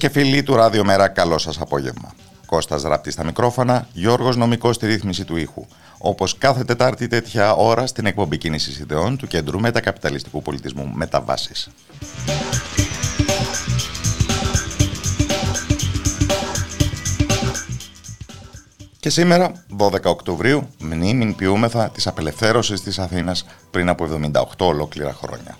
Και φίλοι του Ράδιο Μέρα, καλό σας απόγευμα. Κώστας Ράπτη στα μικρόφωνα, Γιώργος Νομικός στη ρύθμιση του ήχου. Όπως κάθε Τετάρτη τέτοια ώρα στην εκπομπή κίνησης ιδεών του Κέντρου Μετακαπιταλιστικού Πολιτισμού Μεταβάσεις. Και σήμερα, 12 Οκτωβρίου, μνήμην ποιούμεθα της απελευθέρωσης της Αθήνας πριν από 78 ολόκληρα χρόνια.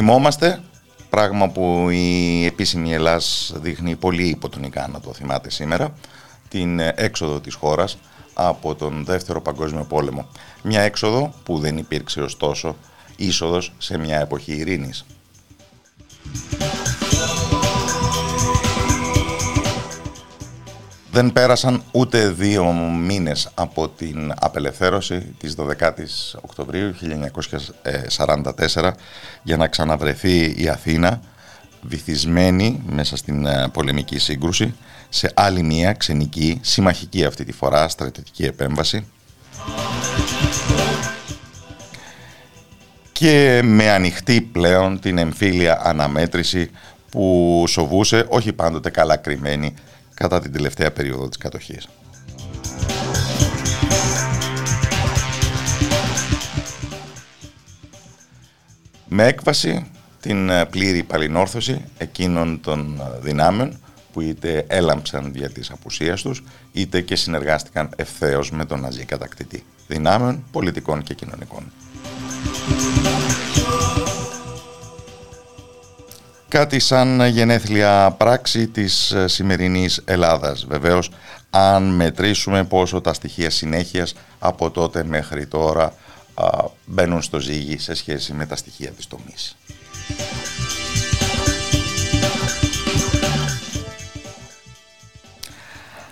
Θυμόμαστε, πράγμα που η επίσημη Ελλάς δείχνει πολύ υποτονικά να το θυμάται σήμερα, την έξοδο της χώρας από τον Δεύτερο Παγκόσμιο Πόλεμο. Μια έξοδο που δεν υπήρξε ωστόσο είσοδος σε μια εποχή ειρήνης. Δεν πέρασαν ούτε δύο μήνες από την απελευθέρωση της 12ης Οκτωβρίου 1944 για να ξαναβρεθεί η Αθήνα βυθισμένη μέσα στην ε, πολεμική σύγκρουση σε άλλη μια ξενική, συμμαχική αυτή τη φορά, στρατιωτική επέμβαση. Και με ανοιχτή πλέον την εμφύλια αναμέτρηση που σοβούσε όχι πάντοτε καλά κρυμμένη κατά την τελευταία περίοδο της κατοχής. Με έκβαση την ε, πλήρη παλινόρθωση εκείνων των ε, δυνάμεων που είτε έλαμψαν δια της απουσίας τους, είτε και συνεργάστηκαν ευθέως με τον ναζί κατακτητή δυνάμεων, πολιτικών και κοινωνικών. Κάτι σαν γενέθλια πράξη της ε, σημερινής Ελλάδας. Βεβαίως, αν μετρήσουμε πόσο τα στοιχεία συνέχειας από τότε μέχρι τώρα μπαίνουν στο ζύγι σε σχέση με τα στοιχεία της τομής.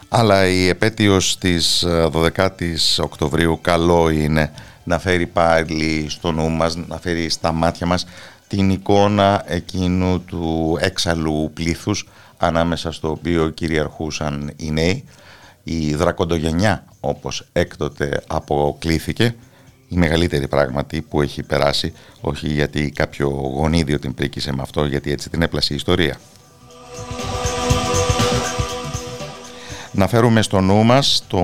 Αλλά η επέτειος της 12ης ε, Οκτωβρίου καλό είναι να φέρει πάλι στο νου μας, να φέρει στα μάτια μας την εικόνα εκείνου του έξαλλου πλήθους ανάμεσα στο οποίο κυριαρχούσαν οι νέοι, η δρακοντογενιά όπως έκτοτε αποκλήθηκε, η μεγαλύτερη πράγματι που έχει περάσει, όχι γιατί κάποιο γονίδιο την πρίκησε με αυτό, γιατί έτσι την έπλασε η ιστορία. Να φέρουμε στο νου μας το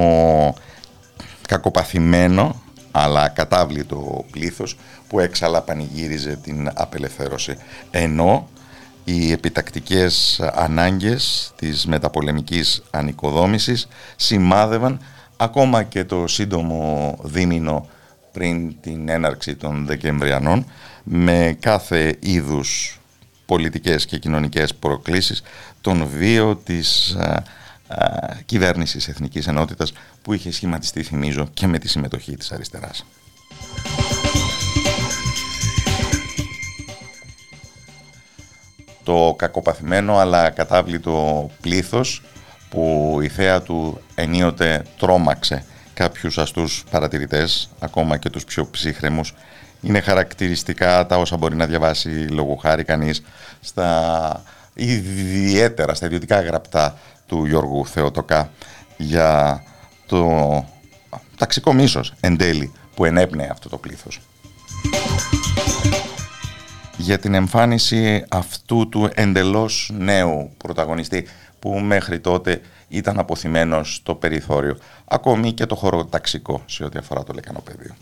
κακοπαθημένο αλλά κατάβλητο πλήθος που έξαλα πανηγύριζε την απελευθέρωση. Ενώ οι επιτακτικές ανάγκες της μεταπολεμικής ανοικοδόμησης σημάδευαν ακόμα και το σύντομο δίμηνο πριν την έναρξη των Δεκεμβριανών με κάθε είδους πολιτικές και κοινωνικές προκλήσεις τον βίο της α, α, κυβέρνησης Εθνικής Ενότητας που είχε σχηματιστεί θυμίζω και με τη συμμετοχή της αριστεράς. το κακοπαθημένο αλλά κατάβλητο πλήθος που η θέα του ενίοτε τρόμαξε κάποιους αστούς παρατηρητές, ακόμα και τους πιο ψύχρεμους. Είναι χαρακτηριστικά τα όσα μπορεί να διαβάσει λόγω χάρη κανείς στα ιδιαίτερα, στα ιδιωτικά γραπτά του Γιώργου Θεοτοκά για το ταξικό μίσος εν τέλει που ενέπνεε αυτό το πλήθος. Για την εμφάνιση αυτού του εντελώς νέου πρωταγωνιστή που μέχρι τότε ήταν αποθυμένος στο περιθώριο, ακόμη και το χώρο ταξικό σε ό,τι αφορά το λεκανοπέδιο.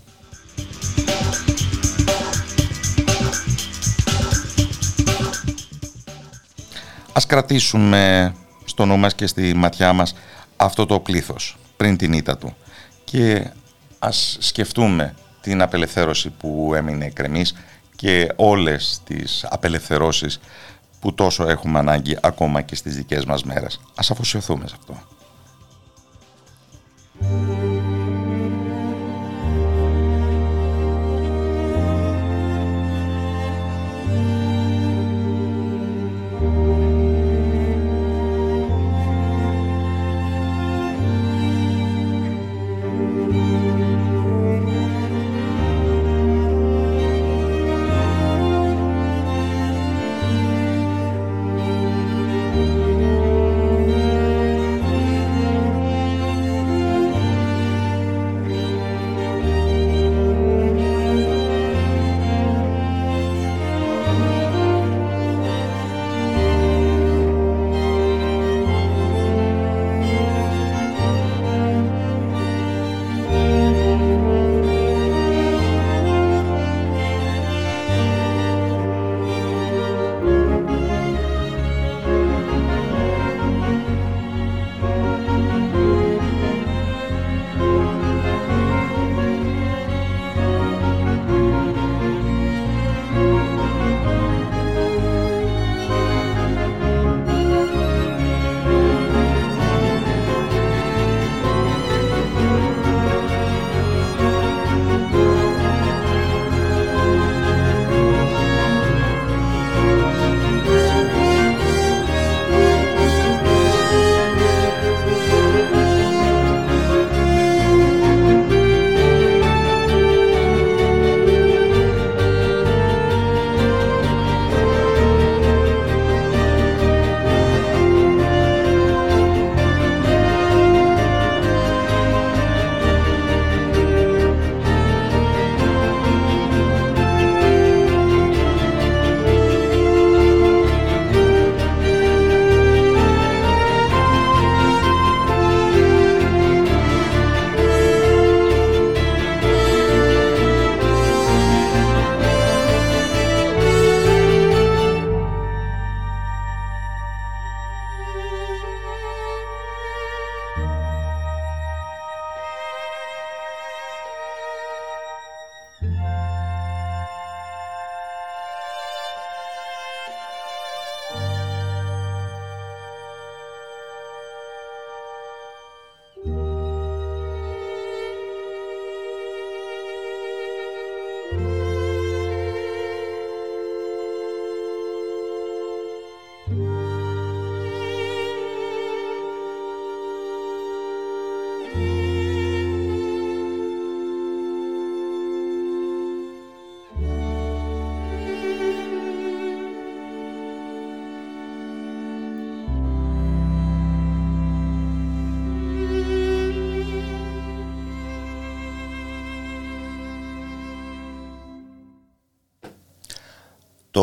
Ας κρατήσουμε στο νου μας και στη ματιά μας αυτό το πλήθος πριν την ήττα του και ας σκεφτούμε την απελευθέρωση που έμεινε κρεμής και όλες τις απελευθερώσεις που τόσο έχουμε ανάγκη ακόμα και στις δικές μας μέρες. Ας αφοσιωθούμε σε αυτό.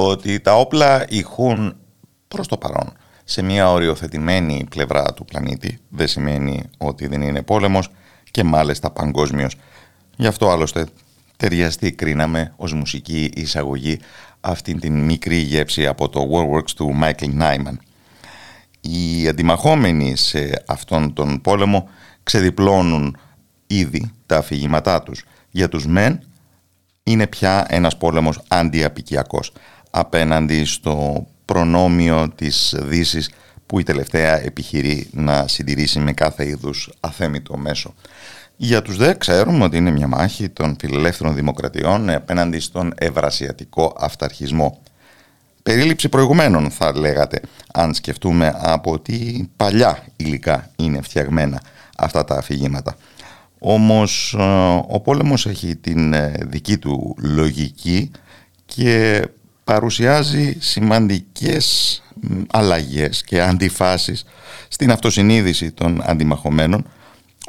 Ότι τα όπλα ηχούν προς το παρόν σε μια οριοθετημένη πλευρά του πλανήτη δεν σημαίνει ότι δεν είναι πόλεμος και μάλιστα παγκόσμιος. Γι' αυτό άλλωστε ταιριαστή κρίναμε ως μουσική εισαγωγή αυτήν την μικρή γεύση από το Works του Michael Nyman. Οι αντιμαχόμενοι σε αυτόν τον πόλεμο ξεδιπλώνουν ήδη τα αφηγήματά τους. Για τους μεν είναι πια ένας πόλεμος αντιαπικιακός απέναντι στο προνόμιο της δύσης που η τελευταία επιχειρεί να συντηρήσει με κάθε είδους αθέμητο μέσο. Για τους δε ξέρουμε ότι είναι μια μάχη των φιλελεύθερων δημοκρατιών απέναντι στον ευρασιατικό αυταρχισμό. περίληψη προηγουμένων θα λέγατε αν σκεφτούμε από τι παλιά υλικά είναι φτιαγμένα αυτά τα αφηγήματα. Όμως ε, ο πόλεμος έχει την ε, δική του λογική και παρουσιάζει σημαντικές αλλαγές και αντιφάσεις στην αυτοσυνείδηση των αντιμαχωμένων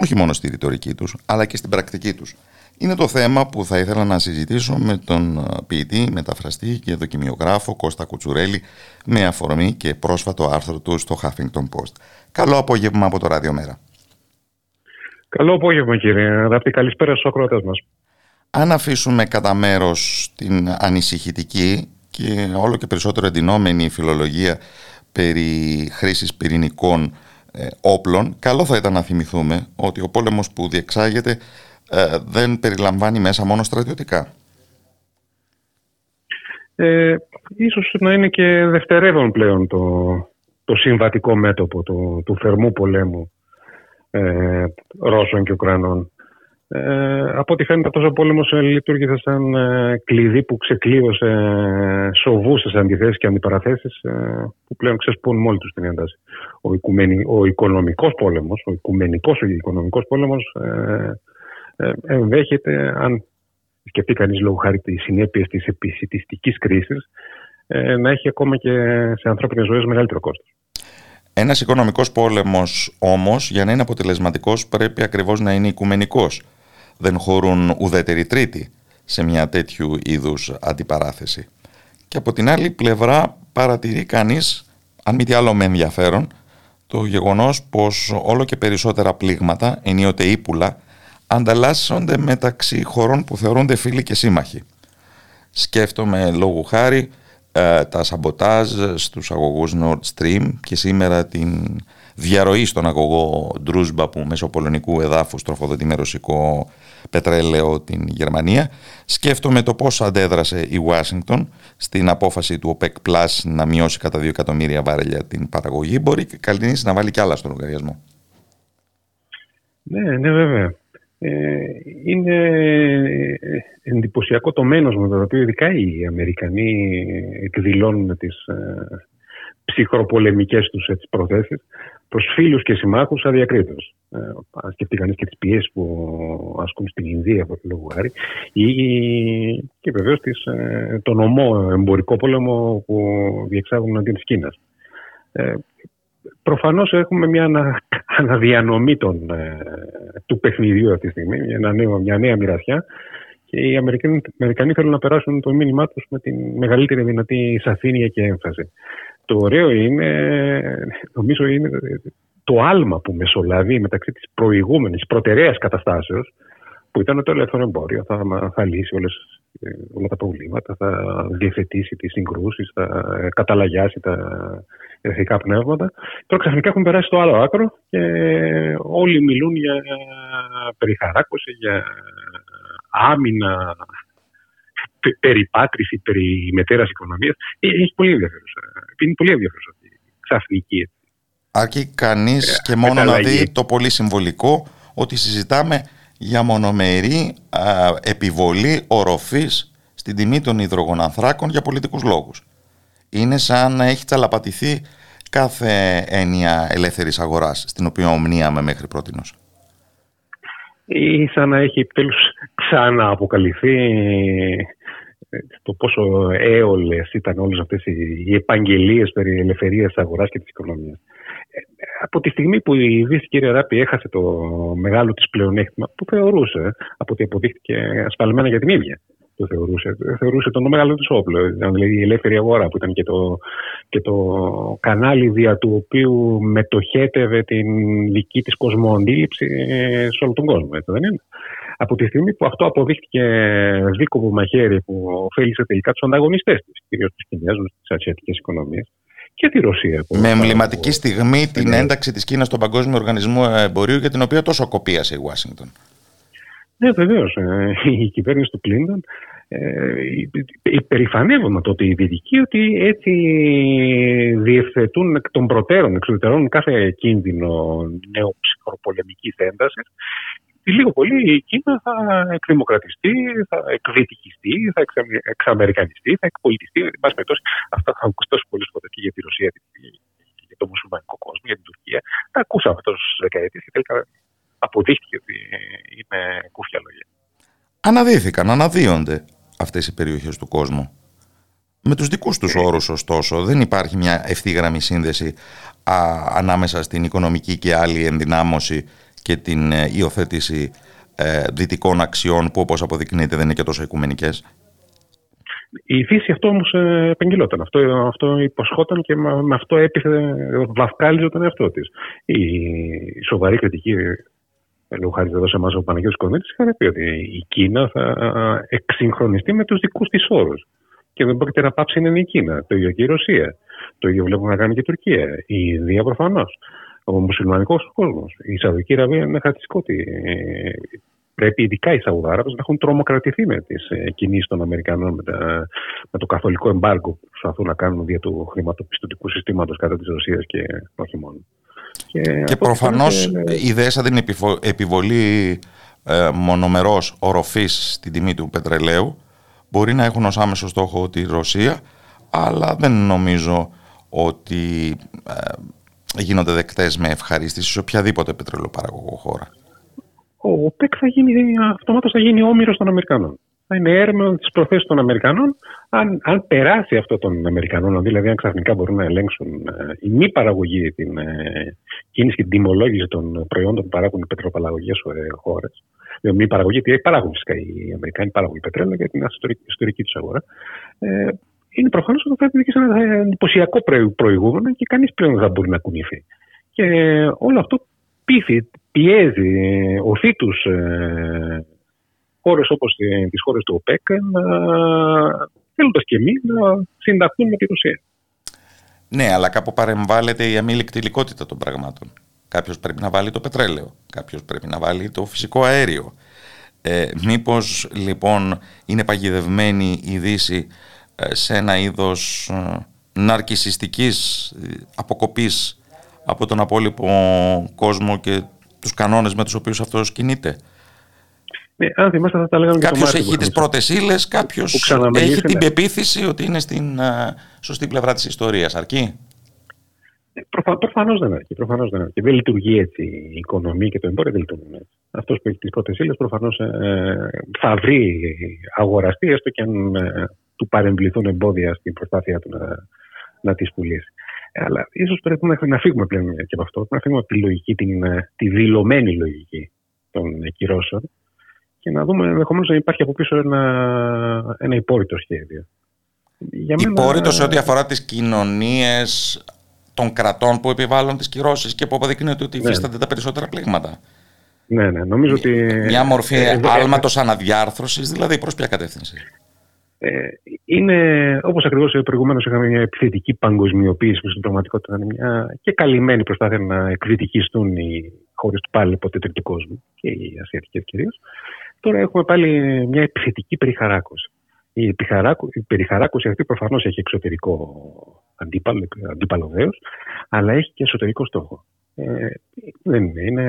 όχι μόνο στη ρητορική τους αλλά και στην πρακτική τους. Είναι το θέμα που θα ήθελα να συζητήσω με τον ε, ποιητή, μεταφραστή και δοκιμιογράφο Κώστα Κουτσουρέλη με αφορμή και πρόσφατο άρθρο του στο Huffington Post. Καλό απόγευμα από το Ράδιο Μέρα. Καλό απόγευμα κύριε Αγαπητή. Καλησπέρα στους ακροατές μας. Αν αφήσουμε κατά μέρος την ανησυχητική και όλο και περισσότερο εντυνόμενη φιλολογία περί χρήσης πυρηνικών ε, όπλων, καλό θα ήταν να θυμηθούμε ότι ο πόλεμος που διεξάγεται ε, δεν περιλαμβάνει μέσα μόνο στρατιωτικά. Ε, ίσως να είναι και δευτερεύον πλέον το, το συμβατικό μέτωπο το, του θερμού πολέμου ε, Ρώσων και Ουκρανών. Ε, από ό,τι φαίνεται αυτός ο πόλεμος ε, λειτουργήσε σαν ε, κλειδί που ξεκλείωσε ε, σοβούσες αντιθέσεις και αντιπαραθέσεις ε, που πλέον ξεσπούν μόλι τους την ένταση. Ο, οικουμενι, ο οικονομικός πόλεμος, ο οικουμενικός ο οικονομικός πόλεμος ε, ενδέχεται, αν σκεφτεί κανείς λόγω χάρη τις συνέπειες της επισητιστικής κρίσης, ε, να έχει ακόμα και σε ανθρώπινες ζωές μεγαλύτερο κόστος. Ένας οικονομικός πόλεμος όμως για να είναι αποτελεσματικός πρέπει ακριβώς να είναι οικουμενικός. Δεν χωρούν ουδέτεροι τρίτοι σε μια τέτοιου είδους αντιπαράθεση. Και από την άλλη πλευρά παρατηρεί κανείς, αν μη τι άλλο με ενδιαφέρον, το γεγονός πως όλο και περισσότερα πλήγματα, ενίοτε ύπουλα, ανταλλάσσονται μεταξύ χωρών που θεωρούνται φίλοι και σύμμαχοι. Σκέφτομαι λόγου χάρη ε, τα σαμποτάζ στους αγωγούς Nord Stream και σήμερα την διαρροή στον αγωγό Ντρούσμπα που μέσω πολωνικού εδάφους τροφοδοτεί με ρωσικό πετρέλαιο την Γερμανία. Σκέφτομαι το πώς αντέδρασε η Ουάσιγκτον στην απόφαση του OPEC Plus να μειώσει κατά 2 εκατομμύρια βάρελια την παραγωγή. Μπορεί και να βάλει κι άλλα στον λογαριασμό. Ναι, ναι βέβαια. Ε, είναι εντυπωσιακό το μένος με το οποίο ειδικά οι Αμερικανοί εκδηλώνουν τις ε, ψυχροπολεμικές τους έτσι, προθέσεις προς φίλους και συμμάχους αδιακρίτως. Ε, αν σκεφτεί κανείς και τις πιέσεις που ασκούν στην Ινδία από λόγω χάρη ή και βεβαίως τις, ε, τον ομό εμπορικό πόλεμο που διεξάγουν αντί της Κίνας. Ε, προφανώς έχουμε μια ανα, αναδιανομή των, ε, του παιχνιδιού αυτή τη στιγμή, μια, νέα, μια νέα μοιρασιά και οι Αμερικανοί, Αμερικανοί θέλουν να περάσουν το μήνυμά τους με τη μεγαλύτερη δυνατή σαφήνεια και έμφαση. Το ωραίο είναι, νομίζω είναι το άλμα που μεσολαβεί μεταξύ της προηγούμενης προτεραίας καταστάσεως που ήταν το ελεύθερο εμπόριο, θα, θα λύσει όλες, ε, όλα τα προβλήματα, θα διευθετήσει τις συγκρούσεις, θα καταλαγιάσει τα ηθικά πνεύματα. Τώρα ξαφνικά έχουν περάσει στο άλλο άκρο και όλοι μιλούν για περιχαράκωση, για άμυνα, περιπάτρηση, περί μετέρας οικονομίας. Ε, έχει πολύ ενδιαφέρουσα. Είναι πολύ ενδιαφέρουσα αυτή η ξαφνική. Αρκεί κανείς ε, και μόνο να δει το πολύ συμβολικό ότι συζητάμε για μονομερή επιβολή οροφής στην τιμή των υδρογονανθράκων για πολιτικούς λόγους. Είναι σαν να έχει τσαλαπατηθεί κάθε έννοια ελεύθερης αγοράς στην οποία ομνίαμε μέχρι πρότινος. Ή σαν να έχει επιτέλους ξανααποκαλυφθεί ε, το πόσο έολες ήταν όλες αυτές οι επαγγελίες περί ελευθερίας της αγοράς και της οικονομίας. Ε, από τη στιγμή που η Δύση, κύριε Ράπη, έχασε το μεγάλο της πλεονέκτημα που θεωρούσε, από ότι αποδείχτηκε ασφαλμένα για την ίδια, το θεωρούσε. Θεωρούσε τον μεγάλο του όπλο. Δηλαδή η ελεύθερη αγορά που ήταν και το, και το κανάλι δια του οποίου μετοχέτευε την δική της κοσμοαντίληψη σε όλο τον κόσμο. Έτσι δεν είναι. Από τη στιγμή που αυτό αποδείχτηκε δίκοπο μαχαίρι που ωφέλησε τελικά τους ανταγωνιστές τη, κυρίως τους Κινέζους, τις ασιατικές οικονομίες και τη Ρωσία. Με εμβληματική στιγμή την ένταξη της Κίνας στον Παγκόσμιο Οργανισμό Εμπορίου για την οποία τόσο κοπίασε η Ουάσιγκτον. Ναι, βεβαίως. Ε, η κυβέρνηση του Κλίντον ε, υπερηφανεύομαι τότε οι Δυτικοί ότι έτσι διευθετούν εκ των προτέρων, εξουδετερώνουν κάθε κίνδυνο νέο ψυχροπολεμική έντασης ότι λίγο πολύ η Κίνα θα εκδημοκρατιστεί, θα εκδυτικιστεί, θα εξαμερικανιστεί, θα εκπολιτιστεί. Εν πάση περιπτώσει, αυτά θα ακουστεί τόσο πολλές φορές και για τη Ρωσία, για τον μουσουλμανικό κόσμο, για την Τουρκία. Τα ακούσαμε τόσε δεκαετίες και τελικά αποδείχθηκε ότι είναι κούφια λόγια. Αναδύθηκαν, αναδύονται αυτές οι περιοχές του κόσμου. Με τους δικούς τους όρους ωστόσο δεν υπάρχει μια ευθύγραμμη σύνδεση α, ανάμεσα στην οικονομική και άλλη ενδυνάμωση και την ε, υιοθέτηση ε, δυτικών αξιών που όπως αποδεικνύεται δεν είναι και τόσο οικουμενικές. Η φύση αυτό όμως ε, επεγγελόταν. Αυτό, αυτό υποσχόταν και με, αυτό έπιθε, βαφκάλιζε τον εαυτό της. Η σοβαρή κριτική λόγω χάρη εδώ σε εμάς ο Παναγιώτης Κονίτης είχαν πει ότι η Κίνα θα εξυγχρονιστεί με τους δικούς της όρους και δεν πρόκειται να πάψει να είναι η Κίνα. Το ίδιο και η Ρωσία. Το ίδιο βλέπουμε να κάνει και η Τουρκία. Η Ινδία προφανώς. Ο μουσουλμανικός κόσμος. Η Σαουδική Αραβία είναι χαρακτηριστικό ότι ε, πρέπει ειδικά οι Σαουδάραβες να έχουν τρομοκρατηθεί με τις ε, κινήσεις των Αμερικανών, με, με, το καθολικό εμπάργκο που προσπαθούν να κάνουν δια του χρηματοπιστωτικού συστήματος κατά της Ρωσίας και όχι μόνο. Και, και προφανώς η ιδέα σαν την επιβολή ε, μονομερός οροφής στην τιμή του πετρελαίου μπορεί να έχουν ως άμεσο στόχο τη Ρωσία, αλλά δεν νομίζω ότι ε, γίνονται δεκτές με ευχαρίστηση σε οποιαδήποτε πετρελαιοπαραγωγό χώρα. Ο ΟΠΕΚ θα γίνει, αυτομάτως θα γίνει όμοιρος των Αμερικανών. Θα είναι έρμεο της προθέσει των Αμερικανών. Αν, αν περάσει αυτό των Αμερικανών, δηλαδή αν ξαφνικά μπορούν να ελέγξουν ε, η μη παραγωγή, την ε, κίνηση και την τιμολόγηση των προϊόντων που παράγουν οι πετροπαραγωγές ε, χώρες, με μη παραγωγή, γιατί παράγουν φυσικά οι Αμερικάνοι παράγουν πετρέλαιο για την ιστορική τους αγορά. Ε, είναι προφανώς ότι θα οδηγήσει σε ένα εντυπωσιακό προηγούμενο και κανείς πλέον δεν θα μπορεί να κουνηθεί. Και όλο αυτό πείθει, πιέζει, οθεί τους ε, χώρες όπως τις χώρες του ΟΠΕΚ να θέλοντας και εμείς να συνταχθούν με τη Ρωσία. Ναι, αλλά κάπου παρεμβάλλεται η αμήλικτη υλικότητα των πραγμάτων. Κάποιος πρέπει να βάλει το πετρέλαιο, κάποιος πρέπει να βάλει το φυσικό αέριο. Ε, μήπως λοιπόν είναι παγιδευμένη η Δύση ε, σε ένα είδος ε, ναρκισιστικής αποκοπής από τον απόλυπο κόσμο και τους κανόνες με τους οποίους αυτός κινείται. Ναι, αν θυμάστε θα τα λέγαμε Κάποιος έχει τις πρώτες ύλες, κάποιος έχει την πεποίθηση ότι είναι στην σωστή πλευρά της ιστορίας. Αρκεί; Προφα, Προφανώς δεν αρκεί. Προφανώς δεν αρκεί. Δεν λειτουργεί έτσι η οικονομία και το εμπόριο δεν λειτουργούν έτσι. Αυτός που έχει τις πρώτες ύλες προφανώς ε, θα βρει αγοραστή, έστω και αν ε, του παρεμβληθούν εμπόδια στην προσπάθεια του να, να τι πουλήσει. Ε, αλλά ίσως πρέπει να, να φύγουμε πλέον και από αυτό, να φύγουμε από τη λογική, την, ε, τη δηλωμένη λογική των κυρώσεων και να δούμε ενδεχομένως να υπάρχει από πίσω ένα, ένα υπόρρητο σχέδιο. Υπόρρητο σε ό,τι αφορά τις κοινωνίες των κρατών που επιβάλλουν τις κυρώσεις και που αποδεικνύεται ότι ναι. υφίστανται τα περισσότερα πλήγματα. Ναι, ναι. Νομίζω ότι... Μια μορφή ε, ε, άλματος αναδιάρθρωσης, δηλαδή προς ποια κατεύθυνση; Ε, είναι, όπως ακριβώς προηγουμένως είχαμε μια επιθετική παγκοσμιοποίηση που στην πραγματικότητα είναι μια και καλυμμένη προσπάθεια να εκδικιστούν οι χώρες του πάλι ποτέ τρίτου κόσμου και οι ασιατικές κυρίως. Τώρα έχουμε πάλι μια επιθετική περιχαράκωση. Η, η περιχαράκωση αυτή προφανώς έχει εξωτερικό αντίπαλο, αντίπαλο αλλά έχει και εσωτερικό στόχο. Ε, δεν είναι. Είναι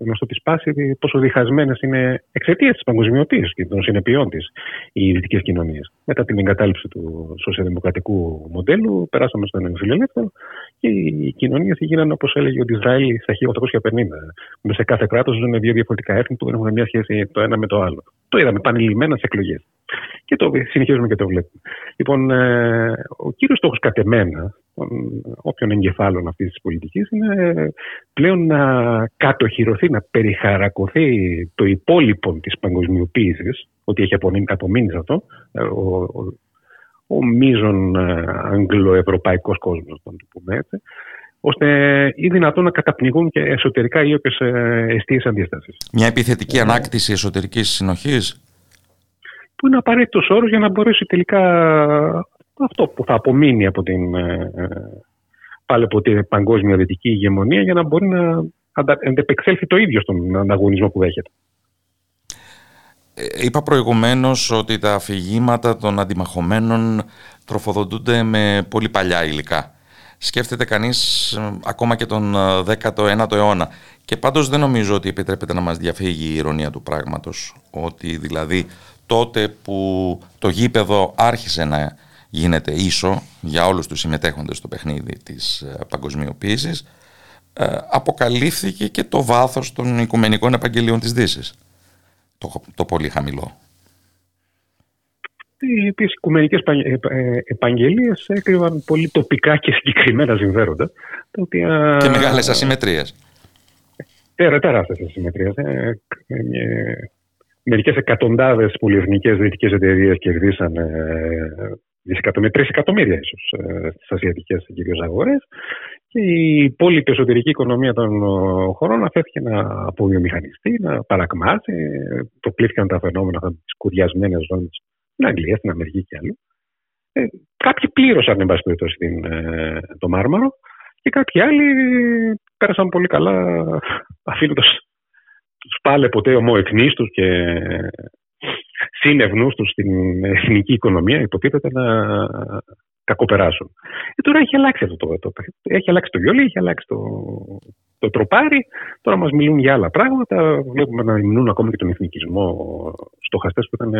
γνωστό τη πάση πόσο διχασμένες είναι εξαιτίας της παγκοσμιοποίησης και των συνεπειών της οι δυτικές κοινωνίες. Μετά την εγκατάλειψη του σοσιαλδημοκρατικού μοντέλου, περάσαμε στον εμφυλελεύθερο και οι κοινωνίες γίνανε όπως έλεγε ο Ισραήλ στα 1850. Με σε κάθε κράτος ζουν δύο διαφορετικά έθνη που δεν έχουν μια σχέση το ένα με το άλλο. Το είδαμε πανελειμμένα σε εκλογές. Και το συνεχίζουμε και το βλέπουμε. Λοιπόν, ε, ο κύριος στόχος κατ' εμένα, όποιων εγκεφάλων αυτής της πολιτικής, είναι πλέον να κατοχυρωθεί, να περιχαρακωθεί το υπόλοιπο της παγκοσμιοποίησης, ότι έχει απομείνει, σε αυτό, ε, ο, ο, ο μείζον ε, αγγλοευρωπαϊκός κόσμος, να το πούμε έτσι, ώστε ή δυνατόν να καταπνιγούν και εσωτερικά οι όποιες αιστείες αντίστασης. Μια επιθετική ανάκτηση εσωτερικής συνοχής; Που είναι απαραίτητος όρος για να μπορέσει τελικά αυτό που θα απομείνει από την, ε, ε, πάλι από την παγκόσμια δυτική ηγεμονία για να μπορεί να αντεπεξέλθει το ίδιο στον ανταγωνισμό που δέχεται. Ε, είπα προηγουμένως ότι τα αφηγήματα των αντιμαχωμένων τροφοδοτούνται με πολύ παλιά υλικά. Σκέφτεται κανείς ακόμα και τον 19ο αιώνα. Και πάντως δεν νομίζω ότι επιτρέπεται να μας διαφύγει η ηρωνία του πράγματος. Ότι δηλαδή τότε που το γήπεδο άρχισε να γίνεται ίσο για όλους τους συμμετέχοντες στο παιχνίδι της παγκοσμιοποίησης, αποκαλύφθηκε και το βάθος των οικουμενικών επαγγελίων της Δύσης. Το, το πολύ χαμηλό οι οποίε οικουμενικές ε, ε, επαγγελίες έκρυβαν πολύ τοπικά και συγκεκριμένα συμφέροντα. οποία... Και μεγάλες ασυμμετρίες. Τέρα, τεράστιες ασυμμετρίες. Ε, Μερικές εκατοντάδες πολυεθνικές δυτικές εταιρείες κερδίσαν δισεκατομμύρια, τρει εκατομμύρια ίσω στις ασιατικές κυρίως αγορές. Και η υπόλοιπη εσωτερική οικονομία των χωρών αφέθηκε να αποβιομηχανιστεί, να παρακμάσει. Προκλήθηκαν τα φαινόμενα τις κουριασμένες ζώνες στην Αγγλία, στην Αμερική και αλλού. Ε, κάποιοι πλήρωσαν, εν πάση περιπτώσει, ε, το μάρμαρο και κάποιοι άλλοι πέρασαν πολύ καλά αφήνοντας τους πάλε ποτέ ομοεκνίστου και σύνευνου τους στην εθνική οικονομία, υποτίθεται να κακοπεράσουν. Ε, τώρα έχει αλλάξει αυτό το, το, Έχει αλλάξει το βιολί, έχει αλλάξει το, το τροπάρι. Τώρα μας μιλούν για άλλα πράγματα. Βλέπουμε να μιλούν ακόμα και τον εθνικισμό στοχαστές που ήταν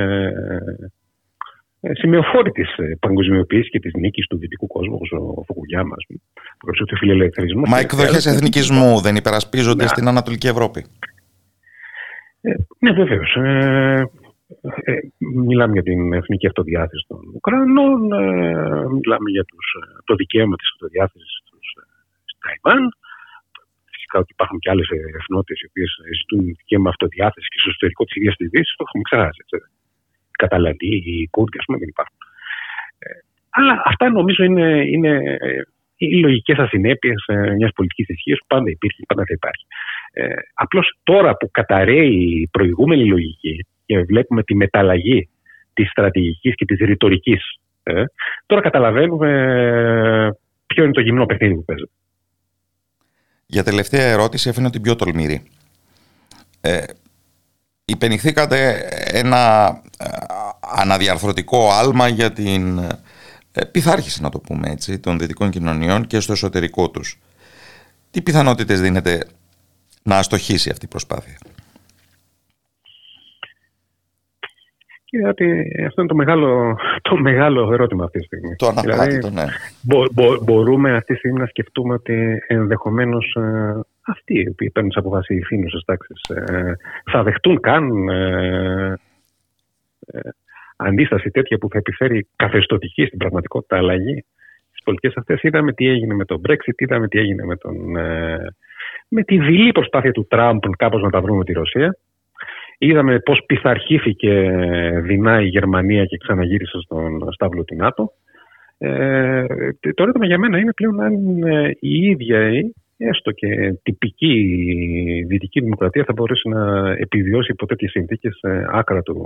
ε, ε, σημειοφόρη τη ε, παγκοσμιοποίησης και της νίκης του δυτικού κόσμου, όπως ο Φουκουγιάμα, προ του φιλελευθερισμού. Μα εκδοχές εθνικισμού δεν υπερασπίζονται στην Ανατολική Ευρώπη. Ε, ναι, βεβαίως. Ε, ε, μιλάμε για την εθνική αυτοδιάθεση των Ουκρανών, ε, μιλάμε για τους, το δικαίωμα της αυτοδιάθεσης τους στην Ταϊβάν. Φυσικά ότι υπάρχουν και άλλες εθνότητες οι οποίες ζητούν δικαίωμα αυτοδιάθεσης και στο εσωτερικό της ίδιας της Δύσης, το έχουμε ξεχάσει. Καταλαντοί, οι Κούρδοι, ας πούμε, δεν υπάρχουν. Ε, αλλά αυτά νομίζω είναι, είναι ε, οι λογικές ασυνέπειες ε, μιας πολιτικής ισχύω που πάντα υπήρχε και πάντα θα υπάρχει. Ε, Απλώς τώρα που καταραίει η προηγούμενη λογική και βλέπουμε τη μεταλλαγή της στρατηγικής και της ρητορικής, ε, τώρα καταλαβαίνουμε ποιο είναι το γυμνό παιχνίδι που παίζεται. Για τελευταία ερώτηση αφήνω την πιο τολμήρη. Ε, υπενηχθήκατε ένα ε, αναδιαρθρωτικό άλμα για την ε, πειθάρχηση, να το πούμε έτσι, των δυτικών κοινωνιών και στο εσωτερικό τους. Τι πιθανότητες δίνεται να αστοχήσει αυτή η προσπάθεια; ότι αυτό είναι το μεγάλο, το μεγάλο ερώτημα αυτή τη στιγμή. Το αναπλάτητο, δηλαδή, ναι. Μπο, μπο, μπορούμε αυτή τη στιγμή να σκεφτούμε ότι ενδεχομένως ε, αυτοί οι οποίοι παίρνουν τις αποφάσεις, οι φήνουσε τάξεις, ε, θα δεχτούν καν ε, ε, αντίσταση τέτοια που θα επιφέρει καθεστωτική στην πραγματικότητα αλλαγή στις πολιτικές αυτές. Είδαμε τι έγινε με τον Brexit, είδαμε τι έγινε με, τον, ε, με τη δειλή προσπάθεια του Τραμπ κάπως να τα βρούμε με τη Ρωσία. Είδαμε πώς πειθαρχήθηκε δεινά η Γερμανία και ξαναγύρισε στον στάβλο του ΝΑΤΟ. Ε, το ερώτημα για μένα είναι πλέον αν η ίδια η έστω και τυπική δυτική δημοκρατία θα μπορέσει να επιβιώσει υπό τέτοιες συνθήκες άκρα, του,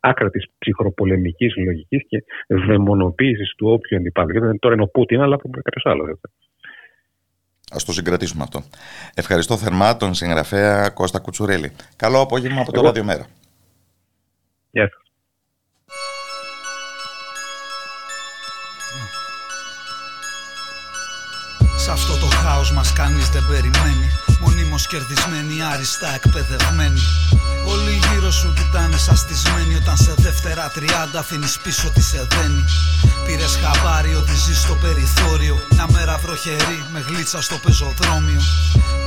άκρα της ψυχροπολεμικής λογικής και δαιμονοποίησης του όποιου αντιπάλου. Τώρα είναι ο Πούτιν, αλλά από κάποιος άλλος. Α το συγκρατήσουμε αυτό. Ευχαριστώ θερμά τον συγγραφέα Κώστα Κουτσουρέλη. Καλό απόγευμα από το Ραδιομέρα. Γεια σας. Σε αυτό το χάος μας κανείς δεν περιμένει Μονίμως κερδισμένοι, άριστα εκπαιδευμένοι Όλοι γύρω σου κοιτάνε σαστισμένοι Όταν σε δεύτερα τριάντα αφήνεις πίσω τι σε δένει Πήρες χαμπάρι ότι ζεις στο περιθώριο. Μια μέρα βροχερή με γλίτσα στο πεζοδρόμιο.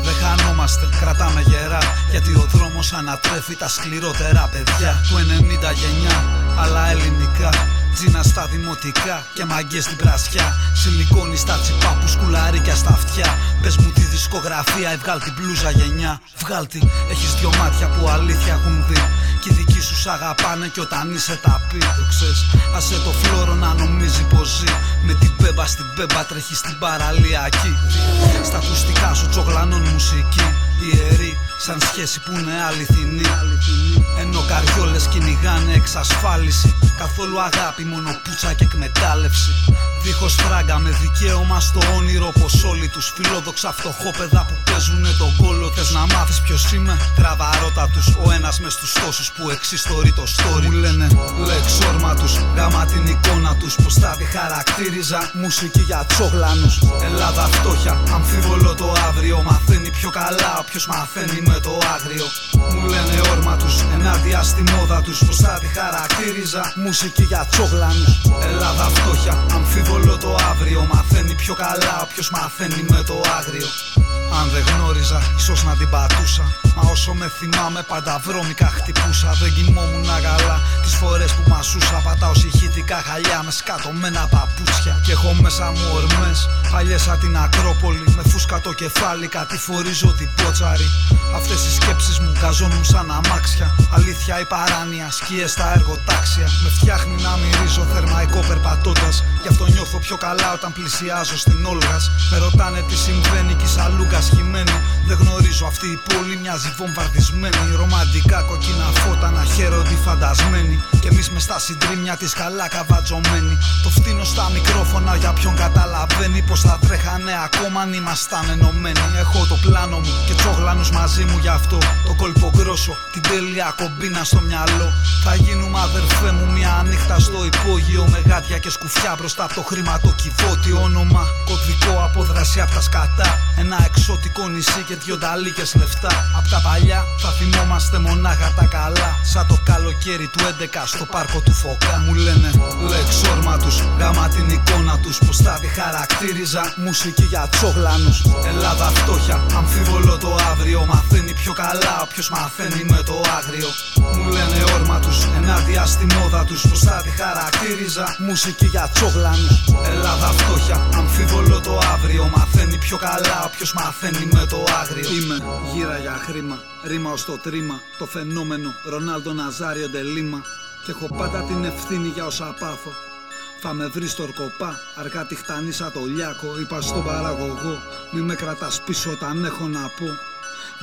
Δεν χανόμαστε, κρατάμε γερά Γιατί ο δρόμος ανατρέφει τα σκληρότερα παιδιά Του 90 γενιά, αλλά ελληνικά Τζίνα στα δημοτικά και μαγκέ στην πρασιά. Σιλικόνι στα τσιπά που σκουλαρίκια στα αυτιά. Πες μου τη δισκογραφία, έβγαλ την πλούζα γενιά. Βγάλτη, έχεις δυο μάτια που αλήθεια έχουν δει. Κι οι δικοί σου σ' αγαπάνε κι όταν είσαι τα πει. Το ξέρεις, άσε το φλόρο να νομίζει πως ζει. Με την πέμπα στην πέμπα τρέχεις στην παραλιακή. Στα ακουστικά σου τσογλανών μουσική. Ιερή, σαν σχέση που είναι αληθινή. Ενώ καριόλες κυνηγάνε εξασφάλιση. Καθόλου αγάπη, μόνο πουτσα και εκμετάλλευση. Δίχως φράγκα με δικαίωμα στο όνειρο Πως όλοι τους φιλόδοξα φτωχόπεδα που παίζουνε τον κόλο Θες να μάθεις ποιος είμαι Τραβαρώτα τους ο ένας μες στους τόσους που εξιστορεί το story Μου λένε λέξόρμα τους Γάμα την εικόνα τους Πως θα τη χαρακτήριζα Μουσική για τσόγλανους Ελλάδα φτώχεια Αμφίβολο το αύριο Μαθαίνει πιο καλά Όποιος μαθαίνει με το άγριο Μου λένε όρμα τους Ενάντια στη μόδα τους Πως θα τη χαρακτήριζα Μουσική για τσόγλανους Ελλάδα φτώχεια Αμφίβολο το αύριο Μαθαίνει πιο καλά Όποιος μαθαίνει με το άγριο αν δεν γνώριζα, ίσως να την πατούσα. Μα όσο με θυμάμαι, πάντα βρώμικα χτυπούσα. Δεν κοιμόμουν αγαλά τις φορές που μασούσα. Πατάω συγχύτικα χαλιά με σκατωμένα παπούτσια. Και έχω μέσα μου ορμές, παλιές σαν την Ακρόπολη. Με φούσκα το κεφάλι, κάτι φορίζω την πότσαρη. Αυτές οι σκέψεις μου καζώνουν σαν αμάξια. Αλήθεια η παράνοια, σκίε στα εργοτάξια. Με φτιάχνει να μυρίζω θερμαϊκό περπατώντας. Γι' αυτό νιώθω πιο καλά όταν πλησιάζω στην Όλγας. Με ρωτάνε τι συμβαίνει κι σαλούγκα δεν γνωρίζω αυτή η πόλη μοιάζει βομβαρδισμένη. Ρομαντικά κοκκίνα φώτα να χαίρονται φαντασμένοι. Και εμείς μες στα συντρίμια της καλά καβατζωμένοι. Το φτύνω στα μικρόφωνα για ποιον καταλαβαίνει πως θα τρέχανε ακόμα αν ήμασταν ενωμένοι. Έχω το πλάνο μου και τσόγλανου μαζί μου γι' αυτό. Το κόλπο γκρόσο, την τέλεια κομπίνα στο μυαλό. Θα γίνουμε αδερφέ μου μια νύχτα στο υπόγειο. Με γάτια και σκουφιά μπροστά από το χρήμα το κυβότι. Όνομα κωδικό απόδραση από τα σκατά. Ένα εξωτικό νησί και δυο ταλίκες λεφτά Απ' τα παλιά θα θυμόμαστε μονάχα τα καλά Σαν το καλοκαίρι του 11 στο πάρκο του Φωκά Μου λένε λέξόρμα τους, γάμα την εικόνα τους Πως θα τη χαρακτήριζα μουσική για τσόγλανους Ελλάδα φτώχεια, αμφίβολο το αύριο Μαθαίνει πιο καλά όποιος μαθαίνει με το άγριο. Μου λένε όρμα τους, ενάντια στη μόδα τους. Πως θα τη χαρακτήριζα μουσική για τσόγλανους Ελλάδα φτώχεια, αμφίβολο το αύριο. Μαθαίνει πιο καλά όποιος μαθαίνει με το άγριο. Είμαι γύρα για χρήμα, ρήμα ως το τρίμα. Το φαινόμενο Ρονάλντο Ναζάριο Ντελίμα Και έχω πάντα την ευθύνη για όσα πάθω. Θα με βρεις στο ορκοπά, αργά τη χτανίσα το λιάκο. Είπα στον παραγωγό, μη με κρατάς πίσω όταν έχω να πω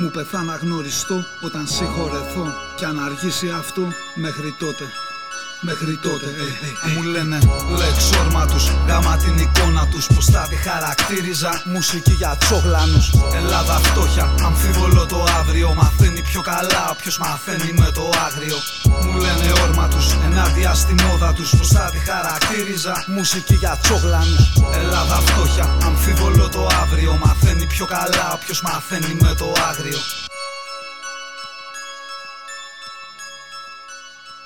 Μου πεθά γνωριστώ όταν συγχωρεθώ Κι αν αργήσει αυτό μέχρι τότε Μέχρι τότε ε, ε, ε, μου λένε λέξόρμα τους Γάμα την εικόνα τους πως θα τη χαρακτήριζα Μουσική για τσόγλανους Ελλάδα φτώχεια αμφίβολο το αύριο Μαθαίνει πιο καλά όποιος μαθαίνει με το άγριο. Μου λένε όρμα τους ενάντια στη μόδα τους Πως θα τη χαρακτήριζα Μουσική για τσόγλανους Ελλάδα φτώχεια αμφίβολο το αύριο Μαθαίνει πιο καλά όποιος μαθαίνει με το άγριο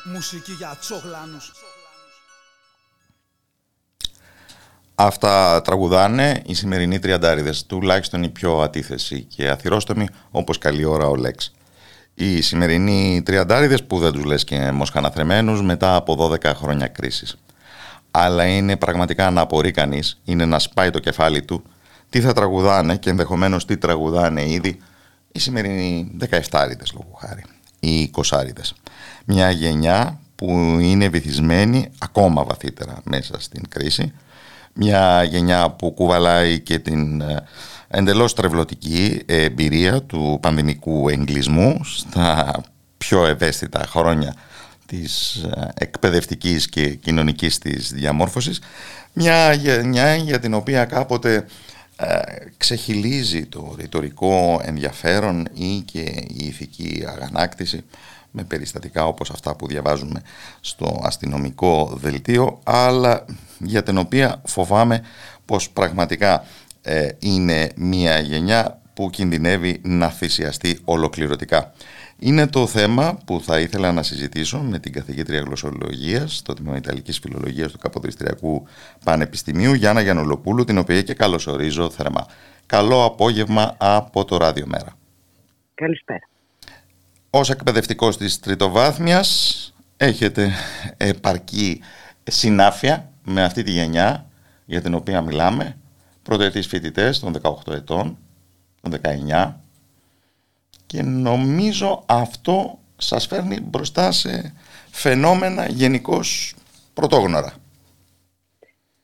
Μουσική για τσόγλανους. Αυτά τραγουδάνε οι σημερινοί τριαντάριδες, τουλάχιστον οι πιο ατίθεση και αθυρόστομοι όπως καλή ώρα ο Λέξ. Οι σημερινοί τριαντάριδες που δεν τους λες και μοσχαναθρεμένους μετά από 12 χρόνια κρίσης. Αλλά είναι πραγματικά να απορεί κανείς, είναι να σπάει το κεφάλι του τι θα τραγουδάνε και ενδεχομένως τι τραγουδάνε ήδη οι σημερινοί 17 λόγω χάρη, οι 20 μια γενιά που είναι βυθισμένη ακόμα βαθύτερα μέσα στην κρίση. Μια γενιά που κουβαλάει και την ε, εντελώς τρευλωτική εμπειρία του πανδημικού εγκλισμού στα πιο ευαίσθητα χρόνια της ε, εκπαιδευτικής και κοινωνικής της διαμόρφωσης. Μια γενιά για την οποία κάποτε ε, ξεχυλίζει το ρητορικό ενδιαφέρον ή και η ηθική αγανάκτηση με περιστατικά όπως αυτά που διαβάζουμε στο αστυνομικό δελτίο αλλά για την οποία φοβάμαι πως πραγματικά ε, είναι μια γενιά που κινδυνεύει να θυσιαστεί ολοκληρωτικά. Είναι το θέμα που θα ήθελα να συζητήσω με την καθηγήτρια γλωσσολογίας στο Τμήμα Ιταλικής Φιλολογίας του Καποδιστριακού Πανεπιστημίου Γιάννα Γιαννολοπούλου, την οποία και καλωσορίζω θερμά. Καλό απόγευμα από το Ράδιο Μέρα. Καλησπέρα ως εκπαιδευτικός της τριτοβάθμιας έχετε επαρκή συνάφεια με αυτή τη γενιά για την οποία μιλάμε, πρωτοετής φοιτητές των 18 ετών, των 19 και νομίζω αυτό σας φέρνει μπροστά σε φαινόμενα γενικώς πρωτόγνωρα.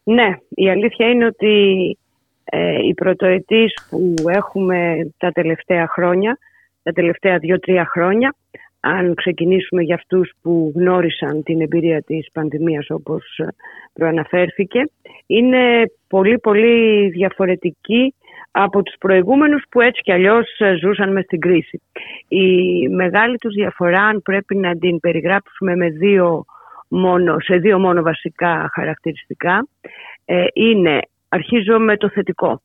Ναι, η αλήθεια είναι ότι ε, οι πρωτοετής που έχουμε τα τελευταία χρόνια τα τελευταία δύο-τρία χρόνια αν ξεκινήσουμε για αυτούς που γνώρισαν την εμπειρία της πανδημίας όπως προαναφέρθηκε, είναι πολύ πολύ διαφορετική από τους προηγούμενους που έτσι κι αλλιώς ζούσαν μες στην κρίση. Η μεγάλη τους διαφορά, αν πρέπει να την περιγράψουμε με δύο μόνο, σε δύο μόνο βασικά χαρακτηριστικά, ε, είναι, αρχίζω με το θετικό,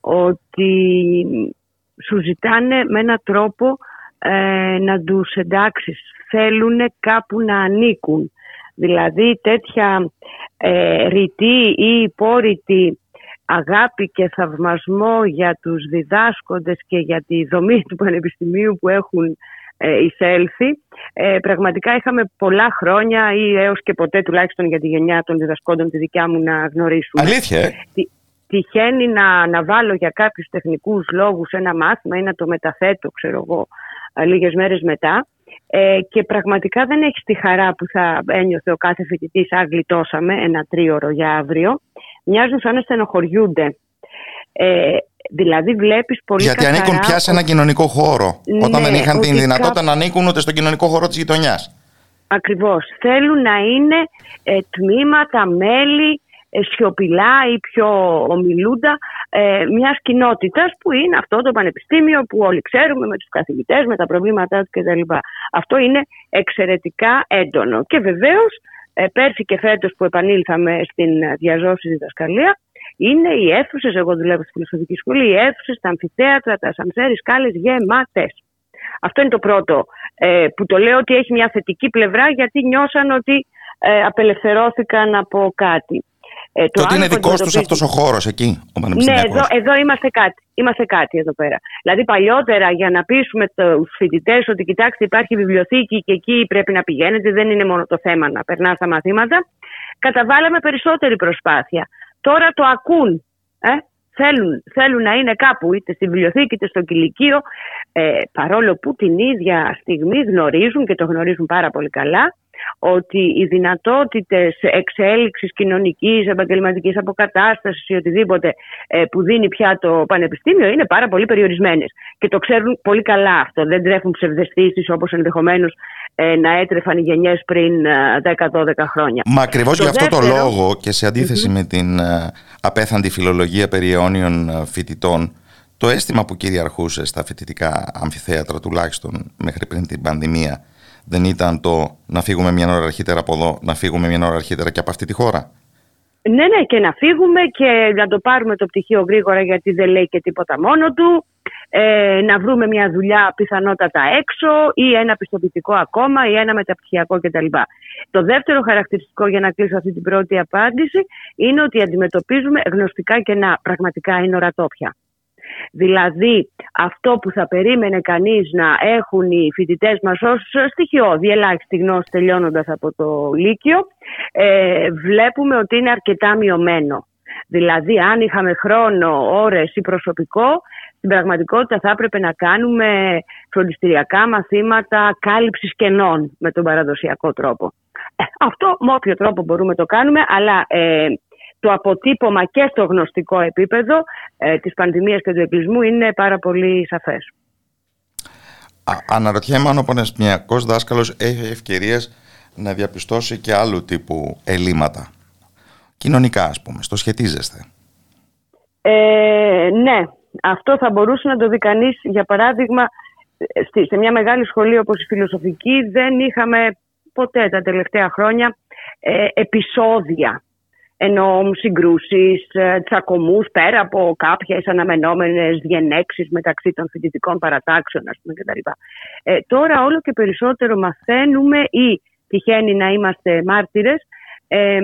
ότι σου ζητάνε με έναν τρόπο ε, να τους εντάξεις. Θέλουν κάπου να ανήκουν. Δηλαδή τέτοια ε, ρητή ή υπόρρητη αγάπη και θαυμασμό για τους διδάσκοντες και για τη δομή του Πανεπιστημίου που έχουν ε, εισέλθει. Ε, πραγματικά είχαμε πολλά χρόνια ή έως και ποτέ τουλάχιστον για τη γενιά των διδασκόντων τη δικιά μου να γνωρίσουμε. Αλήθεια. Ε; Τυχαίνει να, να βάλω για κάποιους τεχνικούς λόγους ένα μάθημα ή να το μεταθέτω, ξέρω εγώ, λίγες μέρες μετά. Ε, και πραγματικά δεν έχει τη χαρά που θα ένιωθε ο κάθε φοιτητής αν γλιτώσαμε ένα τρίωρο για αύριο. Μοιάζουν σαν να στενοχωριούνται. Ε, δηλαδή βλέπεις πολύ Γιατί ανήκουν πια σε ένα κοινωνικό χώρο. Ναι, όταν δεν είχαν την δυνατότητα να ανήκουν ούτε στον κοινωνικό χώρο της γειτονιάς. Ακριβώς. Θέλουν να είναι ε, τμήματα, μέλη ε, σιωπηλά ή πιο ομιλούντα ε, μιας κοινότητας που είναι αυτό το πανεπιστήμιο που όλοι ξέρουμε με τους καθηγητές, με τα προβλήματά τους κτλ. Αυτό είναι εξαιρετικά έντονο και βεβαίως ε, πέρσι και φέτος που επανήλθαμε στην διαζώση διδασκαλία είναι οι αίθουσες, εγώ δουλεύω στη φιλοσοφική σχολή, οι αίθουσες, τα αμφιθέατρα, τα σαμσέρι, σκάλες γεμάτες. Αυτό είναι το πρώτο ε, που το λέω ότι έχει μια θετική πλευρά γιατί νιώσαν ότι ε, απελευθερώθηκαν από κάτι. Ε, το ότι είναι δικός τους αυτός ο χώρος εκεί, ο Ναι, εδώ, εδώ είμαστε κάτι. Είμαστε κάτι εδώ πέρα. Δηλαδή, παλιότερα για να πείσουμε τους φοιτητές ότι κοιτάξτε, υπάρχει βιβλιοθήκη και εκεί πρέπει να πηγαίνετε, δεν είναι μόνο το θέμα να περνάς τα μαθήματα. Καταβάλαμε περισσότερη προσπάθεια. Τώρα το ακούν. Ε; Θέλουν, θέλουν να είναι κάπου, είτε στη βιβλιοθήκη είτε στο κηλικείο, ε, παρόλο που την ίδια στιγμή γνωρίζουν και το γνωρίζουν πάρα πολύ καλά ότι οι δυνατότητες εξέλιξης κοινωνικής, επαγγελματικής αποκατάστασης ή οτιδήποτε ε, που δίνει πια το πανεπιστήμιο είναι πάρα πολύ περιορισμένες. Και το ξέρουν πολύ καλά αυτό. Δεν τρέφουν ψευδεστήσεις όπως ενδεχομένως ε, να έτρεφαν οι γενιές πριν 10-12 ε, χρόνια. Μα ακριβώς γι' αυτό το λόγο και σε αντιθεση με την απέθαντη φιλολογία περί αιώνιων φοιτητών το αίσθημα που κυριαρχούσε στα φοιτητικά αμφιθέατρα τουλάχιστον μέχρι πριν την πανδημία δεν ήταν το να φύγουμε μια ώρα αρχίτερα από εδώ, να φύγουμε μια ώρα αρχίτερα και από αυτή τη χώρα. Ναι, ναι, και να φύγουμε και να το πάρουμε το πτυχίο γρήγορα γιατί δεν λέει και τίποτα μόνο του. Ε, να βρούμε μια δουλειά πιθανότατα έξω ή ένα πιστοποιητικό ακόμα ή ένα μεταπτυχιακό κτλ. Το δεύτερο χαρακτηριστικό για να κλείσω αυτή την πρώτη απάντηση είναι ότι αντιμετωπίζουμε γνωστικά κενά. Πραγματικά είναι ορατόπια. Δηλαδή αυτό που θα περίμενε κανείς να έχουν οι φοιτητές μας ως στοιχειώδη ελάχιστη γνώση τελειώνοντας από το Λύκειο ε, βλέπουμε ότι είναι αρκετά μειωμένο. Δηλαδή αν είχαμε χρόνο, ώρες ή προσωπικό στην πραγματικότητα θα έπρεπε να κάνουμε φροντιστηριακά μαθήματα κάλυψης κενών με τον παραδοσιακό τρόπο. Ε, αυτό με όποιο τρόπο μπορούμε να το κάνουμε, αλλά ε, το αποτύπωμα και στο γνωστικό επίπεδο ε, της πανδημίας και του εκκλεισμού είναι πάρα πολύ σαφές. αναρωτιέμαι αν ο πανεπιστημιακός δάσκαλος έχει ευκαιρίες να διαπιστώσει και άλλου τύπου ελλείμματα. Κοινωνικά ας πούμε, στο σχετίζεστε. Ε, ναι, αυτό θα μπορούσε να το δει κανείς. Για παράδειγμα, σε μια μεγάλη σχολή όπως η φιλοσοφική δεν είχαμε ποτέ τα τελευταία χρόνια ε, επεισόδια ενώ συγκρούσεις, ε, τσακωμούς πέρα από κάποιες αναμενόμενες διενέξεις μεταξύ των φοιτητικών παρατάξεων, ας πούμε, κτλ. Ε, τώρα όλο και περισσότερο μαθαίνουμε ή τυχαίνει να είμαστε μάρτυρες ε,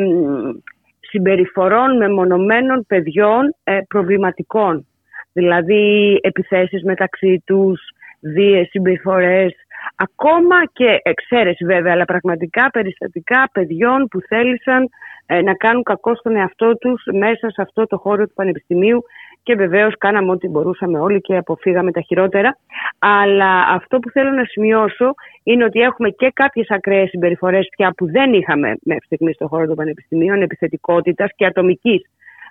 συμπεριφορών μεμονωμένων παιδιών ε, προβληματικών. Δηλαδή επιθέσεις μεταξύ τους, βίες συμπεριφορές, ακόμα και εξαίρεση βέβαια, αλλά πραγματικά περιστατικά παιδιών που θέλησαν ε, να κάνουν κακό στον εαυτό τους μέσα σε αυτό το χώρο του Πανεπιστημίου και βεβαίως κάναμε ό,τι μπορούσαμε όλοι και αποφύγαμε τα χειρότερα. Αλλά αυτό που θέλω να σημειώσω είναι ότι έχουμε και κάποιες ακραίες συμπεριφορές πια που δεν είχαμε μέχρι στιγμής στον χώρο των πανεπιστημίων, επιθετικότητας και ατομικής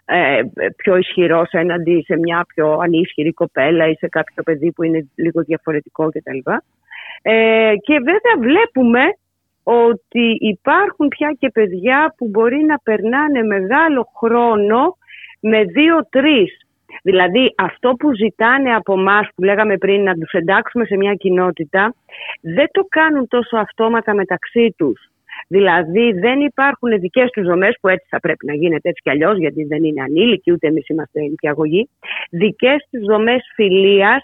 ε, πιο ισχυρός έναντι σε μια πιο ανίσχυρη κοπέλα ή σε κάποιο παιδί που είναι λίγο διαφορετικό κτλ. Ε, και βέβαια βλέπουμε ότι υπάρχουν πια και παιδιά που μπορεί να περνάνε μεγάλο χρόνο με δύο-τρεις. Δηλαδή αυτό που ζητάνε από εμά που λέγαμε πριν να τους εντάξουμε σε μια κοινότητα δεν το κάνουν τόσο αυτόματα μεταξύ τους. Δηλαδή δεν υπάρχουν δικές τους δομές που έτσι θα πρέπει να γίνεται έτσι κι αλλιώς, γιατί δεν είναι ανήλικοι, ούτε εμείς είμαστε νηπιαγωγοί. Δικές τους δομές φιλίας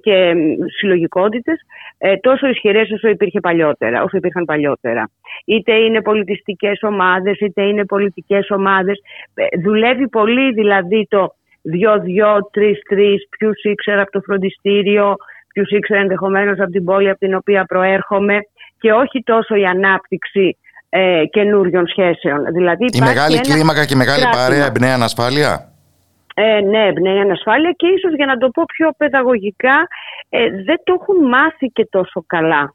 και συλλογικότητες ε, τόσο ισχυρές όσο υπήρχε παλιότερα, όσο υπήρχαν παλιότερα. Είτε είναι πολιτιστικές ομάδες, είτε είναι πολιτικές ομάδες. Ε, δουλεύει πολύ δηλαδή το δυο-δυο, τρει-τρει, ποιους ήξερα από το φροντιστήριο, ποιους ήξερα ενδεχομένως από την πόλη από την οποία προέρχομαι και όχι τόσο η ανάπτυξη ε, καινούριων σχέσεων. Δηλαδή η μεγάλη κλίμακα και η μεγάλη κράτημα. παρέα εμπνέει ανασφάλεια; Ε, ναι, εμπνέει ανασφάλεια και ίσως για να το πω πιο παιδαγωγικά ε, δεν το έχουν μάθει και τόσο καλά.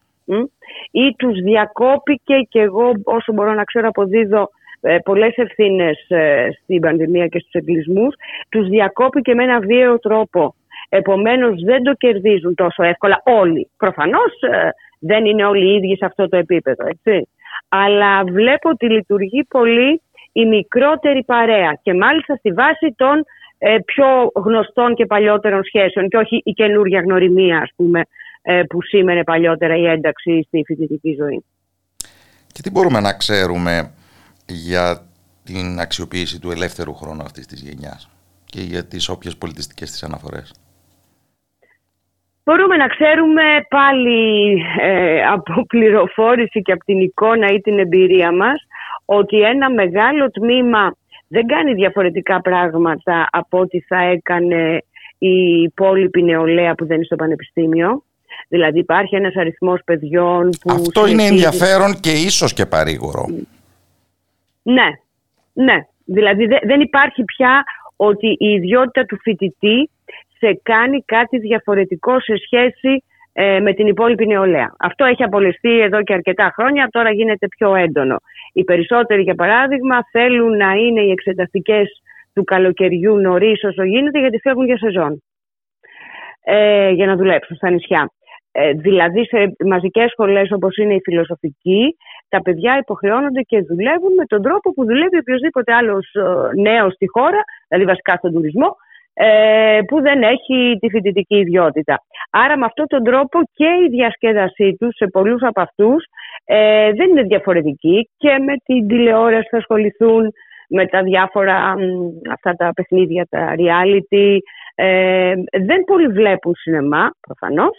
Ή τους διακόπηκε και εγώ όσο μπορώ να ξέρω αποδίδω ε, πολλές ευθύνες ε, στην πανδημία και στους εγκλισμούς, τους διακόπηκε με ένα βίαιο τρόπο. Επομένως δεν το κερδίζουν τόσο εύκολα όλοι. Προφανώς ε, δεν είναι όλοι οι ίδιοι σε αυτό το επίπεδο, έτσι. Αλλά βλέπω ότι λειτουργεί πολύ η μικρότερη παρέα και μάλιστα στη βάση των ε, πιο γνωστών και παλιότερων σχέσεων και όχι η καινούργια γνωριμία, ας πούμε, ε, που σήμαινε παλιότερα η ένταξη στη φοιτητική ζωή. Και τι μπορούμε να ξέρουμε για την αξιοποίηση του ελεύθερου χρόνου αυτής της γενιάς και για τις όποιες πολιτιστικές της αναφορές; Μπορούμε να ξέρουμε πάλι ε, από πληροφόρηση και από την εικόνα ή την εμπειρία μας ότι ένα μεγάλο τμήμα δεν κάνει διαφορετικά πράγματα από ό,τι θα έκανε η υπόλοιπη νεολαία που δεν είναι στο πανεπιστήμιο. Δηλαδή υπάρχει ένας αριθμός παιδιών που... Αυτό είναι ενδιαφέρον και ίσως και παρήγορο. Ναι, ναι. Δηλαδή δεν υπάρχει πια ότι η ιδιότητα του φοιτητή σε κάνει κάτι διαφορετικό σε σχέση ε, με την υπόλοιπη νεολαία. Αυτό έχει απολυστεί εδώ και αρκετά χρόνια, τώρα γίνεται πιο έντονο. Οι περισσότεροι, για παράδειγμα, θέλουν να είναι οι εξεταστικές του καλοκαιριού νωρίς όσο γίνεται, γιατί φεύγουν για σεζόν. Ε, για να δουλέψουν στα νησιά. Ε, δηλαδή, σε μαζικές σχολές όπως είναι η φιλοσοφική, τα παιδιά υποχρεώνονται και δουλεύουν με τον τρόπο που δουλεύει οποιοδήποτε άλλος ε, νέος στη χώρα, δηλαδή βασικά στον τουρισμό, ε, που δεν έχει τη φοιτητική ιδιότητα. Άρα με αυτόν τον τρόπο και η διασκέδασή τους σε πολλούς από αυτούς ε, δεν είναι διαφορετική και με την τηλεόραση θα ασχοληθούν με τα διάφορα αυτά τα παιχνίδια, τα reality. Ε, δεν πολύ βλέπουν σινεμά προφανώς.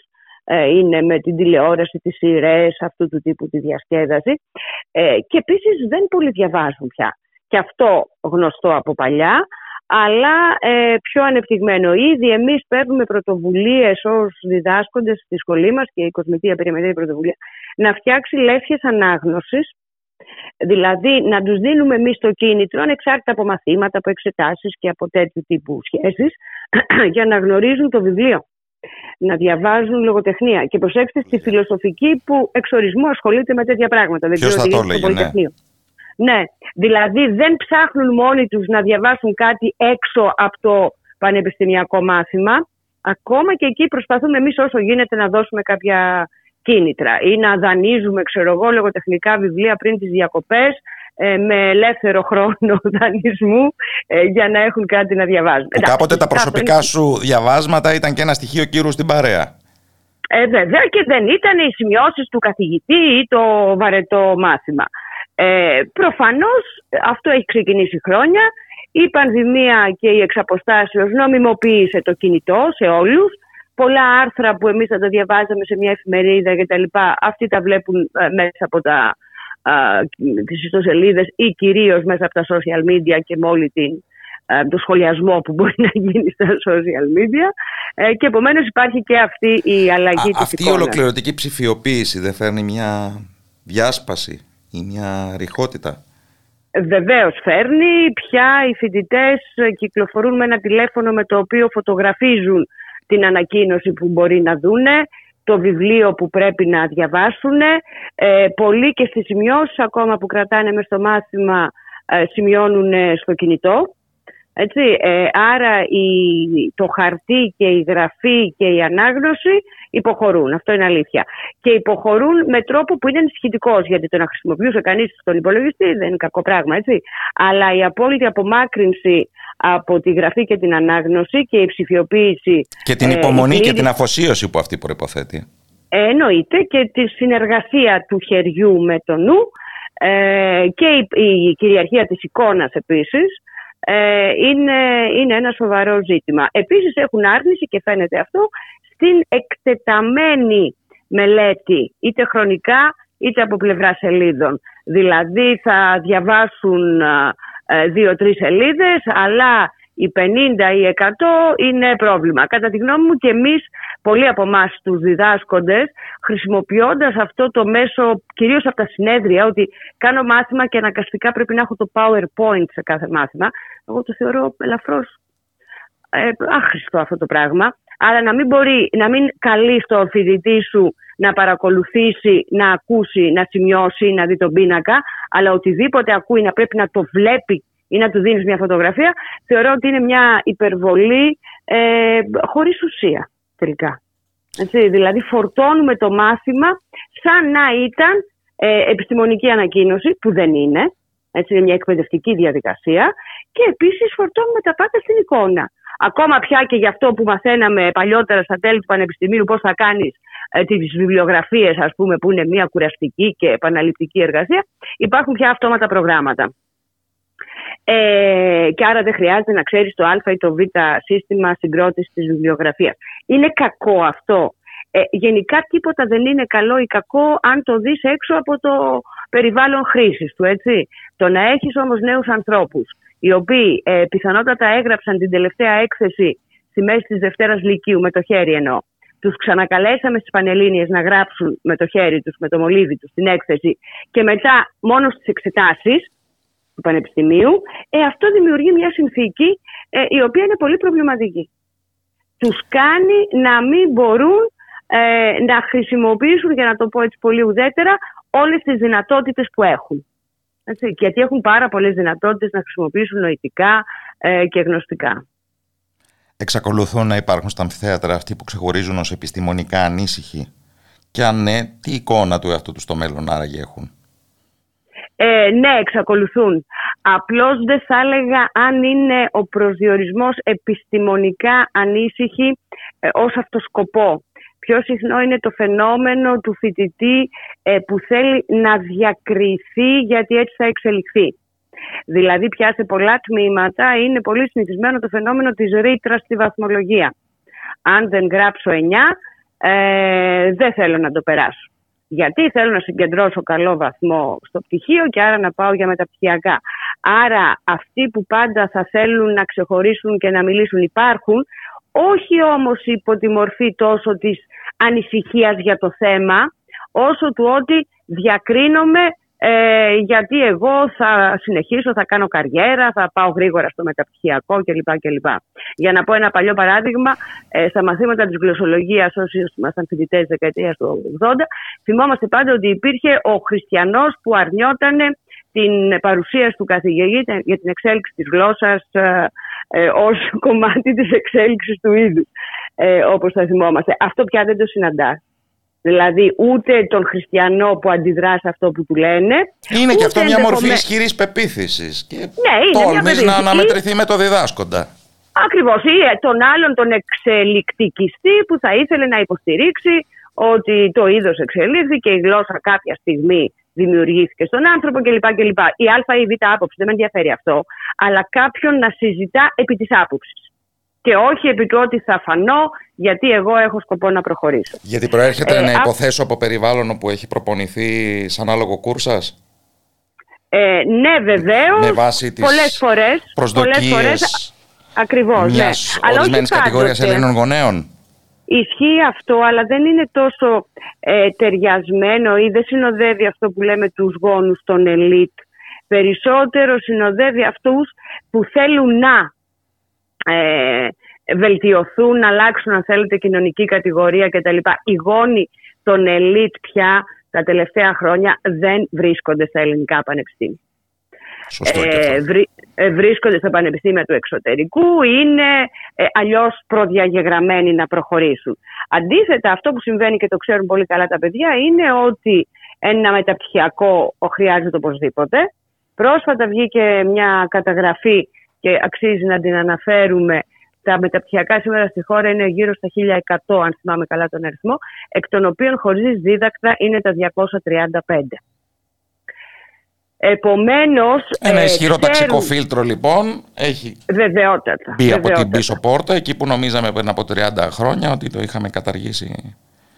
είναι με την τηλεόραση, τις σειρές, αυτού του τύπου τη διασκέδαση. και επίσης δεν πολύ διαβάζουν πια. Και αυτό γνωστό από παλιά, αλλά ε, πιο ανεπτυγμένο. Ήδη εμείς παίρνουμε πρωτοβουλίες ως διδάσκοντες στη σχολή μας και η Κοσμητεία περιμένει πρωτοβουλία να φτιάξει λέσχες ανάγνωσης Δηλαδή να τους δίνουμε εμείς το κίνητρο ανεξάρτητα από μαθήματα, από εξετάσεις και από τέτοιου τύπου σχέσεις για να γνωρίζουν το βιβλίο να διαβάζουν λογοτεχνία. Και προσέξτε στη φιλοσοφική που εξορισμού ασχολείται με τέτοια πράγματα. Ποιος θα το έλεγε, ναι. Ναι, δηλαδή δεν ψάχνουν μόνοι τους να διαβάσουν κάτι έξω από το πανεπιστημιακό μάθημα. Ακόμα και εκεί προσπαθούμε εμείς όσο γίνεται να δώσουμε κάποια κίνητρα ή να δανείζουμε, ξέρω εγώ, λογοτεχνικά βιβλία πριν τις διακοπές ε, με ελεύθερο χρόνο δανεισμού ε, για να έχουν κάτι να διαβάζουν. κάποτε τα προσωπικά σου διαβάσματα ήταν και ένα στοιχείο κύρου στην παρέα. Ε, βέβαια και δεν ήταν οι σημειώσεις του καθηγητή ή το βαρετό μάθημα. Ε, προφανώς αυτό έχει ξεκινήσει χρόνια. Η πανδημία και η εξαποστάσεως νομιμοποίησε το κινητό σε όλους. Πολλά άρθρα που εμείς θα τα διαβάζαμε σε μια εφημερίδα και τα λοιπά, αυτοί τα βλέπουν ε, μέσα από τα, ε, τις ιστοσελίδες ή κυρίως μέσα από τα social media και με όλη την, ε, το σχολιασμό που μπορεί να γίνει στα social media ε, και επομένως υπάρχει και αυτή η αλλαγή Α, της Αυτή η ολοκληρωτική ψηφιοποίηση δεν φέρνει μια διάσπαση; Ή μια ρηχότητα; Βεβαίως φέρνει. Πια οι φοιτητές κυκλοφορούν με ένα τηλέφωνο με το οποίο φωτογραφίζουν την ανακοίνωση που μπορεί να δούνε, το βιβλίο που πρέπει να διαβάσουν. Ε, πολλοί και στις σημειώσεις ακόμα που κρατάνε μες στο μάθημα ε, σημειώνουν στο κινητό. Έτσι, ε, άρα η, το χαρτί και η γραφή και η ανάγνωση υποχωρούν. Αυτό είναι αλήθεια. Και υποχωρούν με τρόπο που είναι ενισχυτικός. Γιατί το να χρησιμοποιούσε κανείς τον υπολογιστή δεν είναι κακό πράγμα, έτσι. Αλλά η απόλυτη απομάκρυνση από τη γραφή και την ανάγνωση και η ψηφιοποίηση. Και την ε, υπομονή και την αφοσίωση που αυτή προποθέτει. Ε, εννοείται και τη συνεργασία του χεριού με το νου ε, και η, η κυριαρχία της εικόνας επίσης ε, είναι, είναι ένα σοβαρό ζήτημα. Επίσης έχουν άρνηση και φαίνεται αυτό στην εκτεταμένη μελέτη είτε χρονικά είτε από πλευρά σελίδων. Δηλαδή θα διαβάσουν ε, δύο-τρεις σελίδες αλλά οι 50 ή 100 είναι πρόβλημα. Κατά τη γνώμη μου και εμείς, πολλοί από εμάς τους διδάσκοντες, χρησιμοποιώντας αυτό το μέσο, κυρίως από τα συνέδρια, ότι κάνω μάθημα και αναγκαστικά πρέπει να έχω το PowerPoint σε κάθε μάθημα, εγώ το θεωρώ ελαφρώς ε, άχρηστο αυτό το πράγμα. Άρα να μην μπορεί, να μην καλεί το φοιτητή σου να παρακολουθήσει, να ακούσει, να σημειώσει, να δει τον πίνακα, αλλά οτιδήποτε ακούει να πρέπει να το βλέπει ή να του δίνεις μια φωτογραφία, θεωρώ ότι είναι μια υπερβολή ε, χωρίς ουσία τελικά. Έτσι, δηλαδή φορτώνουμε το μάθημα σαν να ήταν ε, επιστημονική ανακοίνωση, που δεν είναι. Έτσι είναι μια εκπαιδευτική διαδικασία. Και επίσης φορτώνουμε τα πάντα στην εικόνα. Ακόμα πια και για αυτό που μαθαίναμε παλιότερα στα τέλη του Πανεπιστημίου, πώς θα κάνεις ε, τις βιβλιογραφίες, ας πούμε, που είναι μια κουραστική και επαναληπτική εργασία, υπάρχουν πια αυτόματα προγράμματα. Ε, και άρα δεν χρειάζεται να ξέρεις το α ή το β σύστημα συγκρότησης της βιβλιογραφίας. Είναι κακό αυτό. Ε, γενικά τίποτα δεν είναι καλό ή κακό αν το δεις έξω από το περιβάλλον χρήσης του, έτσι. Το να έχεις όμως νέους ανθρώπους, οι οποίοι ε, πιθανότατα έγραψαν την τελευταία έκθεση στη μέση της Δευτέρας Λυκείου, με το χέρι εννοώ. Τους ξανακαλέσαμε στις Πανελλήνιες να γράψουν με το χέρι τους, με το μολύβι τους την έκθεση και μετά μόνο στις εξετάσεις, του Πανεπιστημίου, ε, αυτό δημιουργεί μια συνθήκη ε, η οποία είναι πολύ προβληματική. Τους κάνει να μην μπορούν ε, να χρησιμοποιήσουν, για να το πω έτσι πολύ ουδέτερα, όλες τις δυνατότητες που έχουν. Έτσι, γιατί έχουν πάρα πολλές δυνατότητες να χρησιμοποιήσουν νοητικά ε, και γνωστικά. Εξακολουθούν να υπάρχουν στα αμφιθέατρα αυτοί που ξεχωρίζουν ως επιστημονικά ανήσυχοι; Και αν ναι, τι εικόνα του εαυτού τους στο μέλλον άραγε έχουν; Ε, ναι, εξακολουθούν. Απλώς δεν θα έλεγα αν είναι ο προσδιορισμός επιστημονικά ανήσυχη ε, ως σκοπό. Πιο συχνό είναι το φαινόμενο του φοιτητή ε, που θέλει να διακριθεί γιατί έτσι θα εξελιχθεί. Δηλαδή πια σε πολλά τμήματα είναι πολύ συνηθισμένο το φαινόμενο της ρήτρας στη βαθμολογία. Αν δεν γράψω 9, ε, δεν θέλω να το περάσω. Γιατί θέλω να συγκεντρώσω καλό βαθμό στο πτυχίο και άρα να πάω για μεταπτυχιακά. Άρα αυτοί που πάντα θα θέλουν να ξεχωρίσουν και να μιλήσουν υπάρχουν, όχι όμως υπό τη μορφή τόσο της ανησυχίας για το θέμα, όσο του ότι διακρίνομαι ε, γιατί εγώ θα συνεχίσω, θα κάνω καριέρα, θα πάω γρήγορα στο μεταπτυχιακό κλπ. κλπ. Για να πω ένα παλιό παράδειγμα, ε, στα μαθήματα της γλωσσολογίας όσοι ήμασταν φοιτητές δεκαετίας του 80, θυμόμαστε πάντα ότι υπήρχε ο χριστιανός που αρνιόταν την παρουσίαση του καθηγητή για την εξέλιξη της γλώσσας ε, ε, ως κομμάτι της εξέλιξης του είδους, ε, όπως θα θυμόμαστε. Αυτό πια δεν το συναντά. Δηλαδή ούτε τον χριστιανό που αντιδρά σε αυτό που του λένε. Είναι και αυτό μια μορφή ισχυρής πεποίθησης. Και ναι, τόλμη να αναμετρηθεί με το διδάσκοντα. Ακριβώς. Ή τον άλλον τον εξελικτικιστή που θα ήθελε να υποστηρίξει ότι το είδος εξελίχθηκε, η γλώσσα κάποια στιγμή δημιουργήθηκε στον άνθρωπο κλπ. κλπ. Η Α ή η Β άποψη δεν με ενδιαφέρει αυτό, αλλά κάποιον να συζητά επί της άποψης και όχι επί του ότι θα φανώ γιατί εγώ έχω σκοπό να προχωρήσω. Γιατί προέρχεται ε, να υποθέσω από περιβάλλον που έχει προπονηθεί σαν άλογο κούρσας; Ε, ναι, βεβαίως. Με βάση τις προσδοκίες ακριβώς. Μιας ναι. ορισμένης κατηγορίας Ελλήνων γονέων; Ισχύει αυτό, αλλά δεν είναι τόσο ε, ταιριασμένο ή δεν συνοδεύει αυτό που λέμε τους γόνους των ελίτ. Περισσότερο συνοδεύει αυτούς που θέλουν να ε, βελτιωθούν, να αλλάξουν αν θέλετε κοινωνική κατηγορία κτλ. Οι γόνοι των ελίτ πια τα τελευταία χρόνια δεν βρίσκονται στα ελληνικά πανεπιστήμια. ε, ε, βρίσκονται στα πανεπιστήμια του εξωτερικού, είναι ε, αλλιώς προδιαγεγραμμένοι να προχωρήσουν. Αντίθετα, αυτό που συμβαίνει και το ξέρουν πολύ καλά τα παιδιά είναι ότι ένα μεταπτυχιακό χρειάζεται οπωσδήποτε. Πρόσφατα βγήκε μια καταγραφή και αξίζει να την αναφέρουμε τα μεταπτυχιακά σήμερα στη χώρα είναι γύρω στα 1100, αν θυμάμαι καλά τον αριθμό, εκ των οποίων χωρίς δίδακτρα είναι τα 235. Επομένως, Ένα ε, ισχυρό ταξικό φίλτρο λοιπόν έχει βεβαιότατα, μπει από την πίσω πόρτα, εκεί που νομίζαμε πριν από 30 χρόνια ότι το είχαμε καταργήσει.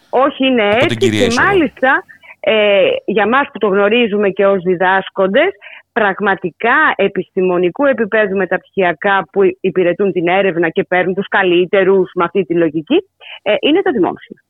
Όχι, είναι έτσι και μάλιστα ε, για μας που το γνωρίζουμε και ως διδάσκοντες, πραγματικά επιστημονικού επίπεδου μεταπτυχιακά που υπηρετούν την έρευνα και παίρνουν τους καλύτερους με αυτή τη λογική, ε, είναι τα δημόσια.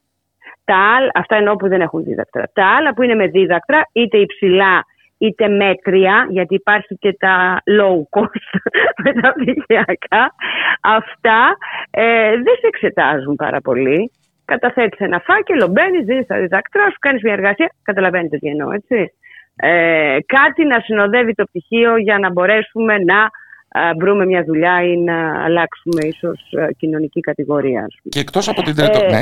Τα άλλα, αυτά εννοώ που δεν έχουν δίδακτρα. Τα άλλα που είναι με δίδακτρα, είτε υψηλά είτε μέτρια, γιατί υπάρχει και τα low cost μεταπτυχιακά, αυτά ε, δεν σε εξετάζουν πάρα πολύ. Καταθέτεις ένα φάκελο, μπαίνεις, δίνεις τα διδακτρά σου, κάνεις μια εργασία. Καταλαβαίνετε τι εννοώ, έτσι ε, κάτι να συνοδεύει το πτυχίο για να μπορέσουμε να βρούμε μια δουλειά ή να αλλάξουμε ίσως κοινωνική κατηγορία. Και εκτός από την τρίτο... Ε, ναι.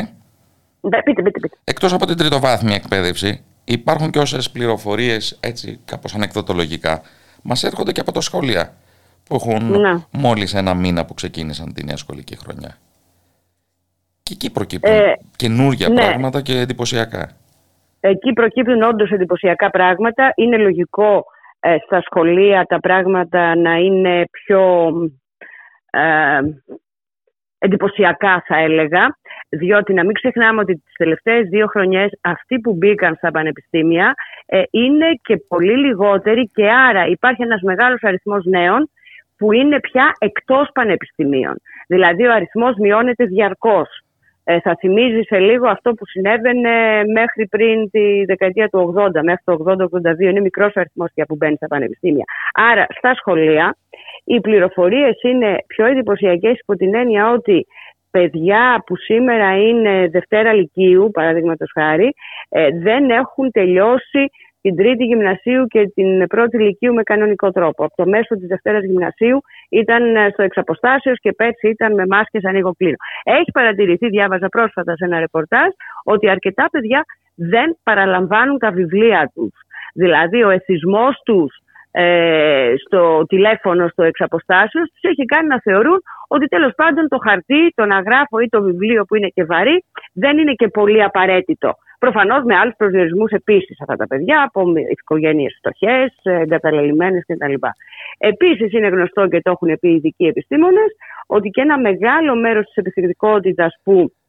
ναι. Πείτε, πείτε, πείτε. Εκτός από την τριτοβάθμια εκπαίδευση υπάρχουν και όσες πληροφορίες έτσι κάπως ανεκδοτολογικά μας έρχονται και από τα σχολεία που έχουν ναι. μόλις ένα μήνα που ξεκίνησαν την νέα σχολική χρονιά. Και εκεί προκύπτουν ε, καινούργια ναι. πράγματα και εντυπωσιακά. Εκεί προκύπτουν όντως εντυπωσιακά πράγματα. Είναι λογικό ε, στα σχολεία τα πράγματα να είναι πιο ε, εντυπωσιακά θα έλεγα, διότι να μην ξεχνάμε ότι τις τελευταίες δύο χρονιές αυτοί που μπήκαν στα πανεπιστήμια ε, είναι και πολύ λιγότεροι και άρα υπάρχει ένας μεγάλος αριθμός νέων που είναι πια εκτός πανεπιστημίων. Δηλαδή ο αριθμός μειώνεται διαρκώς. Ε, θα θυμίζεις σε λίγο αυτό που συνέβαινε μέχρι πριν τη δεκαετία του 80, μέχρι το 80-82. Είναι μικρός αριθμός πια που μπαίνει στα πανεπιστήμια. Άρα, στα σχολεία, οι πληροφορίες είναι πιο εντυπωσιακές υπό την έννοια ότι παιδιά που σήμερα είναι Δευτέρα Λυκείου, παραδείγματος χάρη, ε, δεν έχουν τελειώσει την τρίτη γυμνασίου και την πρώτη λυκείου με κανονικό τρόπο. Από το μέσο της Δευτέρας Γυμνασίου ήταν ε, στο εξαποστάσεως και πέρσι ήταν με μάσκες ανοίγω κλείνω. Έχει παρατηρηθεί, διάβαζα πρόσφατα σε ένα ρεπορτάζ, ότι αρκετά παιδιά δεν παραλαμβάνουν τα βιβλία τους. Δηλαδή ο εθισμός τους ε, στο τηλέφωνο στο εξαποστάσεως τους έχει κάνει να θεωρούν ότι τέλος πάντων το χαρτί, το να γράφω ή το βιβλίο που είναι και βαρύ δεν είναι και πολύ απαραίτητο. Προφανώς με άλλους προσδιορισμούς επίσης αυτά τα παιδιά, από οικογένειες φτωχές, εγκαταλελειμμένες κτλ. Επίσης είναι γνωστό και το έχουν πει οι ειδικοί επιστήμονες ότι και ένα μεγάλο μέρος της επιθετικότητας που ε,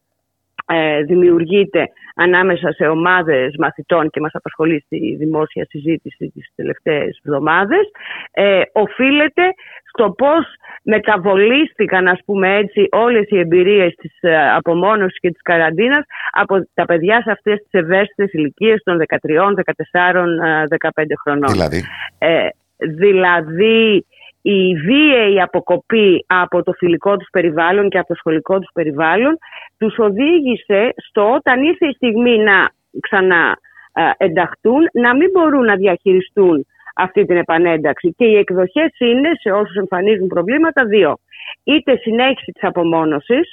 δημιουργείται ανάμεσα σε ομάδες μαθητών και μας απασχολεί στη δημόσια συζήτηση τις τελευταίες εβδομάδες ε, οφείλεται στο πώς μεταβολίστηκαν ας πούμε έτσι όλες οι εμπειρίες της ε, απομόνωσης και της καραντίνας από τα παιδιά σε αυτές τις ευαίσθητες ηλικίες των 13, 14, 15 χρονών. Δηλαδή, ε, δηλαδή η βίαιη αποκοπή από το φιλικό τους περιβάλλον και από το σχολικό τους περιβάλλον τους οδήγησε στο όταν ήρθε η στιγμή να ξανά ε, ενταχτούν να μην μπορούν να διαχειριστούν αυτή την επανένταξη. Και οι εκδοχές είναι σε όσους εμφανίζουν προβλήματα δύο. Είτε συνέχιση της απομόνωσης,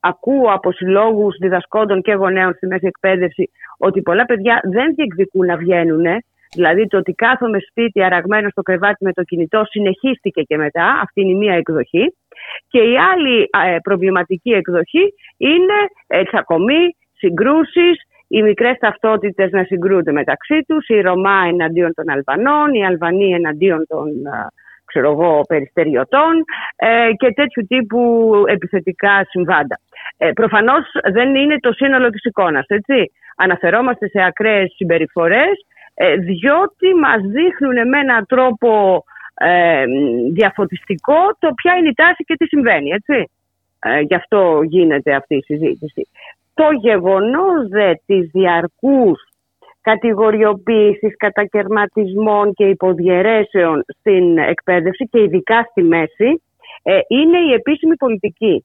ακούω από συλλόγους διδασκόντων και γονέων στη μέση εκπαίδευση ότι πολλά παιδιά δεν διεκδικούν να βγαίνουν Δηλαδή το ότι κάθομαι σπίτι αραγμένος στο κρεβάτι με το κινητό συνεχίστηκε και μετά, αυτή είναι η μία εκδοχή. Και η άλλη ε, προβληματική εκδοχή είναι ε, τσακωμοί, συγκρούσεις, οι μικρές ταυτότητες να συγκρούνται μεταξύ τους, οι Ρωμά εναντίον των Αλβανών, οι Αλβανοί εναντίον των ε, ξέρω εγώ, περιστεριωτών ε, και τέτοιου τύπου επιθετικά συμβάντα. Ε, προφανώς δεν είναι το σύνολο της εικόνας, έτσι. Αναφερόμαστε σε ακραίες συμπεριφορές ε, διότι μας δείχνουν με έναν τρόπο ε, διαφωτιστικό το ποια είναι η τάση και τι συμβαίνει, έτσι. Ε, γι' αυτό γίνεται αυτή η συζήτηση. Το γεγονός δε της διαρκούς κατηγοριοποίησης, κατακαιρματισμών και υποδιαιρέσεων στην εκπαίδευση και ειδικά στη μέση ε, είναι η επίσημη πολιτική.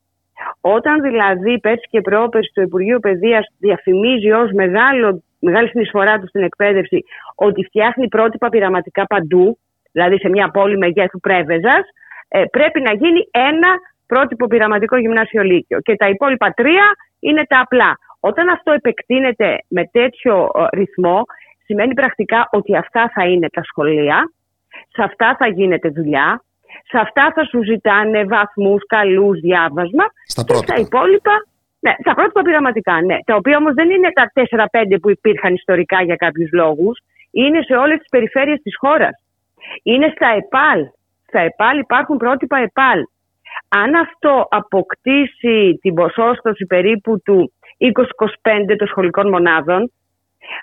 Όταν δηλαδή πέρσι και πρόπερσι το Υπουργείο Παιδείας διαφημίζει ως μεγάλο μεγάλη συνεισφορά του στην εκπαίδευση ότι φτιάχνει πρότυπα πειραματικά παντού, δηλαδή σε μια πόλη μεγέθου Πρέβεζας, ε, πρέπει να γίνει ένα πρότυπο πειραματικό γυμνάσιο λύκειο. Και τα υπόλοιπα τρία είναι τα απλά. Όταν αυτό επεκτείνεται με τέτοιο ε, ρυθμό, σημαίνει πρακτικά ότι αυτά θα είναι τα σχολεία, σε αυτά θα γίνεται δουλειά, σε αυτά θα σου ζητάνε βαθμούς, καλούς, διάβασμα. Στα πρώτα. Και στα υπόλοιπα. Ναι, στα πρότυπα πειραματικά, ναι. Τα οποία όμως δεν είναι τα 4-5 που υπήρχαν ιστορικά για κάποιους λόγους. Είναι σε όλες τις περιφέρειες της χώρας. Είναι στα ΕΠΑΛ. Στα ΕΠΑΛ υπάρχουν πρότυπα ΕΠΑΛ. Αν αυτό αποκτήσει την ποσόστοση περίπου του 20-25 των σχολικών μονάδων,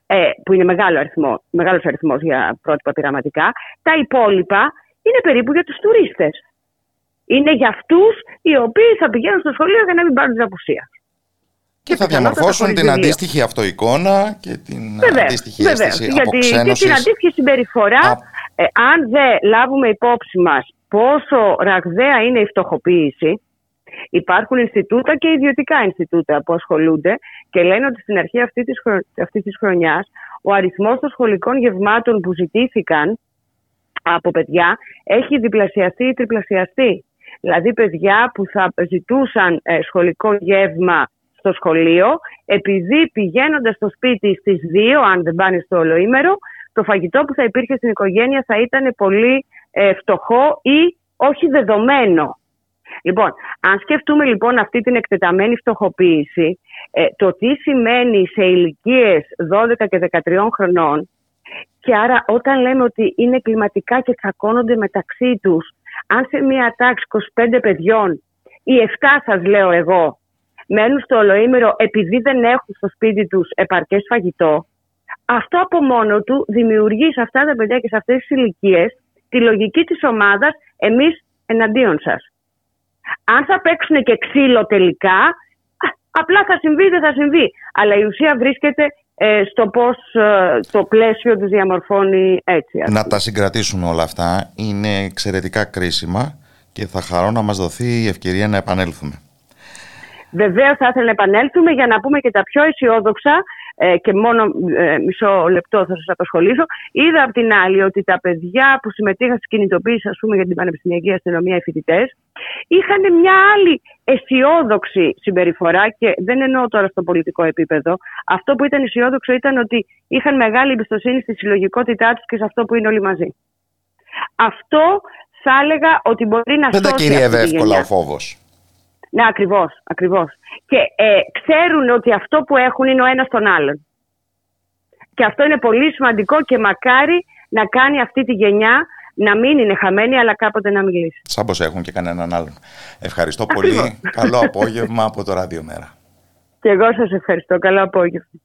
ε, που είναι μεγάλο αριθμό, μεγάλος αριθμός για πρότυπα πειραματικά, τα υπόλοιπα είναι περίπου για τους τουρίστες. Είναι για αυτούς οι οποίοι θα πηγαίνουν στο σχολείο για να μην πάρουν την απουσία. Και θα διαμορφώσουν την αντίστοιχη αυτοεικόνα και την βεβαίως, αντίστοιχη βεβαίως, αίσθηση γιατί αποξένωσης. Και την αντίστοιχη συμπεριφορά, ε, αν δεν λάβουμε υπόψη μας πόσο ραγδαία είναι η φτωχοποίηση, υπάρχουν Ινστιτούτα και ιδιωτικά Ινστιτούτα που ασχολούνται και λένε ότι στην αρχή αυτή της, χρο... αυτής της χρονιάς ο αριθμός των σχολικών γευμάτων που ζητήθηκαν από παιδιά έχει διπλασιαστεί ή τριπλασιαστεί. Δηλαδή παιδιά που θα ζητούσαν ε, σχολικό γεύμα στο σχολείο, επειδή πηγαίνοντας στο σπίτι στις 2, αν δεν πάνε στο ολοήμερο, το φαγητό που θα υπήρχε στην οικογένεια θα ήταν πολύ ε, φτωχό ή όχι δεδομένο. Λοιπόν, αν σκεφτούμε λοιπόν αυτή την εκτεταμένη φτωχοποίηση, ε, το τι σημαίνει σε ηλικίες 12 και 13 χρονών, και άρα όταν λέμε ότι είναι κλιματικά και τσακώνονται μεταξύ τους, αν σε μια τάξη 25 παιδιών, οι 7 σας λέω εγώ, μένουν στο ολοήμερο επειδή δεν έχουν στο σπίτι τους επαρκές φαγητό, αυτό από μόνο του δημιουργεί σε αυτά τα παιδιά και σε αυτές τις ηλικίες τη λογική της ομάδας εμείς εναντίον σας. Αν θα παίξουν και ξύλο τελικά, απλά θα συμβεί, δεν θα συμβεί. Αλλά η ουσία βρίσκεται ε, στο πώς ε, το πλαίσιο τους διαμορφώνει έτσι. Να τα συγκρατήσουμε όλα αυτά είναι εξαιρετικά κρίσιμα και θα χαρώ να μας δοθεί η ευκαιρία να επανέλθουμε. Βεβαίως θα ήθελα να επανέλθουμε για να πούμε και τα πιο αισιόδοξα ε, και μόνο ε, μισό λεπτό θα σας απασχολήσω. Είδα απ' την άλλη ότι τα παιδιά που συμμετείχαν στη κινητοποίηση, ας πούμε, για την Πανεπιστημιακή Αστυνομία, οι φοιτητές, είχαν μια άλλη αισιόδοξη συμπεριφορά και δεν εννοώ τώρα στο πολιτικό επίπεδο. Αυτό που ήταν αισιόδοξο ήταν ότι είχαν μεγάλη εμπιστοσύνη στη συλλογικότητά τους και σε αυτό που είναι όλοι μαζί. Αυτό θα έλεγα ότι μπορεί να Δεν τα κυριεύει εύκολα ο φόβος. Ναι, ακριβώς. Ακριβώς. Και ε, ξέρουν ότι αυτό που έχουν είναι ο ένας τον άλλον. Και αυτό είναι πολύ σημαντικό και μακάρι να κάνει αυτή τη γενιά να μην είναι χαμένη, αλλά κάποτε να μιλήσει. Σαν πως έχουν και κανέναν άλλον. Ευχαριστώ πολύ. Καλό απόγευμα από το Ράδιο Μέρα. Και εγώ σας ευχαριστώ. Καλό απόγευμα.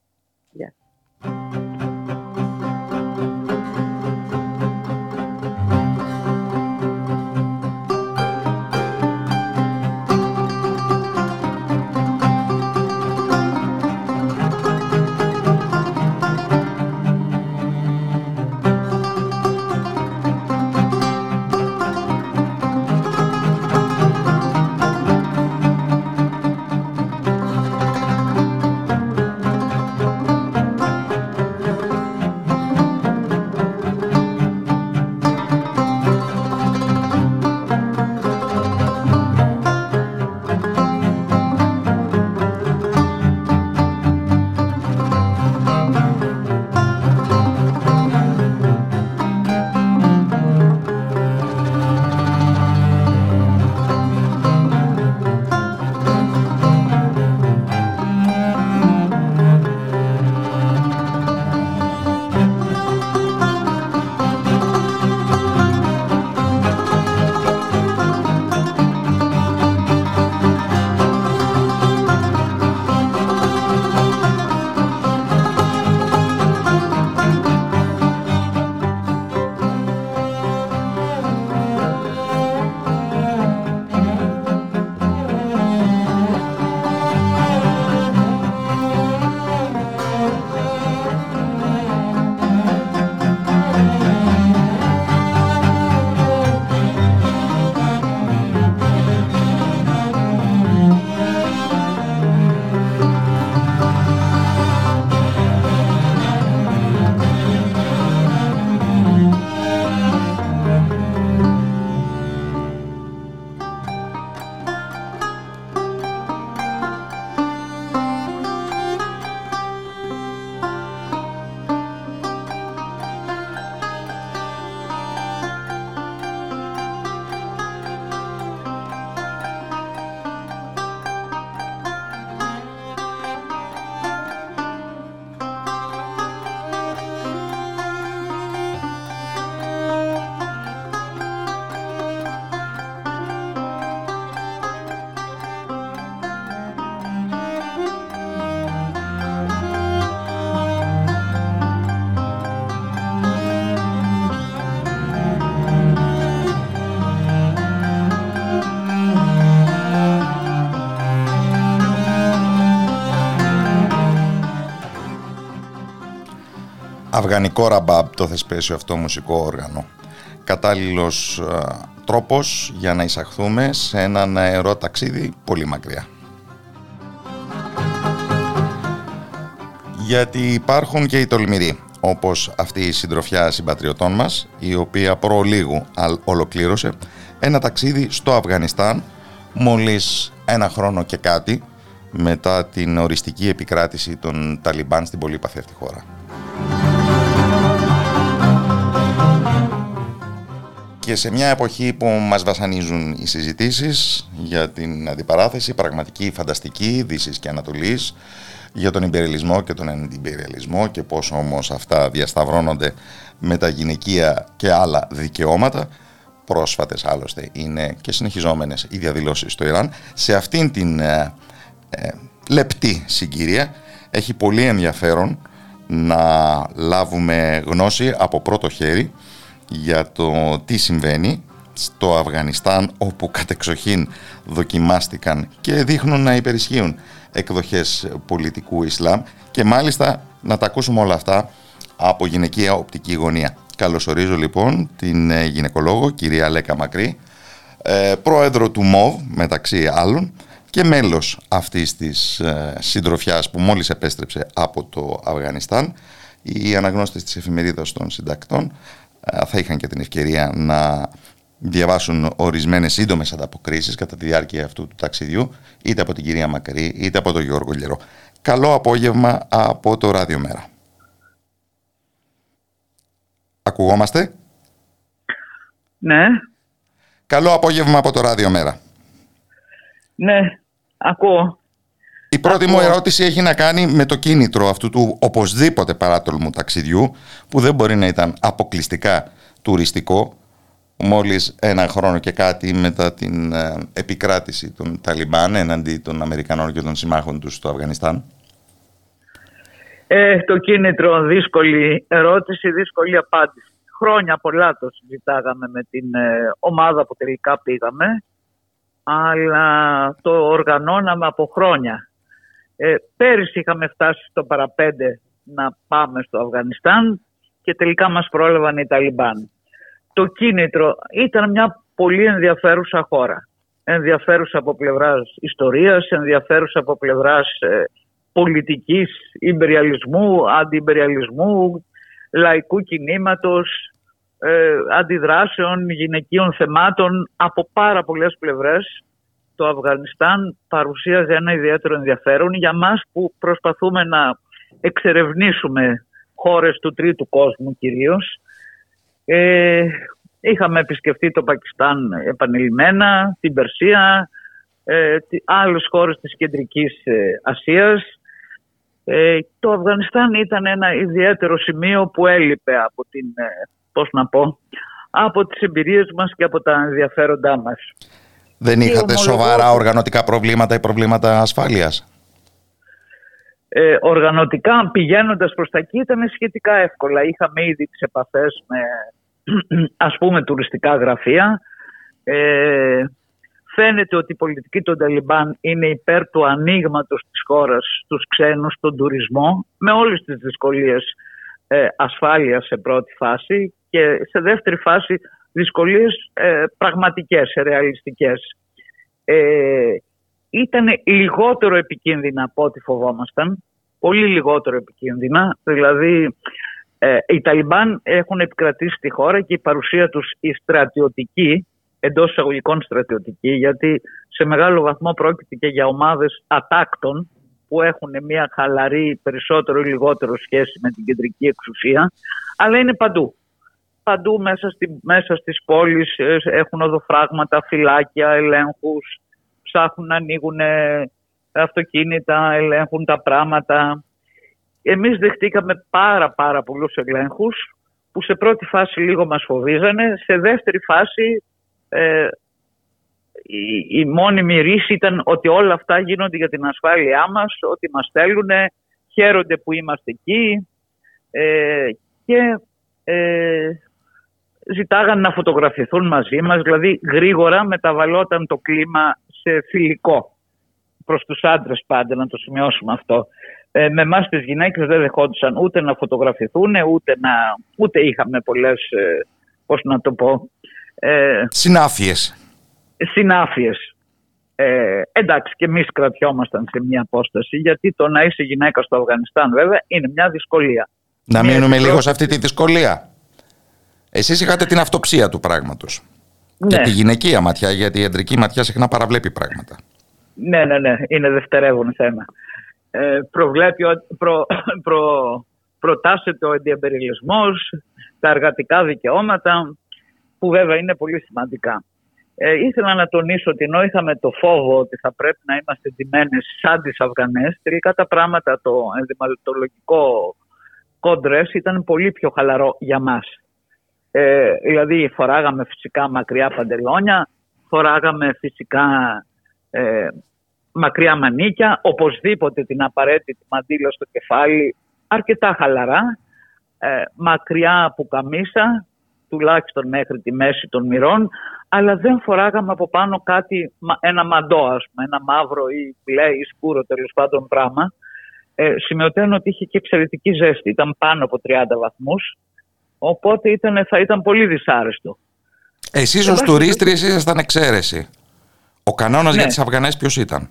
Αυγανικό ραμπάμπ το θεσπέσιο αυτό μουσικό όργανο. Κατάλληλος ε, τρόπος για να εισαχθούμε σε έναν αερό ταξίδι πολύ μακριά. Γιατί υπάρχουν και οι τολμηροί, όπως αυτή η συντροφιά συμπατριωτών μας, η οποία προλίγου ολοκλήρωσε ένα ταξίδι στο Αφγανιστάν μόλις ένα χρόνο και κάτι μετά την οριστική επικράτηση των Ταλιμπάν στην πολύπαθη αυτή χώρα. Και σε μια εποχή που μας βασανίζουν οι συζητήσεις για την αντιπαράθεση πραγματική, φανταστική, Δύσης και Ανατολής, για τον υπερελισμό και τον αντιπεριαλισμό και πώς όμως αυτά διασταυρώνονται με τα γυναικεία και άλλα δικαιώματα, πρόσφατες άλλωστε είναι και συνεχιζόμενες οι διαδηλώσεις στο Ιράν, σε αυτήν την ε, ε, λεπτή συγκυρία έχει πολύ ενδιαφέρον να λάβουμε γνώση από πρώτο χέρι για το τι συμβαίνει στο Αφγανιστάν όπου κατεξοχήν δοκιμάστηκαν και δείχνουν να υπερισχύουν εκδοχές πολιτικού Ισλάμ και μάλιστα να τα ακούσουμε όλα αυτά από γυναικεία οπτική γωνία. Καλωσορίζω λοιπόν την ε, γυναικολόγο κυρία Λέκα Μακρύ, ε, πρόεδρο του ΜΟΒ μεταξύ άλλων και μέλος αυτής της ε, συντροφιάς που μόλις επέστρεψε από το Αφγανιστάν. Οι αναγνώστες της εφημερίδας των συντακτών θα είχαν και την ευκαιρία να διαβάσουν ορισμένες σύντομες ανταποκρίσεις κατά τη διάρκεια αυτού του ταξιδιού είτε από την κυρία Μακρύ είτε από τον Γιώργο Λερό. Καλό απόγευμα από το Ράδιο Μέρα. Ακουγόμαστε; Ναι. Καλό απόγευμα από το Ράδιο Μέρα. Ναι, ακούω. Η πρώτη μου ερώτηση έχει να κάνει με το κίνητρο αυτού του οπωσδήποτε παράτολμου ταξιδιού που δεν μπορεί να ήταν αποκλειστικά τουριστικό μόλις ένα χρόνο και κάτι μετά την ε, επικράτηση των Ταλιμπάν εναντί των Αμερικανών και των συμμάχων τους στο Αφγανιστάν. Ε, το κίνητρο δύσκολη ερώτηση, δύσκολη απάντηση. Χρόνια πολλά το συζητάγαμε με την ε, ομάδα που τελικά πήγαμε αλλά το οργανώναμε από χρόνια. Ε, πέρυσι είχαμε φτάσει στο παραπέντε να πάμε στο Αφγανιστάν και τελικά μας πρόλαβαν οι Ταλιμπάν. Το κίνητρο ήταν μια πολύ ενδιαφέρουσα χώρα. Ενδιαφέρουσα από πλευράς ιστορίας, ενδιαφέρουσα από πλευράς ε, πολιτικής, υπεριαλισμού, αντιυπεριαλισμού, λαϊκού κινήματος, ε, αντιδράσεων, γυναικείων θεμάτων από πάρα πολλές πλευρές το Αφγανιστάν παρουσίαζε ένα ιδιαίτερο ενδιαφέρον για μας που προσπαθούμε να εξερευνήσουμε χώρες του τρίτου κόσμου κυρίως. Ε, είχαμε επισκεφτεί το Πακιστάν επανειλημμένα, την Περσία, ε, άλλες χώρες της Κεντρικής ε, Ασίας. Ε, το Αφγανιστάν ήταν ένα ιδιαίτερο σημείο που έλειπε από την, ε, πώς να πω, από τις εμπειρίες μας και από τα ενδιαφέροντά μας. Δεν είχατε σοβαρά οργανωτικά προβλήματα ή προβλήματα ασφάλειας; Ε, οργανωτικά πηγαίνοντας προς τα εκεί ήταν σχετικά εύκολα. Είχαμε ήδη τις επαφές με ας πούμε τουριστικά γραφεία. Ε, φαίνεται ότι η πολιτική των Ταλιμπάν είναι υπέρ του ανοίγματος της χώρας στους ξένους, στον τουρισμό, με όλες τις δυσκολίες ε, ασφάλειας σε πρώτη φάση και σε δεύτερη φάση δυσκολίες ε, πραγματικές, ρεαλιστικές. Ε, ήταν λιγότερο επικίνδυνα από ό,τι φοβόμασταν, πολύ λιγότερο επικίνδυνα, δηλαδή ε, οι Ταλιμπάν έχουν επικρατήσει τη χώρα και η παρουσία τους η στρατιωτική, εντός εισαγωγικών στρατιωτική, γιατί σε μεγάλο βαθμό πρόκειται και για ομάδες ατάκτων που έχουν μια χαλαρή περισσότερο ή λιγότερο σχέση με την κεντρική εξουσία, αλλά είναι παντού παντού μέσα, στη, μέσα στις πόλεις ε, έχουν οδοφράγματα, φυλάκια, ελέγχους, ψάχνουν να ανοίγουν ε, αυτοκίνητα, ελέγχουν τα πράγματα. Εμείς δεχτήκαμε πάρα πάρα πολλούς ελέγχους που σε πρώτη φάση λίγο μας φοβίζανε, σε δεύτερη φάση ε, η, η μόνιμη ρίση ήταν ότι όλα αυτά γίνονται για την ασφάλειά μας, ότι μας θέλουν, χαίρονται που είμαστε εκεί. Ε, και ε, ζητάγαν να φωτογραφηθούν μαζί μας, δηλαδή γρήγορα μεταβαλόταν το κλίμα σε φιλικό προς τους άντρες πάντα, να το σημειώσουμε αυτό. Ε, με εμάς τις γυναίκες δεν δεχόντουσαν ούτε να φωτογραφηθούν, ούτε, να, ούτε είχαμε πολλές. Ε, Πώς να το πω. Ε, Συνάφειες. Συνάφειες. Ε, εντάξει, και εμείς κρατιόμασταν σε μια απόσταση, γιατί το να είσαι γυναίκα στο Αφγανιστάν, βέβαια, είναι μια δυσκολία. Να μείνουμε λίγο σε αυτή τη δυσκολία. Εσείς είχατε την αυτοψία του πράγματος. Ναι. Και τη γυναικεία ματιά, γιατί η ιατρική ματιά συχνά παραβλέπει πράγματα. Ναι, ναι, ναι. Είναι δευτερεύον θέμα. Ε, προβλέπει, προ, προ, προτάσσεται ο ενδιαμπεριλισμός, τα εργατικά δικαιώματα, που βέβαια είναι πολύ σημαντικά. Ε, ήθελα να τονίσω ότι ενώ είχαμε το φόβο ότι θα πρέπει να είμαστε ντυμένες σαν τις Αφγανές, τελικά τα πράγματα, το ενδυματολογικό κόντρες ήταν πολύ πιο χαλαρό για μας. Ε, δηλαδή φοράγαμε φυσικά μακριά παντελόνια, φοράγαμε φυσικά ε, μακριά μανίκια, οπωσδήποτε την απαραίτητη μαντήλα στο κεφάλι, αρκετά χαλαρά, ε, μακριά από καμίσα, τουλάχιστον μέχρι τη μέση των μυρών, αλλά δεν φοράγαμε από πάνω κάτι, ένα μαντό ας πούμε, ένα μαύρο ή μπλε ή σκούρο τέλος πάντων πράγμα. Ε, σημειωτέων ότι είχε και εξαιρετική ζέστη, ήταν πάνω από 30 βαθμούς, οπότε ήταν, θα ήταν πολύ δυσάρεστο. Εσείς ως τουρίστρες ήσασταν εξαίρεση. Ο κανόνας ναι. για τις Αφγανές ποιος ήταν;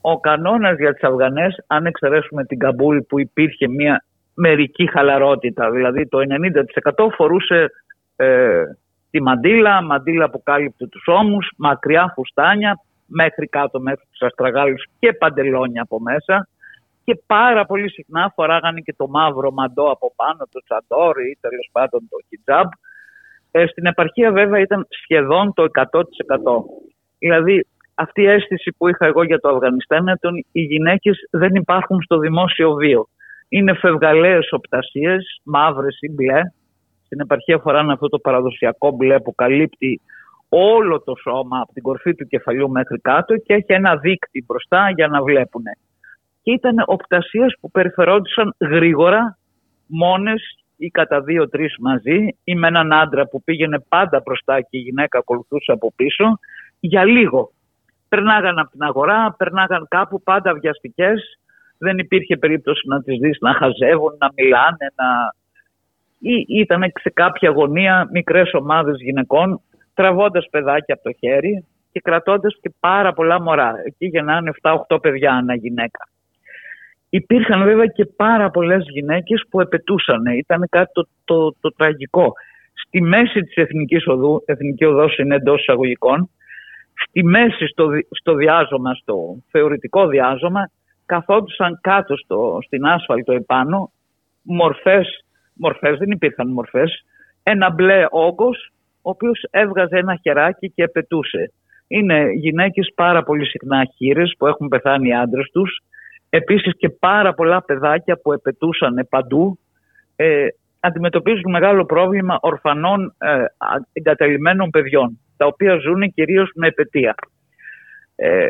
Ο κανόνας για τις Αφγανές, αν εξαιρέσουμε την Καμπούλ που υπήρχε μια μερική χαλαρότητα, δηλαδή το 90% φορούσε ε, τη μαντήλα, μαντήλα που κάλυπτε τους ώμους, μακριά φουστάνια, μέχρι κάτω μέχρι τους αστραγάλους και παντελόνια από μέσα και πάρα πολύ συχνά φοράγανε και το μαύρο μαντό από πάνω, το τσαντόρ ή τέλος πάντων το χιτζάμπ. Ε, στην επαρχία βέβαια ήταν σχεδόν το 100%. Δηλαδή αυτή η αίσθηση που είχα εγώ για το Αφγανιστάν είναι ότι οι γυναίκες δεν υπάρχουν στο δημόσιο βίο. Είναι φευγαλαίες οπτασίες, μαύρες ή μπλε, στην επαρχία φοράνε αυτό το παραδοσιακό μπλε που καλύπτει όλο το σώμα από την κορφή του κεφαλιού μέχρι κάτω και έχει ένα δίκτυ μπροστά για να βλέπουν. Και ήταν οπτασίες που περιφερόντουσαν γρήγορα, μόνες ή κατά δύο-τρεις μαζί ή με έναν άντρα που πήγαινε πάντα μπροστά και η γυναίκα ακολουθούσε από πίσω για λίγο. Περνάγαν από την αγορά, περνάγαν κάπου πάντα βιαστικές. Δεν υπήρχε περίπτωση να τις δεις να χαζεύουν, να μιλάνε, να ή ήταν σε κάποια γωνία μικρές ομάδες γυναικών τραβώντας παιδάκια από το χέρι και κρατώντας και πάρα πολλά μωρά. Εκεί γεννάνε 7-8 παιδιά ανά γυναίκα. Υπήρχαν βέβαια και πάρα πολλές γυναίκες που επετούσαν. Ήταν κάτι το, το, το, τραγικό. Στη μέση της Εθνικής Οδού, Εθνική Οδός είναι εντός εισαγωγικών, στη μέση στο, στο διάζωμα, στο θεωρητικό διάζωμα, καθόντουσαν κάτω στο, στην άσφαλτο επάνω μορφές μορφές, δεν υπήρχαν μορφές, ένα μπλε όγκος, ο οποίος έβγαζε ένα χεράκι και επετούσε. Είναι γυναίκες πάρα πολύ συχνά χείρες που έχουν πεθάνει οι άντρες τους, επίσης και πάρα πολλά παιδάκια που επετούσαν παντού, ε, αντιμετωπίζουν μεγάλο πρόβλημα ορφανών ε, εγκαταλειμμένων παιδιών, τα οποία ζουν κυρίως με επαιτία. Ε,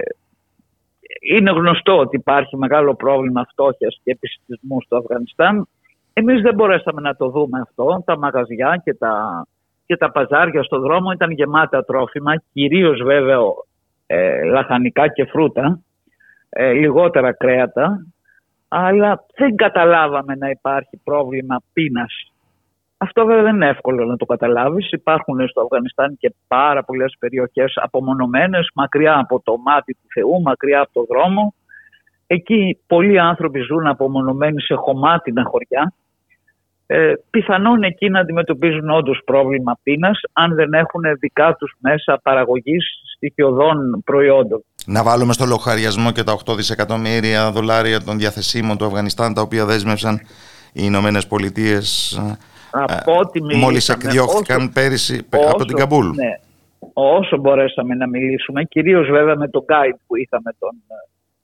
είναι γνωστό ότι υπάρχει μεγάλο πρόβλημα φτώχειας και επιστημισμού στο Αφγανιστάν. Εμείς δεν μπορέσαμε να το δούμε αυτό. Τα μαγαζιά και τα, και τα παζάρια στο δρόμο ήταν γεμάτα τρόφιμα, κυρίως βέβαια ε, λαχανικά και φρούτα, ε, λιγότερα κρέατα, αλλά δεν καταλάβαμε να υπάρχει πρόβλημα πείνας. Αυτό βέβαια δεν είναι εύκολο να το καταλάβεις. Υπάρχουν στο Αφγανιστάν και πάρα πολλές περιοχές απομονωμένες, μακριά από το μάτι του Θεού, μακριά από το δρόμο. Εκεί πολλοί άνθρωποι ζουν απομονωμένοι σε χωμάτινα χωριά ε, πιθανόν εκεί να αντιμετωπίζουν όντως πρόβλημα πείνας αν δεν έχουν δικά τους μέσα παραγωγής στοιχειωδών προϊόντων. Να βάλουμε στο λογαριασμό και τα 8 δισεκατομμύρια δολάρια των διαθεσίμων του Αφγανιστάν τα οποία δέσμευσαν οι Ηνωμένες Πολιτείες ε, μόλις εκδιώχθηκαν πέρυσι από την Καμπούλ. Ναι, όσο μπορέσαμε να μιλήσουμε, κυρίως βέβαια με τον guide που είχαμε τον,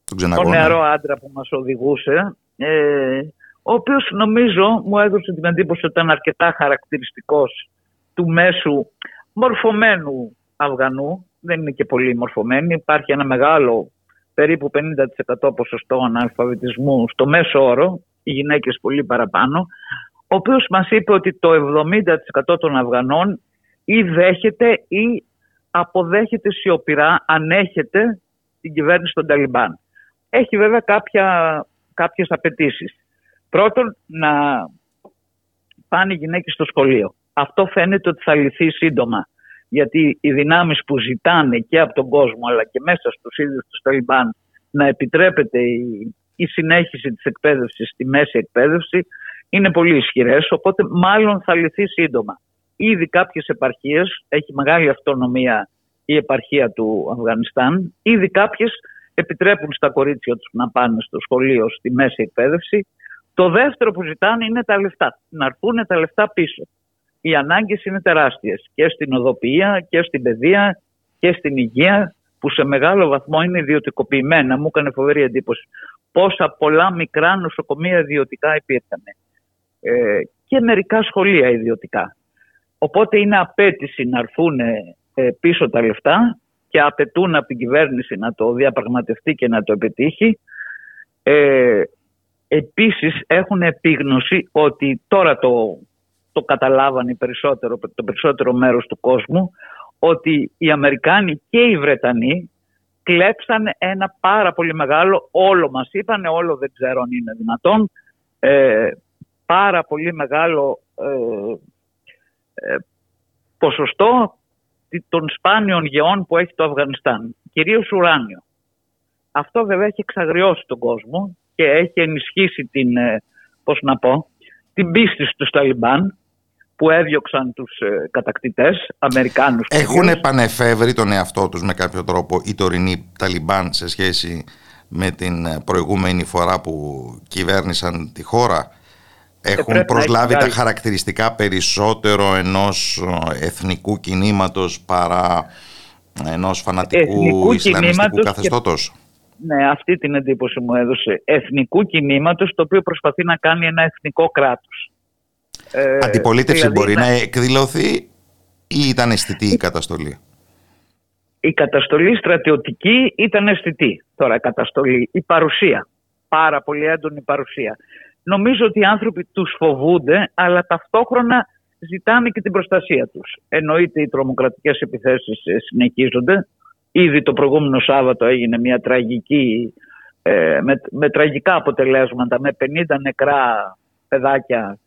τον, τον νεαρό άντρα που μας οδηγούσε, ε, ο οποίος νομίζω μου έδωσε την εντύπωση ότι ήταν αρκετά χαρακτηριστικός του μέσου μορφωμένου Αφγανού. Δεν είναι και πολύ μορφωμένοι. Υπάρχει ένα μεγάλο, περίπου 50% ποσοστό αναλφαβητισμού στο μέσο όρο, οι γυναίκες πολύ παραπάνω, ο οποίος μας είπε ότι το 70% των Αφγανών ή δέχεται ή αποδέχεται σιωπηρά, ανέχεται την κυβέρνηση των Ταλιμπάν. Έχει βέβαια κάποια κάποιες απαιτήσεις. Πρώτον, να πάνε οι γυναίκες στο σχολείο. Αυτό φαίνεται ότι θα λυθεί σύντομα. Γιατί οι δυνάμεις που ζητάνε και από τον κόσμο αλλά και μέσα στους ίδιους τους Ταλιμπάν να επιτρέπεται η, η συνέχιση της εκπαίδευσης στη μέση εκπαίδευση είναι πολύ ισχυρές, οπότε μάλλον θα λυθεί σύντομα. Ήδη κάποιες επαρχίες, έχει μεγάλη αυτονομία η επαρχία του Αφγανιστάν, ήδη κάποιες επιτρέπουν στα κορίτσια τους να πάνε στο σχολείο στη μέση εκπαίδευση. Το δεύτερο που ζητάνε είναι τα λεφτά, να έρθουν τα λεφτά πίσω. Οι ανάγκες είναι τεράστιες και στην οδοποιία και στην παιδεία και στην υγεία που σε μεγάλο βαθμό είναι ιδιωτικοποιημένα. Μου έκανε φοβερή εντύπωση πόσα πολλά μικρά νοσοκομεία ιδιωτικά υπήρχαν ε, και μερικά σχολεία ιδιωτικά. Οπότε είναι απέτηση να έρθουν ε, πίσω τα λεφτά και απαιτούν από την κυβέρνηση να το διαπραγματευτεί και να το επιτύχει. Ε, επίσης έχουν επίγνωση ότι τώρα το, το καταλάβανε περισσότερο, το περισσότερο μέρος του κόσμου ότι οι Αμερικάνοι και οι Βρετανοί κλέψαν ένα πάρα πολύ μεγάλο, όλο μας είπαν, όλο δεν ξέρω αν είναι δυνατόν, ε, πάρα πολύ μεγάλο ε, ε, ποσοστό των σπάνιων γεών που έχει το Αφγανιστάν, κυρίως ουράνιο. Αυτό βέβαια έχει εξαγριώσει τον κόσμο και έχει ενισχύσει την, ε, πώς να πω, την πίστη του Ταλιμπάν που έδιωξαν τους ε, κατακτητές, Αμερικάνους. Έχουν επανεφεύρει τον εαυτό τους με κάποιο τρόπο οι τωρινοί Ταλιμπάν σε σχέση με την προηγούμενη φορά που κυβέρνησαν τη χώρα; Έχουν προσλάβει τα χαρακτηριστικά περισσότερο ενός ε, εθνικού κινήματος παρά ενός φανατικού ισλαμιστικού καθεστώτος; ναι, αυτή την εντύπωση μου έδωσε. Εθνικού κινήματος το οποίο προσπαθεί να κάνει ένα εθνικό κράτος. Ε, Αντιπολίτευση δηλαδή μπορεί να... εκδηλωθεί ή ήταν αισθητή η καταστολή; Η καταστολή στρατιωτική ήταν αισθητή. Τώρα η καταστολή, η παρουσία. Πάρα πολύ έντονη παρουσία νομίζω ότι οι άνθρωποι τους φοβούνται, αλλά ταυτόχρονα ζητάνε και την προστασία τους. Εννοείται οι τρομοκρατικές επιθέσεις ε, συνεχίζονται. Ήδη το προηγούμενο Σάββατο έγινε μια τραγική, ε, με, με τραγικά αποτελέσματα, με 50 νεκρά παιδάκια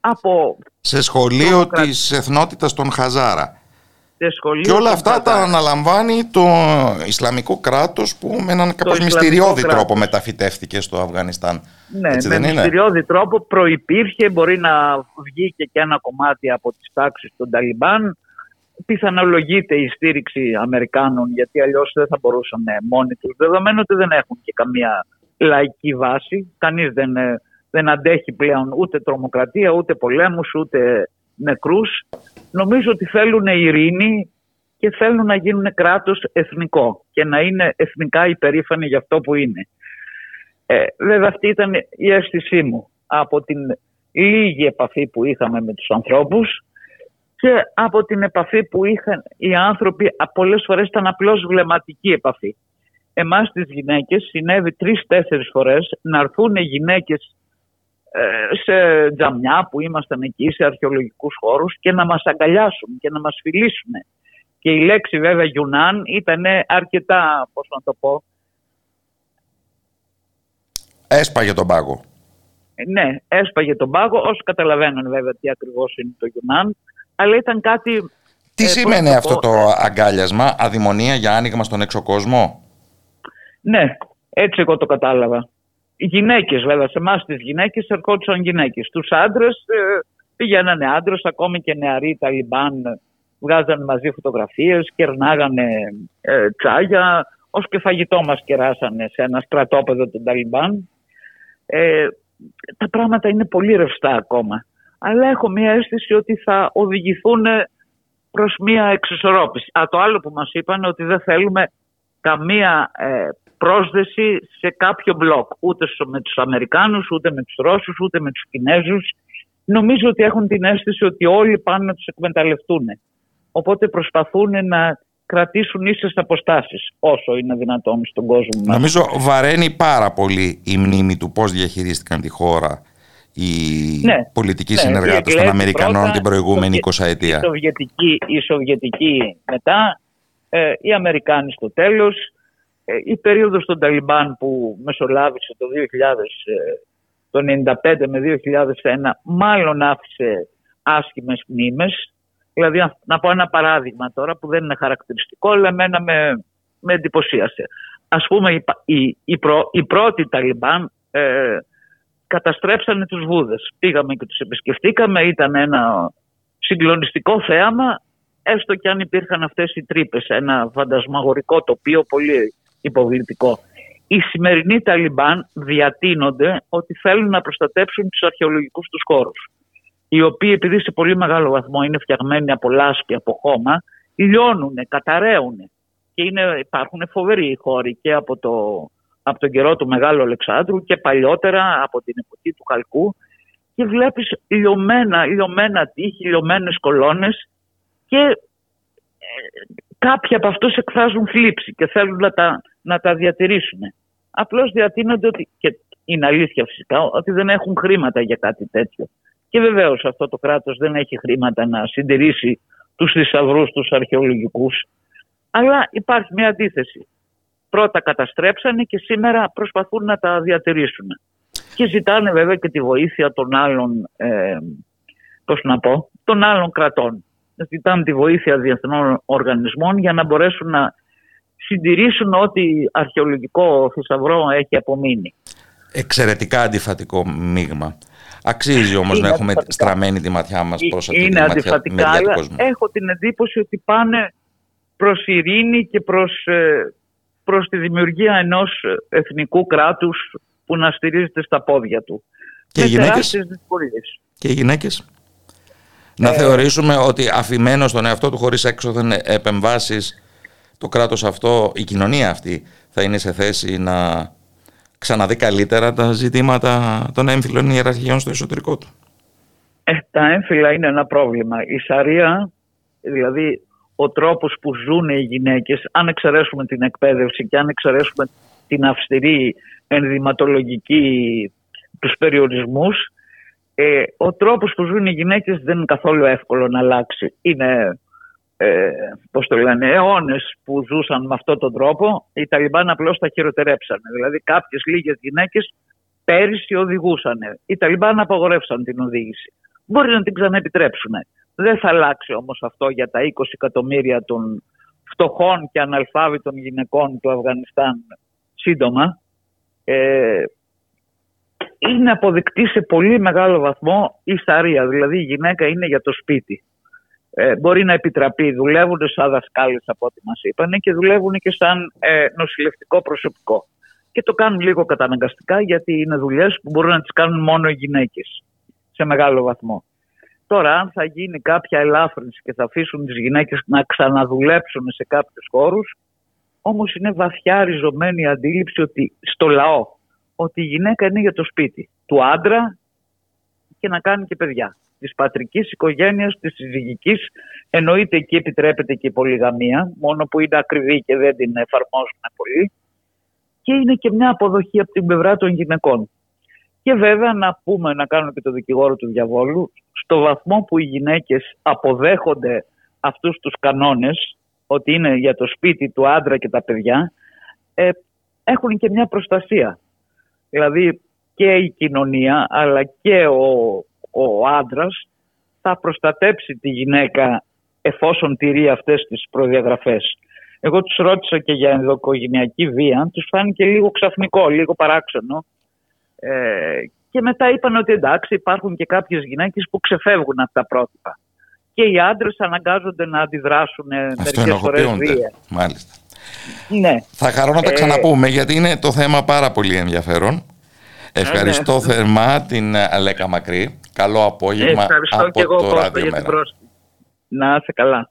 από... Σε σχολείο της εθνότητας των Χαζάρα. Και όλα αυτά τα αναλαμβάνει το Ισλαμικό κράτος που με έναν κάπως μυστηριώδη τρόπο μεταφυτεύτηκε στο Αφγανιστάν. Ναι, Έτσι με μυστηριώδη τρόπο προϋπήρχε, μπορεί να βγήκε και ένα κομμάτι από τις τάξεις των Ταλιμπάν. Πιθανολογείται η στήριξη Αμερικάνων γιατί αλλιώς δεν θα μπορούσαν μόνοι τους. Δεδομένου ότι δεν έχουν και καμία λαϊκή βάση. Κανείς δεν, δεν αντέχει πλέον ούτε τρομοκρατία, ούτε πολέμους, ούτε νεκρούς. Νομίζω ότι θέλουν ειρήνη και θέλουν να γίνουν κράτος εθνικό και να είναι εθνικά υπερήφανοι για αυτό που είναι. Ε, βέβαια αυτή ήταν η αίσθησή μου από την λίγη επαφή που είχαμε με τους ανθρώπους και από την επαφή που είχαν οι άνθρωποι πολλές φορές ήταν απλώς βλεμματική επαφή. Εμάς τις γυναίκες συνέβη τρεις-τέσσερις φορές να έρθουν γυναίκες ε, σε τζαμιά που ήμασταν εκεί, σε αρχαιολογικούς χώρους και να μας αγκαλιάσουν και να μας φιλήσουν. Και η λέξη βέβαια Γιουνάν ήταν αρκετά, πώς να το πω... Έσπαγε τον πάγο. Ε, ναι, έσπαγε τον πάγο, όσοι καταλαβαίνουν βέβαια τι ακριβώς είναι το Γιουνάν, αλλά ήταν κάτι... Τι ε, σημαίνει αυτό το αγκάλιασμα, αδημονία για άνοιγμα στον έξω κόσμο; Ναι, έτσι εγώ το κατάλαβα γυναίκες, βέβαια. Σε εμάς τις γυναίκες ερχόντουσαν γυναίκες. Στους άντρες ε, πηγαίνανε άντρες, ακόμη και νεαροί Ταλιμπάν βγάζανε μαζί φωτογραφίες, κερνάγανε ε, τσάγια, ως και φαγητό μας κεράσανε σε ένα στρατόπεδο των Ταλιμπάν. Ε, τα πράγματα είναι πολύ ρευστά ακόμα. Αλλά έχω μια αίσθηση ότι θα οδηγηθούν προς μια εξισορρόπηση. Α, το άλλο που μας είπαν ότι δεν θέλουμε καμία ε, πρόσδεση σε κάποιο μπλοκ. Ούτε με τους Αμερικάνους, ούτε με τους Ρώσους, ούτε με τους Κινέζους. Νομίζω ότι έχουν την αίσθηση ότι όλοι πάνε να τους εκμεταλλευτούν. Οπότε προσπαθούν να κρατήσουν ίσες αποστάσεις όσο είναι δυνατόν στον κόσμο μας. Νομίζω βαραίνει πάρα πολύ η μνήμη του πώς διαχειρίστηκαν τη χώρα οι ναι, πολιτικοί ναι, συνεργάτες των Αμερικανών την προηγούμενη 20 ετία. Η Σοβιετική, η Σοβιετική μετά, ε, οι Αμερικάνοι στο τέλος, ε, η περίοδος των Ταλιμπάν που μεσολάβησε το 2000, το 95 με 2001 μάλλον άφησε άσχημες μνήμες. Δηλαδή να πω ένα παράδειγμα τώρα που δεν είναι χαρακτηριστικό αλλά εμένα με, με εντυπωσίασε. Ας πούμε οι, οι, οι, προ, οι πρώτοι Ταλιμπάν ε, καταστρέψανε τους Βούδες. Πήγαμε και τους επισκεφτήκαμε, ήταν ένα συγκλονιστικό θέαμα έστω και αν υπήρχαν αυτές οι τρύπες, ένα φαντασμαγορικό τοπίο πολύ υποβλητικό. Οι σημερινοί Ταλιμπάν διατείνονται ότι θέλουν να προστατέψουν τους αρχαιολογικούς τους χώρους οι οποίοι επειδή σε πολύ μεγάλο βαθμό είναι φτιαγμένοι από λάσπη, από χώμα, λιώνουν, καταραίουν και είναι, υπάρχουν φοβεροί χώροι και από, το, από τον καιρό του Μεγάλου Αλεξάνδρου και παλιότερα από την εποχή του Χαλκού και βλέπεις λιωμένα, λιωμένα τείχη, λιωμένες κολόνες και ε, κάποιοι από αυτούς εκφράζουν θλίψη και θέλουν να τα, να τα διατηρήσουν. Απλώς διατείνονται ότι, και είναι αλήθεια φυσικά, ότι δεν έχουν χρήματα για κάτι τέτοιο. Και βεβαίως αυτό το κράτος δεν έχει χρήματα να συντηρήσει τους θησαυρούς τους αρχαιολογικούς. Αλλά υπάρχει μια αντίθεση. Πρώτα καταστρέψανε και σήμερα προσπαθούν να τα διατηρήσουν. Και ζητάνε βέβαια και τη βοήθεια των άλλων, ε, πώς να πω, των άλλων κρατών. Ζητάνε τη βοήθεια διεθνών οργανισμών για να μπορέσουν να συντηρήσουν ό,τι αρχαιολογικό θησαυρό έχει απομείνει. Εξαιρετικά αντιφατικό μείγμα. Αξίζει όμως να έχουμε στραμμένη τη ματιά μας προ αυτή Είναι αντιφατικά, αλλά έχω την εντύπωση ότι πάνε προς ειρήνη και προς προς τη δημιουργία ενός εθνικού κράτους που να στηρίζεται στα πόδια του. Και οι γυναίκες, και οι γυναίκες. Να ε, θεωρήσουμε ότι αφημένο στον εαυτό του χωρίς έξοδεν επεμβάσεις το κράτος αυτό, η κοινωνία αυτή θα είναι σε θέση να ξαναδεί καλύτερα τα ζητήματα των έμφυλων ιεραρχιών στο εσωτερικό του. Ε, τα έμφυλα είναι ένα πρόβλημα. Η Σαρία, δηλαδή ο τρόπος που ζουν οι γυναίκες, αν εξαιρέσουμε την εκπαίδευση και αν εξαιρέσουμε την αυστηρή ενδυματολογική τους περιορισμούς, ε, ο τρόπος που ζουν οι γυναίκες δεν είναι καθόλου εύκολο να αλλάξει. Είναι ε, πώς το λένε, αιώνες που ζούσαν με αυτόν τον τρόπο, οι Ταλιμπάν απλώς τα χειροτερέψαν. Δηλαδή κάποιες λίγες γυναίκες πέρυσι οδηγούσαν. Οι Ταλιμπάν απαγορεύσαν την οδήγηση. Μπορεί να την ξαναεπιτρέψουν. Δεν θα αλλάξει όμως αυτό για τα 20 εκατομμύρια των φτωχών και αναλφάβητων γυναικών του Αφγανιστάν σύντομα. Ε, είναι αποδεικτή σε πολύ μεγάλο βαθμό η Σαρία. Δηλαδή η γυναίκα είναι για το σπίτι ε, μπορεί να επιτραπεί. Δουλεύουν σαν δασκάλες από ό,τι μας είπαν και δουλεύουν και σαν ε, νοσηλευτικό προσωπικό. Και το κάνουν λίγο καταναγκαστικά γιατί είναι δουλειές που μπορούν να τις κάνουν μόνο οι γυναίκες σε μεγάλο βαθμό. Τώρα αν θα γίνει κάποια ελάφρυνση και θα αφήσουν τις γυναίκες να ξαναδουλέψουν σε κάποιους χώρους όμως είναι βαθιά ριζωμένη η αντίληψη ότι στο λαό ότι η γυναίκα είναι για το σπίτι του άντρα και να κάνει και παιδιά της πατρικής οικογένειας, της συζυγικής. Εννοείται εκεί επιτρέπεται και η πολυγαμία, μόνο που είναι ακριβή και δεν την εφαρμόζουν πολύ. Και είναι και μια αποδοχή από την πλευρά των γυναικών. Και βέβαια να πούμε, να κάνουμε και το δικηγόρο του διαβόλου, στο βαθμό που οι γυναίκες αποδέχονται αυτούς τους κανόνες, ότι είναι για το σπίτι του άντρα και τα παιδιά, ε, έχουν και μια προστασία. Δηλαδή και η κοινωνία αλλά και ο ο άντρας θα προστατέψει τη γυναίκα εφόσον τηρεί αυτές τις προδιαγραφές. Εγώ τους ρώτησα και για ενδοκογενειακή βία, τους φάνηκε λίγο ξαφνικό, λίγο παράξενο. Ε, και μετά είπαν ότι εντάξει υπάρχουν και κάποιες γυναίκες που ξεφεύγουν από τα πρότυπα. Και οι άντρες αναγκάζονται να αντιδράσουν μερικές φορές βία. Μάλιστα. Ναι. Θα χαρώ να τα ε, ξαναπούμε γιατί είναι το θέμα πάρα πολύ ενδιαφέρον. Ευχαριστώ ναι. θερμά την Αλέκα Μακρύ. Καλό απόγευμα Ευχαριστώ από και εγώ, το Ράδιο Μέρα. Να είσαι καλά.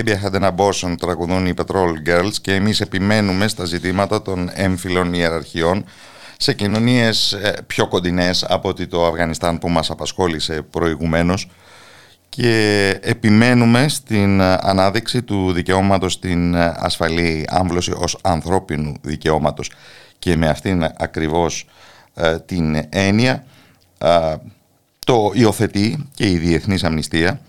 Baby I Had an Abortion τραγουδούν οι Petrol Girls και εμείς επιμένουμε στα ζητήματα των έμφυλων ιεραρχιών σε κοινωνίες ε, πιο κοντινές από ότι το Αφγανιστάν που μας απασχόλησε προηγουμένως. Και επιμένουμε στην ανάδειξη του δικαιώματος στην ασφαλή άμβλωση ως ανθρώπινου δικαιώματος. Και με αυτήν ακριβώς ε, την έννοια ε, το υιοθετεί και η Διεθνής Αμνηστία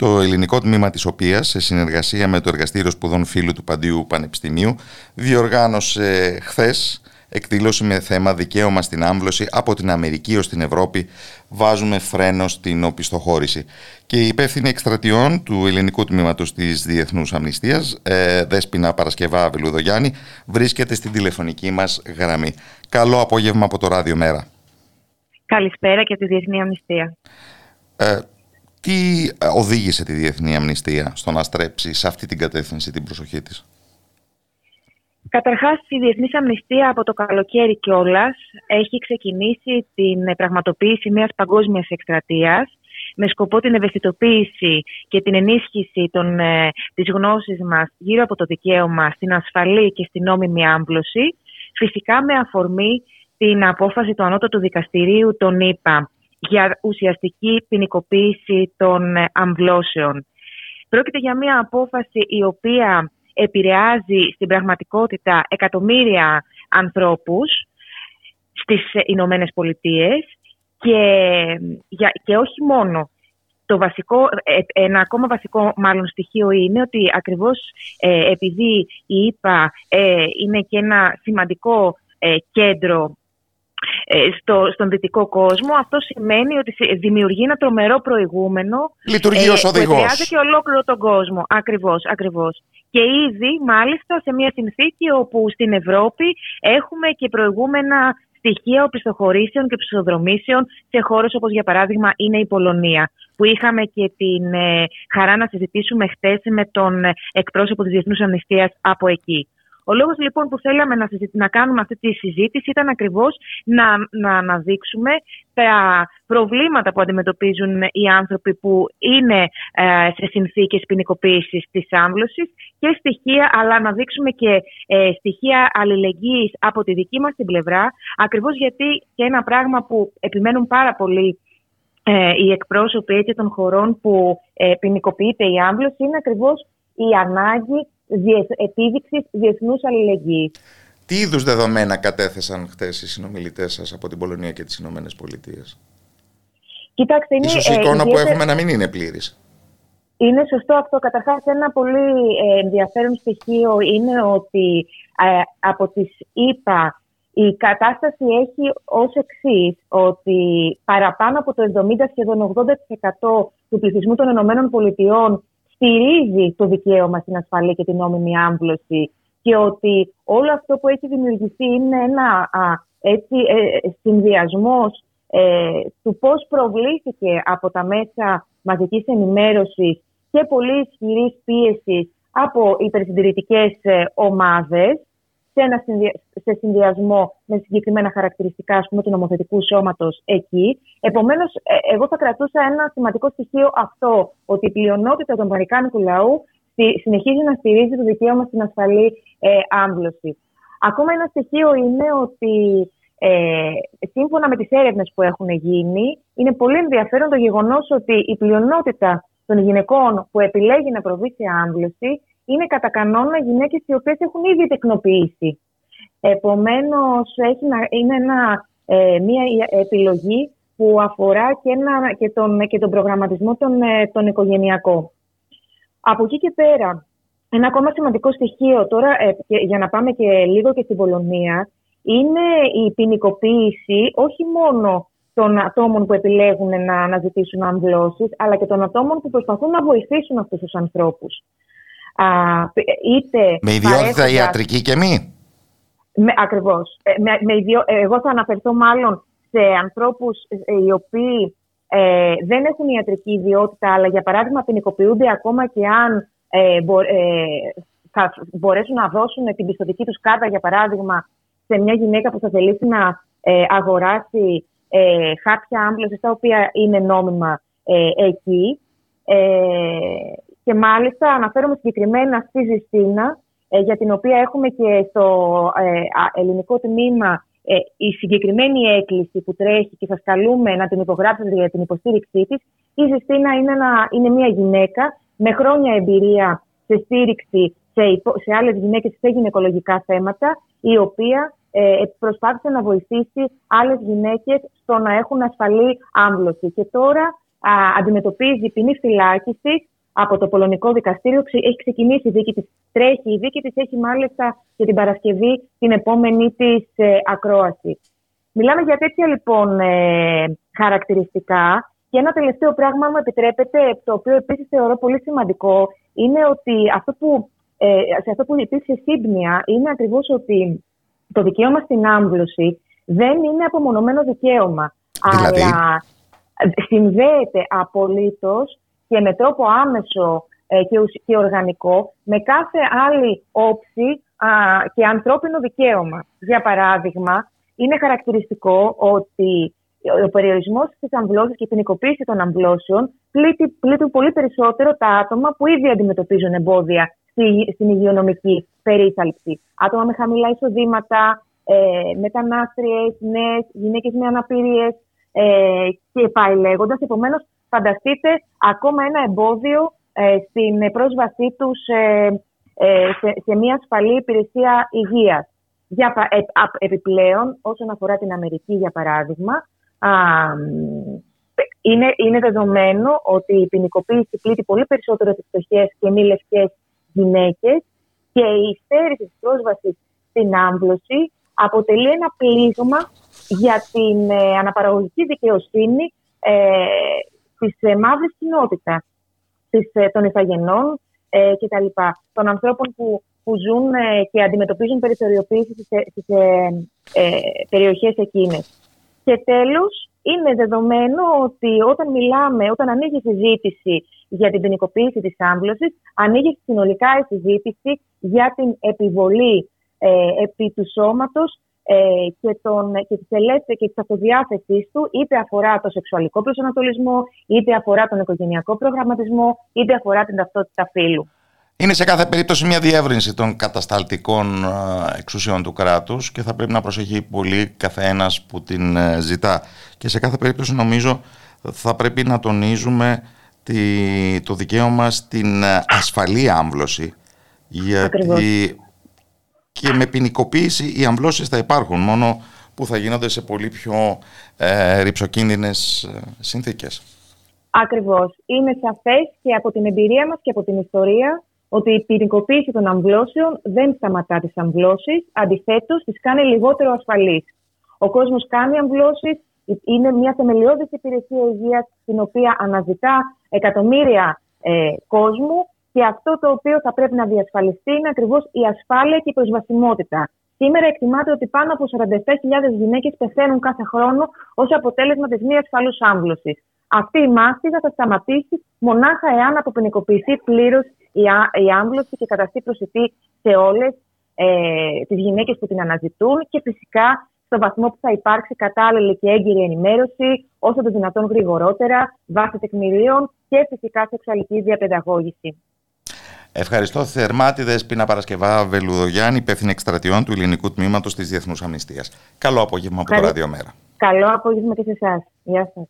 το ελληνικό τμήμα της οποίας, σε συνεργασία με το Εργαστήριο Σπουδών Φίλου του Παντίου Πανεπιστημίου, διοργάνωσε χθες εκδήλωση με θέμα δικαίωμα στην άμβλωση από την Αμερική ως την Ευρώπη βάζουμε φρένο στην οπισθοχώρηση. Και η υπεύθυνη εκστρατιών του ελληνικού τμήματος της Διεθνούς Αμνηστίας, ε, Δέσποινα Παρασκευά Βελουδογιάννη, βρίσκεται στην τηλεφωνική μας γραμμή. Καλό απόγευμα από το Ράδιο Μέρα. Καλησπέρα και τη Διεθνή Αμνηστία. Ε, τι ε, οδήγησε τη Διεθνή Αμνηστία στο να στρέψει σε αυτή την κατεύθυνση την προσοχή της; Καταρχάς, η Διεθνής Αμνηστία από το καλοκαίρι κιόλας έχει ξεκινήσει την πραγματοποίηση μιας παγκόσμιας εκστρατείας με σκοπό την ευαισθητοποίηση και την ενίσχυση των, ε, της γνώσης μας γύρω από το δικαίωμα στην ασφαλή και στην νόμιμη άμπλωση, φυσικά με αφορμή την απόφαση του Ανώτατου Δικαστηρίου των ΗΠΑ για ουσιαστική ποινικοποίηση των ε, αμβλώσεων. Πρόκειται για μια απόφαση η οποία επηρεάζει στην πραγματικότητα εκατομμύρια ανθρώπους στις ε, Ηνωμένες Πολιτείες και, και όχι μόνο. Το βασικό, ε, ένα ακόμα βασικό μάλλον στοιχείο είναι ότι ακριβώς επειδή η ΕΠΑ είναι και ένα σημαντικό κέντρο ε, στο, στον δυτικό κόσμο, αυτό σημαίνει ότι δημιουργεί ένα τρομερό προηγούμενο. Λειτουργεί ως οδηγός. Επηρεάζει και ολόκληρο τον κόσμο. Ακριβώς, ακριβώς. Και ήδη, μάλιστα, σε μια συνθήκη όπου στην Ευρώπη έχουμε και προηγούμενα στοιχεία οπισθοχωρήσεων και ψηφοδρομήσεων σε χώρες όπως για παράδειγμα είναι η Πολωνία, που είχαμε και την ε, χαρά να συζητήσουμε χτες με τον εκπρόσωπο της Διεθνούς Αμνηστίας από εκεί. Ο λόγος λοιπόν που θέλαμε να, να κάνουμε αυτή τη συζήτηση ήταν ακριβώς να, να αναδείξουμε τα προβλήματα που αντιμετωπίζουν οι άνθρωποι που είναι ε, σε συνθήκες ποινικοποίησης της άμβλωσης και στοιχεία, αλλά να δείξουμε και ε, στοιχεία αλληλεγγύης από τη δική μας την πλευρά, ακριβώς γιατί και ένα πράγμα που επιμένουν πάρα πολύ ε, οι εκπρόσωποι έτσι, των χωρών που ε, ποινικοποιείται η άμβλωση είναι ακριβώς η ανάγκη επίδειξης διεθνούς αλληλεγγύης. Τι είδους δεδομένα κατέθεσαν χθες οι συνομιλητές σας από την Πολωνία και τις Ηνωμένες Πολιτείες; Κοιτάξτε, είναι. Ίσως η ε, εικόνα που έχουμε να μην είναι πλήρης. Είναι σωστό αυτό. Καταρχάς, ένα πολύ ε, ενδιαφέρον στοιχείο είναι ότι ε, από τις ΗΠΑ η κατάσταση έχει ως εξής ότι παραπάνω από το 70 σχεδόν 80% του πληθυσμού των ΗΠΑ στηρίζει το δικαίωμα στην ασφαλή και την νόμιμη άμβλωση και ότι όλο αυτό που έχει δημιουργηθεί είναι ένα α, έτσι, ε, συνδυασμός ε, του πώς προβλήθηκε από τα μέσα μαζικής ενημέρωσης και πολύ ισχυρής πίεσης από υπερσυντηρητικές ε, ομάδες σε, ένα σε συνδυασμό με συγκεκριμένα χαρακτηριστικά ας πούμε, του νομοθετικού σώματος εκεί. Επομένως, ε, εγώ θα κρατούσα ένα σημαντικό στοιχείο αυτό, ότι η πλειονότητα του Αμερικάνικου λαού συνεχίζει να στηρίζει το δικαίωμα στην ασφαλή ε, άμβλωση. Ακόμα ένα στοιχείο είναι ότι ε, σύμφωνα με τις έρευνες που έχουν γίνει, είναι πολύ ενδιαφέρον το γεγονός ότι η πλειονότητα των γυναικών που επιλέγει να προβεί σε άμβλωση είναι κατά κανόνα γυναίκες οι οποίες έχουν ήδη τεκνοποιήσει. Επομένως, είναι ένα, ε, μια επιλογή που αφορά και, ένα, και, τον, και τον προγραμματισμό τον, ε, τον οικογενειακό. Από εκεί και πέρα, ένα ακόμα σημαντικό στοιχείο τώρα, ε, για να πάμε και λίγο και στην Πολωνία, είναι η ποινικοποίηση όχι μόνο των ατόμων που επιλέγουν να αναζητήσουν αμβλώσεις, αλλά και των ατόμων που προσπαθούν να βοηθήσουν αυτούς τους ανθρώπους είτε με ιδιότητα ιατρική και μη; Με, ακριβώς. Ε, με, με ε, εγώ θα αναφερθώ μάλλον σε ανθρώπους ε, οι οποίοι ε, δεν έχουν ιατρική ιδιότητα, αλλά για παράδειγμα ποινικοποιούνται ακόμα και αν ε, μπο, θα μπορέσουν να δώσουν την πιστοτική τους κάρτα, για παράδειγμα, σε μια γυναίκα που θα θελήσει να αγοράσει ε, χάπια άμβλωσης, τα οποία είναι νόμιμα εκεί. Και μάλιστα αναφέρομαι συγκεκριμένα στη Ζηστίνα, ε, για την οποία έχουμε και στο ε, ελληνικό τμήμα ε, η συγκεκριμένη έκκληση που τρέχει και σας καλούμε να την υπογράψετε για την υποστήριξή της. Η Ζηστίνα είναι, ένα, είναι μια γυναίκα με χρόνια εμπειρία σε στήριξη σε, σε άλλες γυναίκες σε γυναικολογικά θέματα, η οποία ε, προσπάθησε να βοηθήσει άλλες γυναίκες στο να έχουν ασφαλή άμβλωση. Και τώρα α, αντιμετωπίζει ποινή φυλάκισης από το Πολωνικό Δικαστήριο. Έχει ξεκινήσει η δίκη της. Τρέχει η δίκη της, έχει μάλιστα και την Παρασκευή την επόμενη της ε, ακρόαση. Μιλάμε για τέτοια λοιπόν ε, χαρακτηριστικά. Και ένα τελευταίο πράγμα, μου επιτρέπετε, το οποίο επίσης θεωρώ πολύ σημαντικό, είναι ότι αυτό που, ε, σε αυτό που υπήρξε σύμπνοια είναι ακριβώς ότι το δικαίωμα στην άμβλωση δεν είναι απομονωμένο δικαίωμα. Δηλαδή; Αλλά συνδέεται απολύτως και με τρόπο άμεσο ε, και οργανικό με κάθε άλλη όψη και ανθρώπινο δικαίωμα. Για παράδειγμα, είναι χαρακτηριστικό ότι ο περιορισμός της αμβλώσης και η ποινικοποίηση των αμβλώσεων πλήττει, πολύ περισσότερο τα άτομα που ήδη αντιμετωπίζουν εμπόδια στη, στην υγειονομική περίθαλψη. Άτομα με χαμηλά εισοδήματα, ε, μετανάστριες, νέες, γυναίκες με αναπηρίες ε, και πάει λέγοντας. Επομένως, φανταστείτε ακόμα ένα εμπόδιο ε, στην πρόσβασή τους ε, ε, σε, μια ασφαλή υπηρεσία υγείας. Για, επιπλέον, όσον αφορά την Αμερική, για παράδειγμα, είναι, είναι δεδομένο ότι η ποινικοποίηση πλήττει πολύ περισσότερο τις φτωχές και μη λευκές γυναίκες και η στέρηση της πρόσβασης στην άμβλωση αποτελεί ένα πλήγμα για την αναπαραγωγική δικαιοσύνη της ε, μαύρης κοινότητα, ε, των ηθαγενών ε, κτλ. Των ανθρώπων που, που ζουν ε, και αντιμετωπίζουν περιθωριοποίηση στις, στις ε, περιοχές εκείνες. Και τέλος, είναι δεδομένο ότι όταν μιλάμε, όταν ανοίγει η συζήτηση για την ποινικοποίηση της άμβλωσης, ανοίγει συνολικά η συζήτηση για την επιβολή επί του σώματος ε, και, τον, και, της ελεύθερη, και της αυτοδιάθεσής του, είτε αφορά το σεξουαλικό προσανατολισμό, είτε αφορά τον οικογενειακό προγραμματισμό, είτε αφορά την ταυτότητα φύλου. Είναι σε κάθε περίπτωση μια διεύρυνση των κατασταλτικών εξουσιών του κράτους και θα πρέπει να προσέχει πολύ καθένας που την ε, ζητά. Και σε κάθε περίπτωση νομίζω θα πρέπει να τονίζουμε το δικαίωμα στην ε, ασφαλή άμβλωση γιατί και με ποινικοποίηση οι αμβλώσεις θα υπάρχουν μόνο που θα γίνονται σε πολύ πιο ε, ρηψοκίνδυνες ε, συνθήκες. Ακριβώς. Είναι σαφές και από την εμπειρία μας και από την ιστορία ότι η ποινικοποίηση των αμβλώσεων δεν σταματά τις αμβλώσεις, αντιθέτως τις κάνει λιγότερο ασφαλείς. Ο κόσμος κάνει αμβλώσεις, είναι μια θεμελιώδης υπηρεσία υγείας την οποία αναζητά εκατομμύρια ε, κόσμου και αυτό το οποίο θα πρέπει να διασφαλιστεί είναι ακριβώς η ασφάλεια και η προσβασιμότητα. Σήμερα εκτιμάται ότι πάνω από 47.000 γυναίκες πεθαίνουν κάθε χρόνο ως αποτέλεσμα της μη ασφαλούς άμβλωσης. Αυτή η μάστιγα θα σταματήσει μονάχα εάν αποποινικοποιηθεί πλήρως η άμβλωση και καταστεί προσιτή σε όλες ε, τις γυναίκες που την αναζητούν και φυσικά στο βαθμό που θα υπάρξει κατάλληλη και έγκυρη ενημέρωση, όσο το δυνατόν γρηγορότερα, βάσει τεκμηρίων και φυσικά σεξουαλική διαπαιδαγώγηση. Ευχαριστώ θερμά τη Δέσποινα Παρασκευά Βελουδογιάννη, υπεύθυνη εκστρατιών του ελληνικού τμήματος της Διεθνούς Αμνηστίας. Καλό απόγευμα από το Ραδιομέρα. Καλό απόγευμα και σε εσάς. Γεια σας.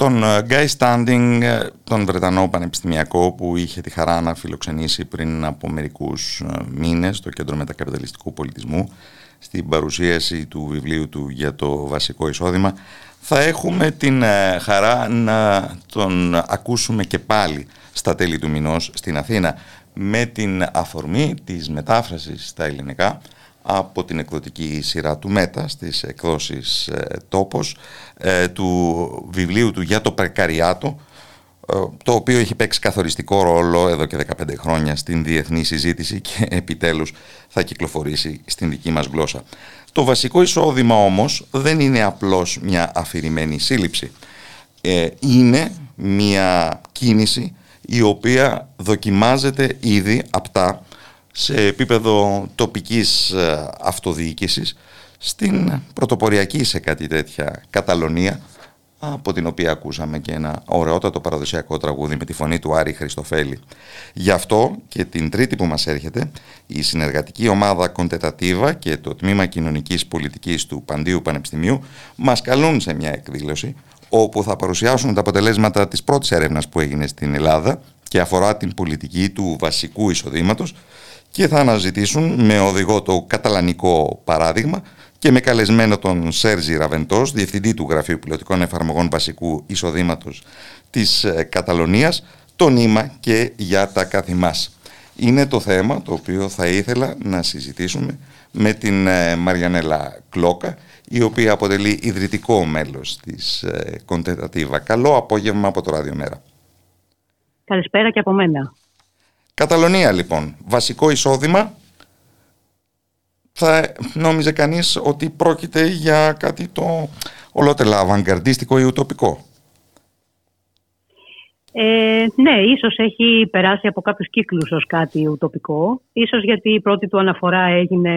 Τον Guy Standing, τον Βρετανό Πανεπιστημιακό που είχε τη χαρά να φιλοξενήσει πριν από μερικούς μήνες στο Κέντρο Μετακαπιταλιστικού Πολιτισμού. Στην παρουσίαση του βιβλίου του για το βασικό εισόδημα θα έχουμε την χαρά να τον ακούσουμε και πάλι στα τέλη του μηνός στην Αθήνα με την αφορμή της μετάφρασης στα ελληνικά από την εκδοτική σειρά του ΜΕΤΑ στις εκδόσεις ε, Τόπος ε, του βιβλίου του για το Περκαριάτο ε, το οποίο έχει παίξει καθοριστικό ρόλο εδώ και 15 χρόνια στην διεθνή συζήτηση και επιτέλους θα κυκλοφορήσει στην δική μας γλώσσα. Το βασικό εισόδημα όμως δεν είναι απλώς μια αφηρημένη σύλληψη. είναι μια κίνηση η οποία δοκιμάζεται ήδη απτά σε επίπεδο τοπικής ε, αυτοδιοίκησης στην πρωτοποριακή σε κάτι τέτοια Καταλωνία από την οποία ακούσαμε και ένα ωραιότατο παραδοσιακό τραγούδι με τη φωνή του Άρη Χριστοφέλη. Γι' αυτό και την τρίτη που μας έρχεται, η συνεργατική ομάδα Κοντετατίβα και το Τμήμα Κοινωνικής Πολιτικής του Παντίου Πανεπιστημίου μας καλούν σε μια εκδήλωση όπου θα παρουσιάσουν τα αποτελέσματα της πρώτης έρευνας που έγινε στην Ελλάδα και αφορά την πολιτική του βασικού εισοδήματος και θα αναζητήσουν με οδηγό το καταλανικό παράδειγμα και με καλεσμένο τον Σέρζι Ραβεντός, Διευθυντή του Γραφείου Πιλωτικών Εφαρμογών Βασικού Εισοδήματος της ε, Καταλωνίας, το νήμα και για τα καθημάς. Είναι το θέμα το οποίο θα ήθελα να συζητήσουμε με την ε, Μαριανέλα Κλόκα, η οποία αποτελεί ιδρυτικό μέλος της Κοντετατίβα. Καλό απόγευμα από το Ράδιο Μέρα. Καλησπέρα και από μένα. Καταλωνία λοιπόν, βασικό εισόδημα. Θα νόμιζε κανείς ότι πρόκειται για κάτι το ολότελα αβανγκαρδίστικο ή ουτοπικό; Ε, ναι, ίσως έχει περάσει από κάποιους κύκλους ως κάτι ουτοπικό. Ίσως γιατί η πρώτη του αναφορά έγινε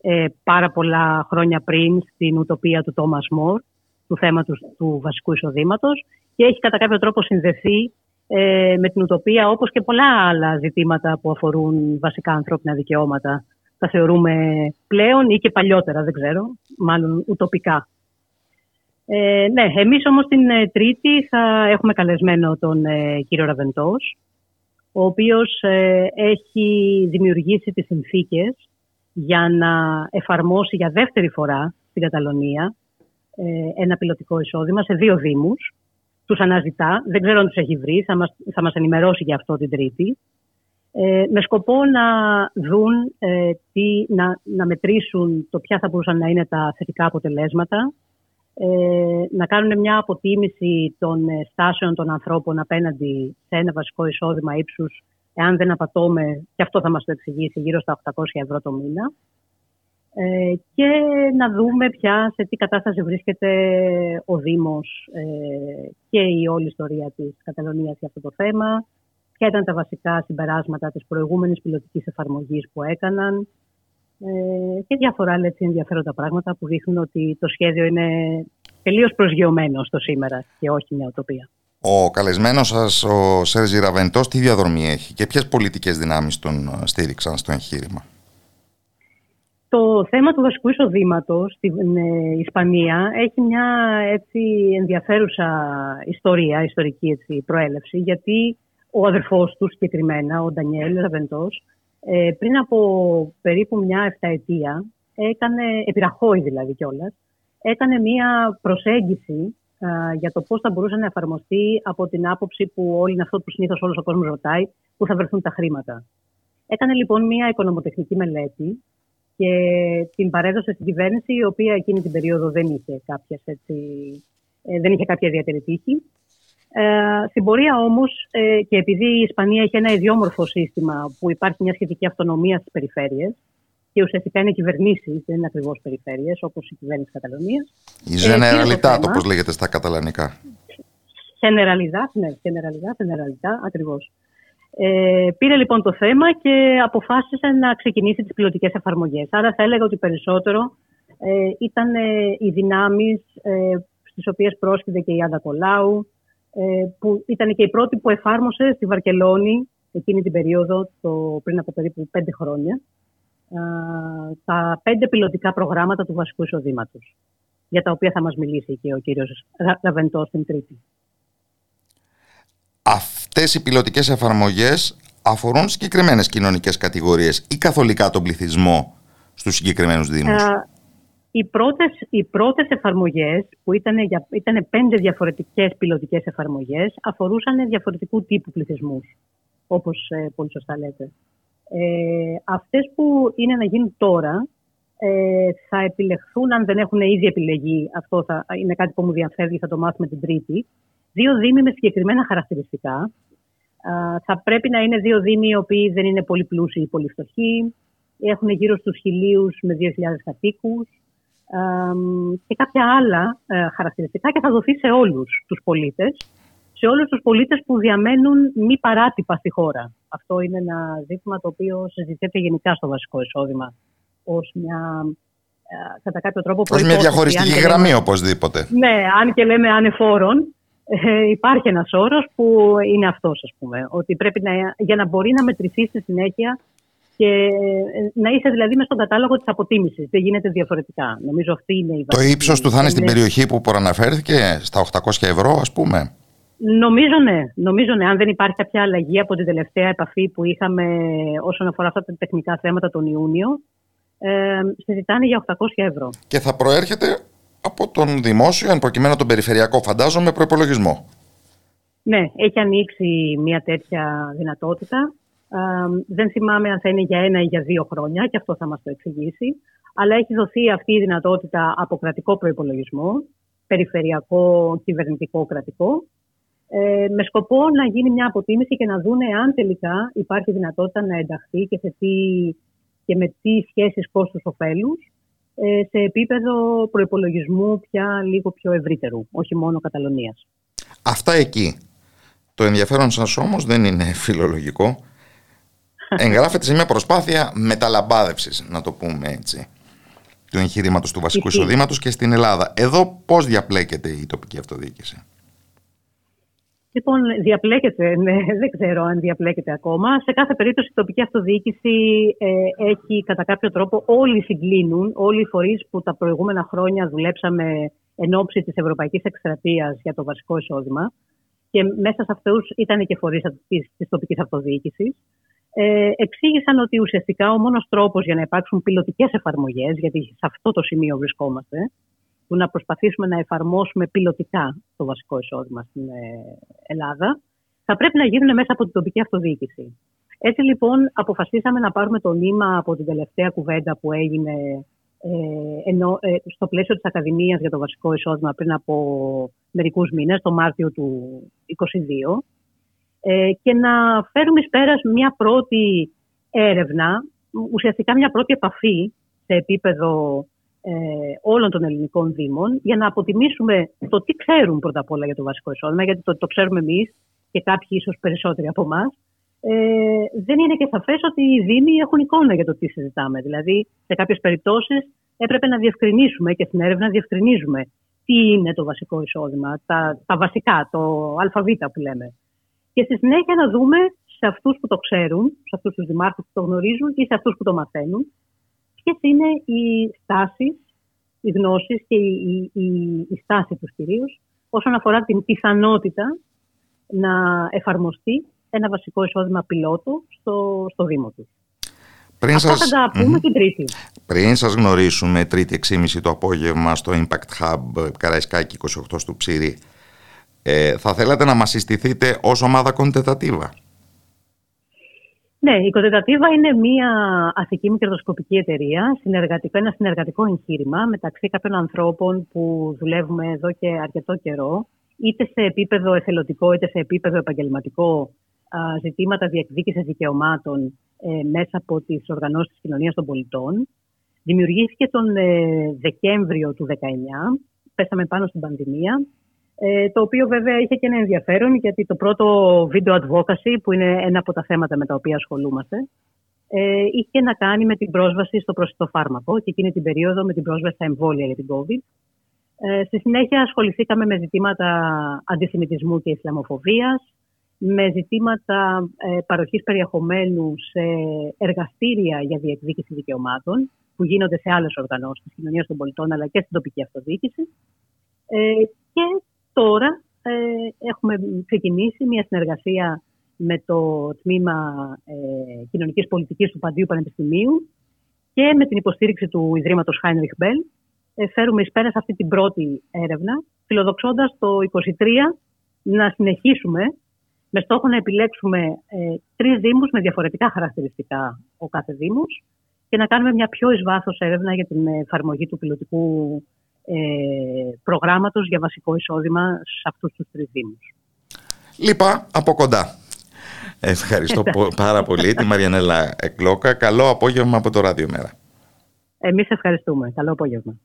ε, πάρα πολλά χρόνια πριν στην ουτοπία του Τόμας Μορ, του θέματος του βασικού εισοδήματος και έχει κατά κάποιο τρόπο συνδεθεί ε, με την ουτοπία όπως και πολλά άλλα ζητήματα που αφορούν βασικά ανθρώπινα δικαιώματα. Τα θεωρούμε πλέον ή και παλιότερα, δεν ξέρω, μάλλον ουτοπικά. Ε, ναι, εμείς όμως την ε, Τρίτη θα έχουμε καλεσμένο τον ε, κύριο Ραβεντός, ο οποίος ε, έχει δημιουργήσει τις συνθήκες για να εφαρμόσει για δεύτερη φορά στην Καταλωνία ένα πιλωτικό εισόδημα σε δύο δήμους, τους αναζητά. Δεν ξέρω αν τους έχει βρει, θα μας, θα μας ενημερώσει για αυτό την Τρίτη. Ε, με σκοπό να δουν, ε, τι, να, να μετρήσουν το ποια θα μπορούσαν να είναι τα θετικά αποτελέσματα, ε, να κάνουν μια αποτίμηση των ε, στάσεων των ανθρώπων απέναντι σε ένα βασικό εισόδημα ύψους, εάν δεν απατώμε, και αυτό θα μας το εξηγήσει, γύρω στα 800 ευρώ το μήνα. Ε, και να δούμε πια σε τι κατάσταση βρίσκεται ο Δήμος ε, και η όλη ιστορία της Καταλωνίας για αυτό το θέμα, ποια ήταν τα βασικά συμπεράσματα της προηγούμενης πιλωτικής εφαρμογής που έκαναν ε, και διάφορα άλλα έτσι ενδιαφέροντα πράγματα που δείχνουν ότι το σχέδιο είναι τελείως προσγειωμένο στο σήμερα και όχι μια οτοπία. Ο καλεσμένος σας, ο Σέρζι Ραβεντός, τι διαδρομή έχει και ποιες πολιτικές δυνάμεις τον στήριξαν στο εγχείρημα; Το θέμα του βασικού εισοδήματος στην ε, Ισπανία έχει μια έτσι ενδιαφέρουσα ιστορία, ιστορική έτσι, προέλευση, γιατί ο αδερφός του συγκεκριμένα, ο Ντανιέλ Ραβεντός, ε, πριν από περίπου μια εφταετία, έκανε, επιραχώη δηλαδή κιόλας, έκανε μια προσέγγιση για το πώς θα μπορούσε να εφαρμοστεί από την άποψη που όλοι είναι αυτό που συνήθως όλος ο κόσμος ρωτάει, πού θα βρεθούν τα χρήματα. Έκανε λοιπόν μια οικονομοτεχνική μελέτη και την παρέδωσε στην κυβέρνηση, η οποία εκείνη την περίοδο δεν είχε, κάποιες, έτσι, ε, δεν είχε κάποια ιδιαίτερη τύχη. Ε, στην πορεία όμως, ε, και επειδή η Ισπανία έχει ένα ιδιόμορφο σύστημα που υπάρχει μια σχετική αυτονομία στις περιφέρειες και ουσιαστικά είναι κυβερνήσεις, δεν είναι ακριβώς περιφέρειες, όπως η κυβέρνηση Καταλωνίας. Η Generalitat, ε, όπως λέγεται στα καταλανικά. Generalidad, ναι, Generalidad, Generalidad, ακριβώς. Ε, πήρε λοιπόν το θέμα και αποφάσισε να ξεκινήσει τις πιλωτικές εφαρμογές. Άρα θα έλεγα ότι περισσότερο ε, ήταν ε, οι δυνάμεις ε, στις οποίες πρόσκειται και η Άντα Κολάου, ε, που ήταν και η πρώτη που εφάρμοσε στη Βαρκελόνη εκείνη την περίοδο, το, πριν από περίπου πέντε χρόνια, τα πέντε πιλωτικά προγράμματα του βασικού εισοδήματο. για τα οποία θα μας μιλήσει και ο κύριος Ραβεντό στην Τρίτη. Αυτές οι πιλωτικές εφαρμογές αφορούν συγκεκριμένες κοινωνικές κατηγορίες ή καθολικά τον πληθυσμό στους συγκεκριμένους δήμους; Οι πρώτες, οι πρώτες εφαρμογές, που ήταν, για, ήταν πέντε διαφορετικές πιλωτικές εφαρμογές, αφορούσαν διαφορετικού τύπου πληθυσμούς, όπως ε, πολύ σωστά λέτε. Ε, αυτές που είναι να γίνουν τώρα, ε, θα επιλεχθούν, αν δεν έχουν ήδη επιλεγεί, αυτό θα, είναι κάτι που μου διαφεύγει, θα το μάθουμε την Τρίτη, δύο δήμοι με συγκεκριμένα χαρακτηριστικά. θα πρέπει να είναι δύο δήμοι οι οποίοι δεν είναι πολύ πλούσιοι ή πολύ φτωχοί, έχουν γύρω στους χιλίους με 2.000 κατοίκους, και κάποια άλλα ε, χαρακτηριστικά και θα δοθεί σε όλους τους πολίτες, σε όλους τους πολίτες που διαμένουν μη παράτυπα στη χώρα. Αυτό είναι ένα ζήτημα το οποίο συζητιέται γενικά στο βασικό εισόδημα ως μια ε, κατά κάποιο τρόπο Ως μια διαχωριστική γραμμή οπωσδήποτε. Ναι, αν και λέμε ανεφόρον, ε, υπάρχει ένας όρος που είναι αυτός ας πούμε. Ότι πρέπει να, για να μπορεί να μετρηθεί στη συνέχεια και ε, να είσαι δηλαδή μες στον κατάλογο της αποτίμησης. Δεν γίνεται διαφορετικά. Νομίζω αυτή είναι η βασική. Το ύψος του θα είναι στην περιοχή που προαναφέρθηκε, στα 800 ευρώ, ας πούμε. Νομίζω ναι. Νομίζω ναι. Αν δεν υπάρχει κάποια αλλαγή από την τελευταία επαφή που είχαμε όσον αφορά αυτά τα τεχνικά θέματα τον Ιούνιο, ε, συζητάνε για 800 ευρώ. Και θα προέρχεται από τον δημόσιο, εν προκειμένου τον περιφερειακό, φαντάζομαι, προπολογισμό. Ναι, έχει ανοίξει μια τέτοια δυνατότητα δεν θυμάμαι αν θα είναι για ένα ή για δύο χρόνια και αυτό θα μας το εξηγήσει. Αλλά έχει δοθεί αυτή η δυνατότητα από κρατικό προϋπολογισμό, περιφερειακό, κυβερνητικό, κρατικό, ε, με σκοπό να γίνει μια αποτίμηση και να δούνε αν τελικά υπάρχει δυνατότητα να ενταχθεί και, σε τι, και με τι σχέσεις κόστους-οφέλους ε, σε επίπεδο προϋπολογισμού πια λίγο πιο ευρύτερου, όχι μόνο Καταλωνίας. Αυτά εκεί. Το ενδιαφέρον σας όμως δεν είναι φιλολογικό εγγράφεται σε μια προσπάθεια μεταλαμπάδευσης, να το πούμε έτσι, του εγχειρήματος του βασικού εισοδήματος και στην Ελλάδα. Εδώ πώς διαπλέκεται η τοπική αυτοδιοίκηση; Λοιπόν, διαπλέκεται, ναι, δεν ξέρω αν διαπλέκεται ακόμα. Σε κάθε περίπτωση η τοπική αυτοδιοίκηση ε, έχει κατά κάποιο τρόπο όλοι συγκλίνουν, όλοι οι φορείς που τα προηγούμενα χρόνια δουλέψαμε εν ώψη της Ευρωπαϊκής Εκστρατείας για το βασικό εισόδημα. Και μέσα σε αυτούς ήταν και φορείς της τοπικής αυτοδιοίκησης ε, εξήγησαν ότι ουσιαστικά ο μόνος τρόπος για να υπάρξουν πιλωτικές εφαρμογές, γιατί σε αυτό το σημείο βρισκόμαστε, που να προσπαθήσουμε να εφαρμόσουμε πιλωτικά το βασικό εισόδημα στην ε, Ελλάδα, θα πρέπει να γίνουν μέσα από την τοπική αυτοδιοίκηση. Έτσι λοιπόν αποφασίσαμε να πάρουμε το νήμα από την τελευταία κουβέντα που έγινε ε, ενώ, ε, στο πλαίσιο της Ακαδημίας για το βασικό εισόδημα πριν από μερικούς μήνες, το Μάρτιο του 2022, ε, και να φέρουμε εις πέρας μια πρώτη έρευνα, ουσιαστικά μια πρώτη επαφή σε επίπεδο ε, όλων των ελληνικών δήμων για να αποτιμήσουμε το τι ξέρουν πρώτα απ' όλα για το βασικό εισόδημα, γιατί το, το ξέρουμε εμείς και κάποιοι ίσως περισσότεροι από εμάς. Ε, δεν είναι και σαφές ότι οι Δήμοι έχουν εικόνα για το τι συζητάμε. Δηλαδή, σε κάποιες περιπτώσεις έπρεπε να διευκρινίσουμε και στην έρευνα διευκρινίζουμε τι είναι το βασικό εισόδημα, τα, τα βασικά, το ΑΒ που λέμε και στη συνέχεια να δούμε σε αυτούς που το ξέρουν, σε αυτούς τους δημάρχους που το γνωρίζουν ή σε αυτούς που το μαθαίνουν, ποιε είναι οι στάσεις, οι γνώσεις και η, η, η στάση τους κυρίως όσον αφορά την πιθανότητα να εφαρμοστεί ένα βασικό εισόδημα πιλότου στο, στο Δήμο του. Πριν Αυτά σας... θα τα πούμε την Τρίτη. Πριν σας γνωρίσουμε, Τρίτη 6.30 το απόγευμα στο Impact Hub Καραϊσκάκη 28 του Ψήρη, ε, θα θέλατε να μας συστηθείτε ως ομάδα κοντετατίβα; Ναι, η Κοντετατίβα είναι μια αθική μικροσκοπική εταιρεία, συνεργατικό, ένα συνεργατικό εγχείρημα μεταξύ κάποιων ανθρώπων που δουλεύουμε εδώ και αρκετό καιρό, είτε σε επίπεδο εθελοντικό είτε σε επίπεδο επαγγελματικό, ζητήματα διεκδίκησης δικαιωμάτων ε, μέσα από τις οργανώσεις της κοινωνίας των πολιτών. Δημιουργήθηκε τον ε, Δεκέμβριο του 2019, πέσαμε πάνω στην πανδημία ε, το οποίο βέβαια είχε και ένα ενδιαφέρον γιατί το πρώτο video advocacy που είναι ένα από τα θέματα με τα οποία ασχολούμαστε ε, είχε να κάνει με την πρόσβαση στο προσιτό φάρμακο και εκείνη την περίοδο με την πρόσβαση στα εμβόλια για την COVID. Ε, στη συνέχεια ασχοληθήκαμε με ζητήματα αντισημιτισμού και ισλαμοφοβίας, με ζητήματα ε, παροχής περιεχομένου σε εργαστήρια για διεκδίκηση δικαιωμάτων που γίνονται σε άλλες οργανώσεις της κοινωνίας των πολιτών αλλά και στην τοπική αυτοδιοίκηση. Ε, και τώρα ε, έχουμε ξεκινήσει μια συνεργασία με το τμήμα ε, κοινωνικής πολιτικής του Παντίου Πανεπιστημίου και με την υποστήριξη του Ιδρύματος Heinrich Bell. Ε, φέρουμε εις πέρας σε αυτή την πρώτη έρευνα, φιλοδοξώντας το 2023 να συνεχίσουμε με στόχο να επιλέξουμε ε, τρεις δήμους με διαφορετικά χαρακτηριστικά ο κάθε δήμος και να κάνουμε μια πιο εις βάθος έρευνα για την εφαρμογή του πιλωτικού ε, προγράμματος για βασικό εισόδημα σε αυτούς τους τρεις δήμους. Λοιπά από κοντά. Ευχαριστώ πάρα πολύ τη Μαριανέλα Εκλόκα. Καλό απόγευμα από το Ράδιο Μέρα. Εμείς ευχαριστούμε. Καλό απόγευμα.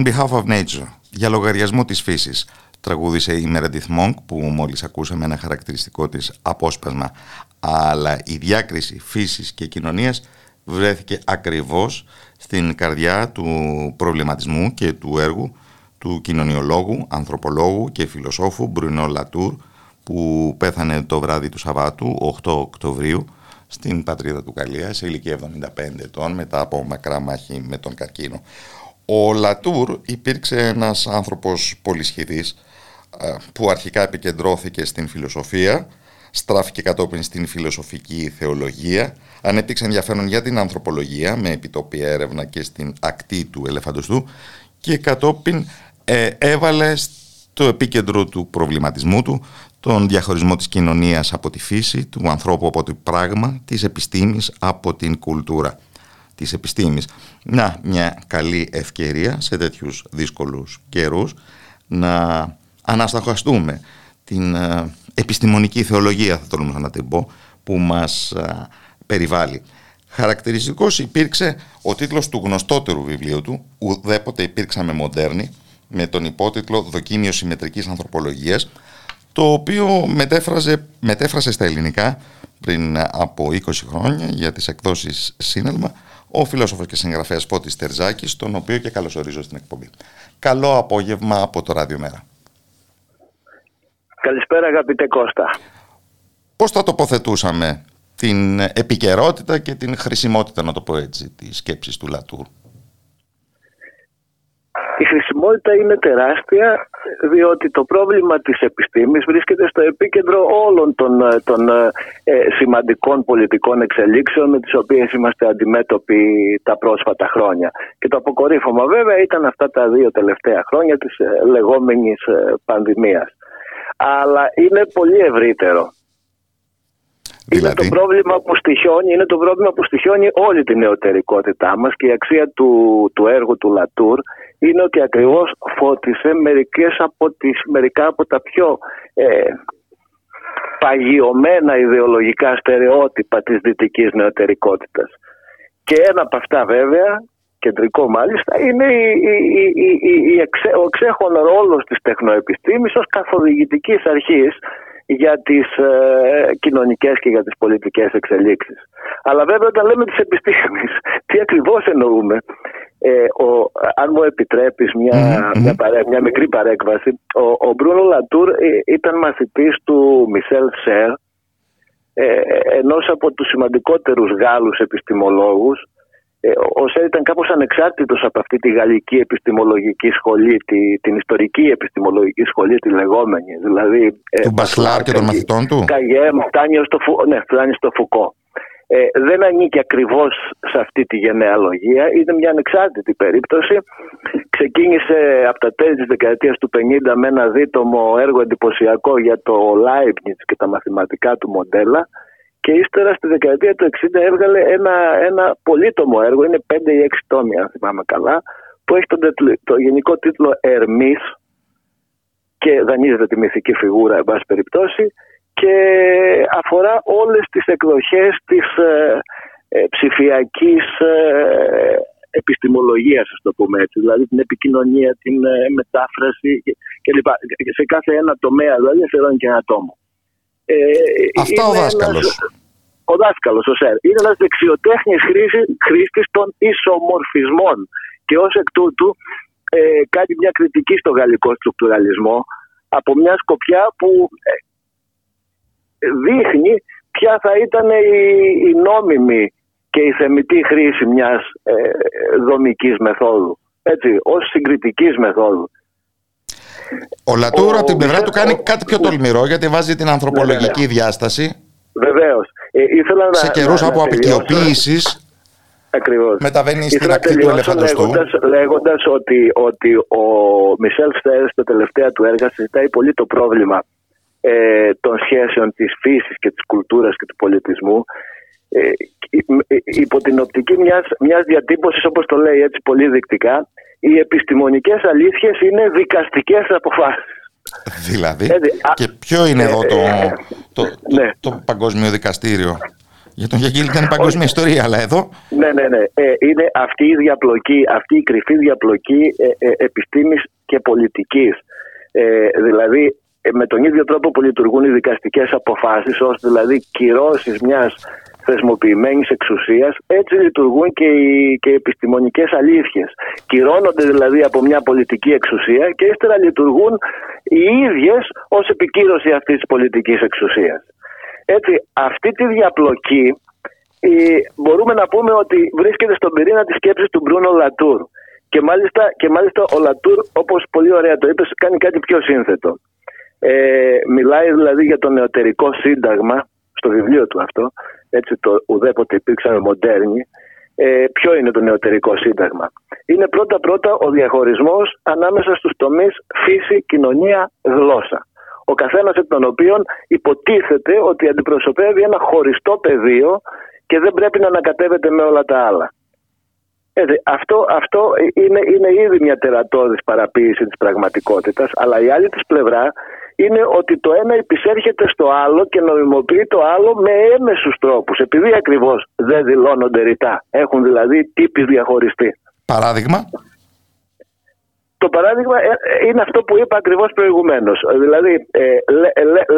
On behalf of nature, για λογαριασμό της φύσης, τραγούδισε η Meredith Monk που μόλις ακούσαμε ένα χαρακτηριστικό της απόσπασμα αλλά η διάκριση φύσης και κοινωνίας βρέθηκε ακριβώς στην καρδιά του προβληματισμού και του έργου του κοινωνιολόγου, ανθρωπολόγου και φιλοσόφου Μπρουνό Λατούρ που πέθανε το βράδυ του Σαββάτου 8 Οκτωβρίου στην πατρίδα του Καλία σε ηλικία 75 ετών μετά από μακρά μάχη με τον καρκίνο. Ο Λατούρ υπήρξε ένας άνθρωπος πολυσχηδής ε, που αρχικά επικεντρώθηκε στην φιλοσοφία, στράφηκε κατόπιν στην φιλοσοφική θεολογία, ανέπτυξε ενδιαφέρον για την ανθρωπολογία με επιτόπια έρευνα και στην ακτή του ελεφαντοστού και κατόπιν ε, έβαλε στο επίκεντρο του προβληματισμού του τον διαχωρισμό της κοινωνίας από τη φύση, του ανθρώπου από το πράγμα, της επιστήμης από την κουλτούρα της επιστήμης. Να, μια καλή ευκαιρία σε τέτοιους δύσκολους καιρούς να ανασταχαστούμε την ε, επιστημονική θεολογία, θα τολμούσα να την πω, που μας ε, περιβάλλει. Χαρακτηριστικός υπήρξε ο τίτλος του γνωστότερου βιβλίου του, «Ουδέποτε υπήρξαμε μοντέρνοι», με τον υπότιτλο «Δοκίμιο συμμετρικής ανθρωπολογίας», το οποίο μετέφραζε, μετέφρασε στα ελληνικά πριν από 20 χρόνια για τις εκδόσεις Σύνελμα ο φιλόσοφος και συγγραφέας Φώτης Τερζάκης, τον οποίο και καλωσορίζω στην εκπομπή. Καλό απόγευμα από το Ράδιο Μέρα. Καλησπέρα αγαπητέ Κώστα. Πώς θα τοποθετούσαμε την επικαιρότητα και την χρησιμότητα, να το πω έτσι, της σκέψης του Λατούρ; Η χρησιμότητα είναι τεράστια διότι το πρόβλημα της επιστήμης βρίσκεται στο επίκεντρο όλων των, ε, των ε, ε, σημαντικών πολιτικών εξελίξεων με τις οποίες είμαστε αντιμέτωποι τα πρόσφατα χρόνια. Και το αποκορύφωμα βέβαια ήταν αυτά τα δύο τελευταία χρόνια της ε, λεγόμενης πανδημίας. Αλλά είναι πολύ ευρύτερο. Είναι το, δηλαδή; πρόβλημα που στοιχιώνει, είναι το πρόβλημα που στοιχιώνει όλη την νεωτερικότητά μας και η αξία του, του έργου του Λατούρ είναι ότι ακριβώς φώτισε μερικές από τις, μερικά από τα πιο ε, παγιωμένα ιδεολογικά στερεότυπα της δυτικής νεωτερικότητας. Και ένα από αυτά βέβαια, κεντρικό μάλιστα, είναι η, η, η, ο εξέχον ρόλος της τεχνοεπιστήμης ως καθοδηγητικής αρχής για τις ε, κοινωνικές και για τις πολιτικές εξελίξεις. Αλλά βέβαια όταν λέμε τις επιστήμες, τι ακριβώς εννοούμε. Ε, ο, αν μου επιτρέπεις μια, μια, μια, μικρή παρέκβαση, ο, ο Μπρούνο Λατούρ ε, ήταν μαθητής του Μισελ Σέρ, ε, ενός από τους σημαντικότερους Γάλλους επιστημολόγους ε, ο ΣΕΡ ήταν κάπως ανεξάρτητος από αυτή τη γαλλική επιστημολογική σχολή, τη, την ιστορική επιστημολογική σχολή, τη λεγόμενη. Δηλαδή, ε, του Μπασλάρ και των μαθητών του; Καγιέμ, φτάνει στο, ναι, φτάνει στο Φουκό. Ε, δεν ανήκει ακριβώς σε αυτή τη γενεαλογία, είναι μια ανεξάρτητη περίπτωση. Ξεκίνησε από τα τέλη της δεκαετίας του 50 με ένα δίτομο έργο εντυπωσιακό για το Leibniz και τα μαθηματικά του μοντέλα και ύστερα στη δεκαετία του 60 έβγαλε ένα, ένα πολύτομο έργο, είναι 5 ή 6 τόμοι αν θυμάμαι καλά, που έχει τον, το γενικό τίτλο Ερμής και δανείζεται τη μυθική φιγούρα εν πάση περιπτώσει και αφορά όλες τις εκδοχές της ε, ε ψηφιακής ε, επιστημολογίας, ας το πούμε έτσι, δηλαδή την επικοινωνία, την ε, μετάφραση κλπ. Σε κάθε ένα τομέα, δηλαδή θεωρώ και ένα τόμο. Ε, Αυτά ο δάσκαλος. ο δάσκαλος, ο ΣΕΡ. Είναι ένας δεξιοτέχνης χρήστης των ισομορφισμών και ως εκ τούτου ε, κάνει μια κριτική στο γαλλικό στρουκτουραλισμό από μια σκοπιά που ε, δείχνει ποια θα ήταν η, η νόμιμη και η θεμητή χρήση μιας ε, δομικής μεθόδου. Έτσι, ως συγκριτικής μεθόδου. Ο Λατούρο από την πλευρά του κάνει κάτι πιο τολμηρό γιατί βάζει την ανθρωπολογική διάσταση. Βεβαίως. Ε, σε καιρούς από απεικιοποίησης. Ακριβώς. Μεταβαίνει στην ακτή του ελεφαντοστού. Λέγοντα ότι, ότι ο Μισελ Στέρ στα τελευταία του έργα συζητάει πολύ το πρόβλημα ε, των σχέσεων της φύσης και της κουλτούρας και του πολιτισμού ε, υπό την οπτική μιας, μιας διατύπωσης όπως το λέει έτσι πολύ δεικτικά οι επιστημονικές αλήθειες είναι δικαστικές αποφάσεις. Δηλαδή, και ποιο είναι εδώ το, ε, το, το, ναι. το, Παγκόσμιο Δικαστήριο; Για τον Γιαγγίλη ήταν παγκόσμια ιστορία, αλλά εδώ... Ναι, ναι, ναι. Ε, είναι αυτή η διαπλοκή, αυτή η κρυφή διαπλοκή ε, ε, επιστήμης και πολιτικής. Ε, δηλαδή, με τον ίδιο τρόπο που λειτουργούν οι δικαστικές αποφάσεις, ώστε δηλαδή κυρώσεις μιας θεσμοποιημένης εξουσίας, έτσι λειτουργούν και οι, και οι επιστημονικές αλήθειες. Κυρώνονται δηλαδή από μια πολιτική εξουσία και ύστερα λειτουργούν οι ίδιες ως επικύρωση αυτής της πολιτικής εξουσίας. Έτσι, αυτή τη διαπλοκή ε, μπορούμε να πούμε ότι βρίσκεται στον πυρήνα της σκέψης του Μπρούνο Λατούρ. Και μάλιστα, και μάλιστα ο Λατούρ, όπως πολύ ωραία το είπες, κάνει κάτι πιο σύνθετο. Ε, μιλάει δηλαδή για το νεωτερικό σύνταγμα, στο βιβλίο του αυτό, έτσι το ουδέποτε υπήρξαμε μοντέρνοι, ε, ποιο είναι το νεωτερικό σύνταγμα; Είναι πρώτα-πρώτα ο διαχωρισμός ανάμεσα στους τομείς φύση, κοινωνία, γλώσσα. Ο καθένας εκ των οποίων υποτίθεται ότι αντιπροσωπεύει ένα χωριστό πεδίο και δεν πρέπει να ανακατεύεται με όλα τα άλλα. Αυτό, αυτό είναι, είναι ήδη μια τερατώδης παραποίηση της πραγματικότητας, αλλά η άλλη της πλευρά είναι ότι το ένα επισέρχεται στο άλλο και νομιμοποιεί το άλλο με έμεσους τρόπους, επειδή ακριβώς δεν δηλώνονται ρητά. Έχουν δηλαδή τύποι διαχωριστεί. Παράδειγμα; Το παράδειγμα ε, ε, είναι αυτό που είπα ακριβώς προηγουμένως. Δηλαδή ε,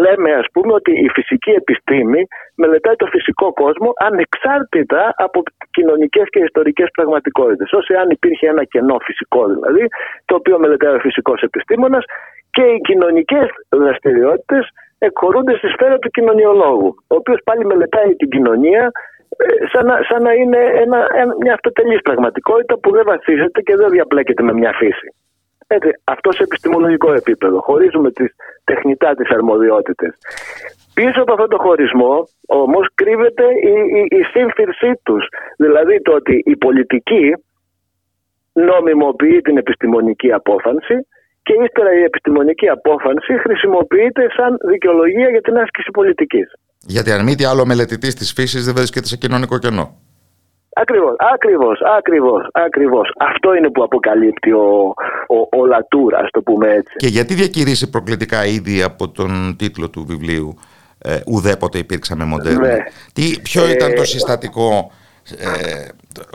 λέμε ας πούμε ότι η φυσική επιστήμη μελετάει το φυσικό κόσμο ανεξάρτητα από κοινωνικές και ιστορικές πραγματικότητες. Όσο αν υπήρχε ένα κενό φυσικό δηλαδή, το οποίο μελετάει ο φυσικός επιστήμονας και οι κοινωνικές δραστηριότητες εκχωρούνται στη σφαίρα του κοινωνιολόγου, ο οποίος πάλι μελετάει την κοινωνία σαν να, σαν να είναι ένα, μια αυτοτελής πραγματικότητα που δεν βασίζεται και δεν διαπλέκεται με μια φύση. Έτσι, αυτό σε επιστημολογικό επίπεδο. Χωρίζουμε τις τεχνητά τις αρμοδιότητες. Πίσω από αυτό το χωρισμό όμως κρύβεται η, η, η σύμφυρσή τους. Δηλαδή το ότι η πολιτική νομιμοποιεί την επιστημονική απόφανση και ύστερα η επιστημονική απόφανση χρησιμοποιείται σαν δικαιολογία για την άσκηση πολιτικής. Γιατί αν μη τι άλλο μελετητής της φύσης δεν βρίσκεται σε κοινωνικό κενό. Ακριβώς, ακριβώς, ακριβώς, ακριβώς. Αυτό είναι που αποκαλύπτει ο, ο, ο Λατούρ, ας το πούμε έτσι. Και γιατί διακηρύσει προκλητικά ήδη από τον τίτλο του βιβλίου ε, «Ουδέποτε υπήρξαμε μοντέρνοι». Ναι. Τι, ποιο ήταν το ε, συστατικό ε,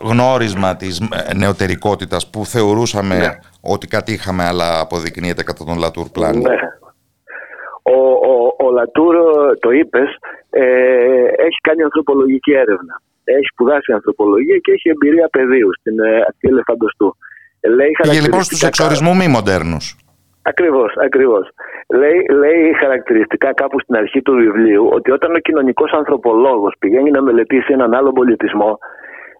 γνώρισμα της ε, νεωτερικότητας που θεωρούσαμε ναι. ότι κάτι είχαμε αλλά αποδεικνύεται κατά τον Λατούρ πλάνη; Ναι. Ο, ο, ο Λατούρ, το είπες, ε, έχει κάνει ανθρωπολογική έρευνα. Έχει σπουδάσει ανθρωπολογία και έχει εμπειρία πεδίου στην ε, ακτή ελεφαντοστού. Λέει Πήγε λοιπόν στους εξορισμού μη μοντέρνους. Ακριβώς, ακριβώς. Λέει, λέει χαρακτηριστικά κάπου στην αρχή του βιβλίου ότι όταν ο κοινωνικός ανθρωπολόγος πηγαίνει να μελετήσει έναν άλλο πολιτισμό,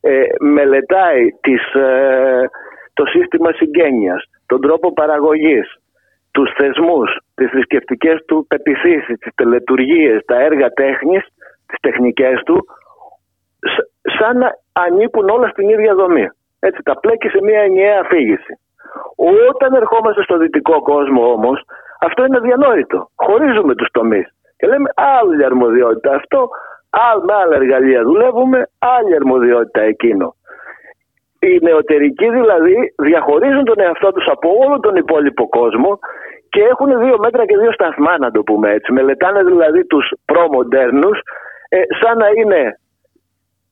ε, μελετάει τις, ε, το σύστημα συγγένειας, τον τρόπο παραγωγής, τους θεσμούς, τις θρησκευτικές του πεπιθήσεις, τις τελετουργίες, τα έργα τέχνης, τις τεχνικές του, σαν να ανήκουν όλα στην ίδια δομή. Έτσι, τα πλέκει σε μια ενιαία αφήγηση. Όταν ερχόμαστε στο δυτικό κόσμο όμως, αυτό είναι αδιανόητο. Χωρίζουμε τους τομείς και λέμε άλλη αρμοδιότητα. Αυτό Άλλ, με άλλα εργαλεία δουλεύουμε, άλλη αρμοδιότητα εκείνο. Οι νεωτερικοί δηλαδή διαχωρίζουν τον εαυτό τους από όλο τον υπόλοιπο κόσμο και έχουν δύο μέτρα και δύο σταθμά να το πούμε έτσι. Μελετάνε δηλαδή τους προμοντέρνους ε, σαν να είναι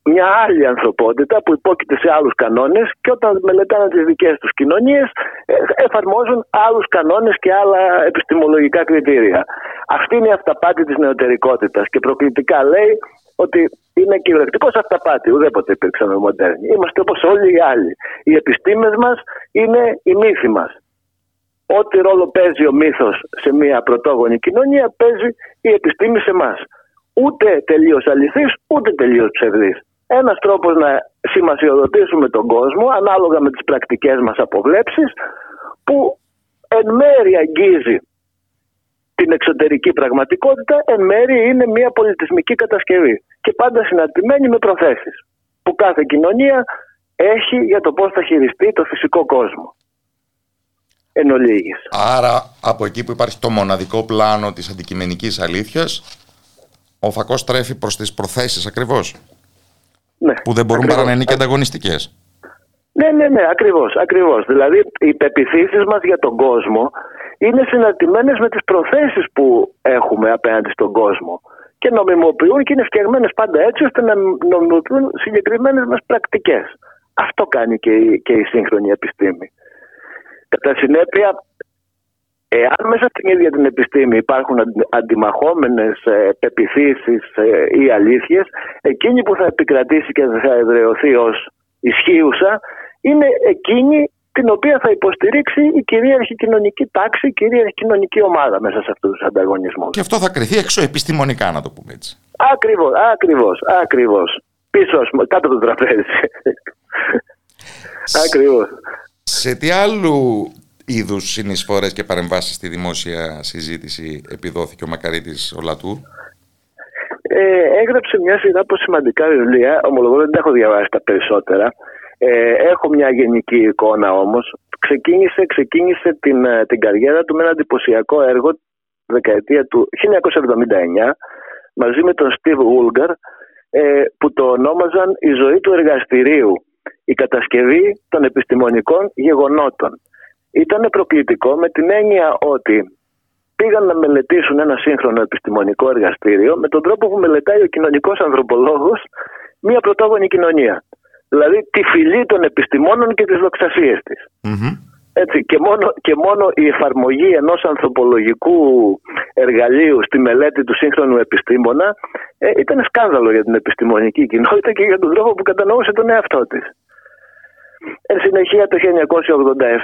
μια άλλη ανθρωπότητα που υπόκειται σε άλλους κανόνες και όταν μελετάνε τις δικές τους κοινωνίες ε, εφαρμόζουν άλλους κανόνες και άλλα επιστημολογικά κριτήρια. Αυτή είναι η αυταπάτη της νεωτερικότητας και προκλητικά λέει ότι είναι κυριολεκτικός αυταπάτη. Ουδέποτε υπήρξαμε μοντέρνοι. Είμαστε όπως όλοι οι άλλοι. Οι επιστήμες μας είναι η μύθη μας. Ό,τι ρόλο παίζει ο μύθος σε μια πρωτόγονη κοινωνία παίζει η επιστήμη σε εμά. Ούτε τελείως αληθής, ούτε τελείως ψευδής. Ένας τρόπος να σημασιοδοτήσουμε τον κόσμο ανάλογα με τις πρακτικές μας αποβλέψεις που εν μέρει αγγίζει την εξωτερική πραγματικότητα, εν μέρει είναι μια πολιτισμική κατασκευή και πάντα συναρτημένη με προθέσεις που κάθε κοινωνία έχει για το πώς θα χειριστεί το φυσικό κόσμο. Εν ολίγης. Άρα από εκεί που υπάρχει το μοναδικό πλάνο της αντικειμενικής αλήθειας ο φακός τρέφει προς τις προθέσεις ακριβώς. Ναι, που δεν μπορούν παρά να είναι και ανταγωνιστικές. Ναι, ναι, ναι, ακριβώς. Ακριβώς. Δηλαδή, οι πεπιθήσεις μας για τον κόσμο είναι συναρτημένε με τις προθέσεις που έχουμε απέναντι στον κόσμο. Και νομιμοποιούν και είναι φτιαγμένες πάντα έτσι ώστε να νομιμοποιούν συγκεκριμένες μας πρακτικές. Αυτό κάνει και η, και η σύγχρονη επιστήμη. Κατά συνέπεια, Εάν μέσα στην ίδια την επιστήμη υπάρχουν αντιμαχόμενες ε, πεπιθήσεις ε, ή αλήθειες, εκείνη που θα επικρατήσει και θα εδραιωθεί ως ισχύουσα είναι εκείνη την οποία θα υποστηρίξει η κυρίαρχη κοινωνική τάξη, η κυρίαρχη κοινωνική ομάδα μέσα σε αυτούς τους ανταγωνισμούς. Και αυτό θα κρυθεί εξωεπιστημονικά να το πούμε έτσι. Ακριβώς, ακριβώς, ακριβώς. Πίσω, κάτω το τραπέζι. ακριβώς. Σε τι άλλου είδους συνεισφορές και παρεμβάσεις στη δημόσια συζήτηση επιδόθηκε ο Μακαρίτης ο Λατούρ. Ε, έγραψε μια σειρά από σημαντικά βιβλία. Ομολογώ δεν τα έχω διαβάσει τα περισσότερα. Ε, έχω μια γενική εικόνα όμως. Ξεκίνησε, ξεκίνησε την, ε, την καριέρα του με ένα εντυπωσιακό έργο δεκαετία του 1979 μαζί με τον Steve Woolgar ε, που το ονόμαζαν «Η ζωή του εργαστηρίου, η κατασκευή των επιστημονικών γεγονότων». Ήταν προκλητικό με την έννοια ότι πήγαν να μελετήσουν ένα σύγχρονο επιστημονικό εργαστήριο με τον τρόπο που μελετάει ο κοινωνικός ανθρωπολόγος μια πρωτόγονη κοινωνία. Δηλαδή τη φυλή των επιστημόνων και τις δοξασίες της. Έτσι, και, μόνο, και μόνο η εφαρμογή ενός ανθρωπολογικού εργαλείου στη μελέτη του σύγχρονου επιστήμονα ε, ήταν σκάνδαλο για την επιστημονική κοινότητα και για τον τρόπο που κατανοούσε τον εαυτό της. Εν συνεχεία το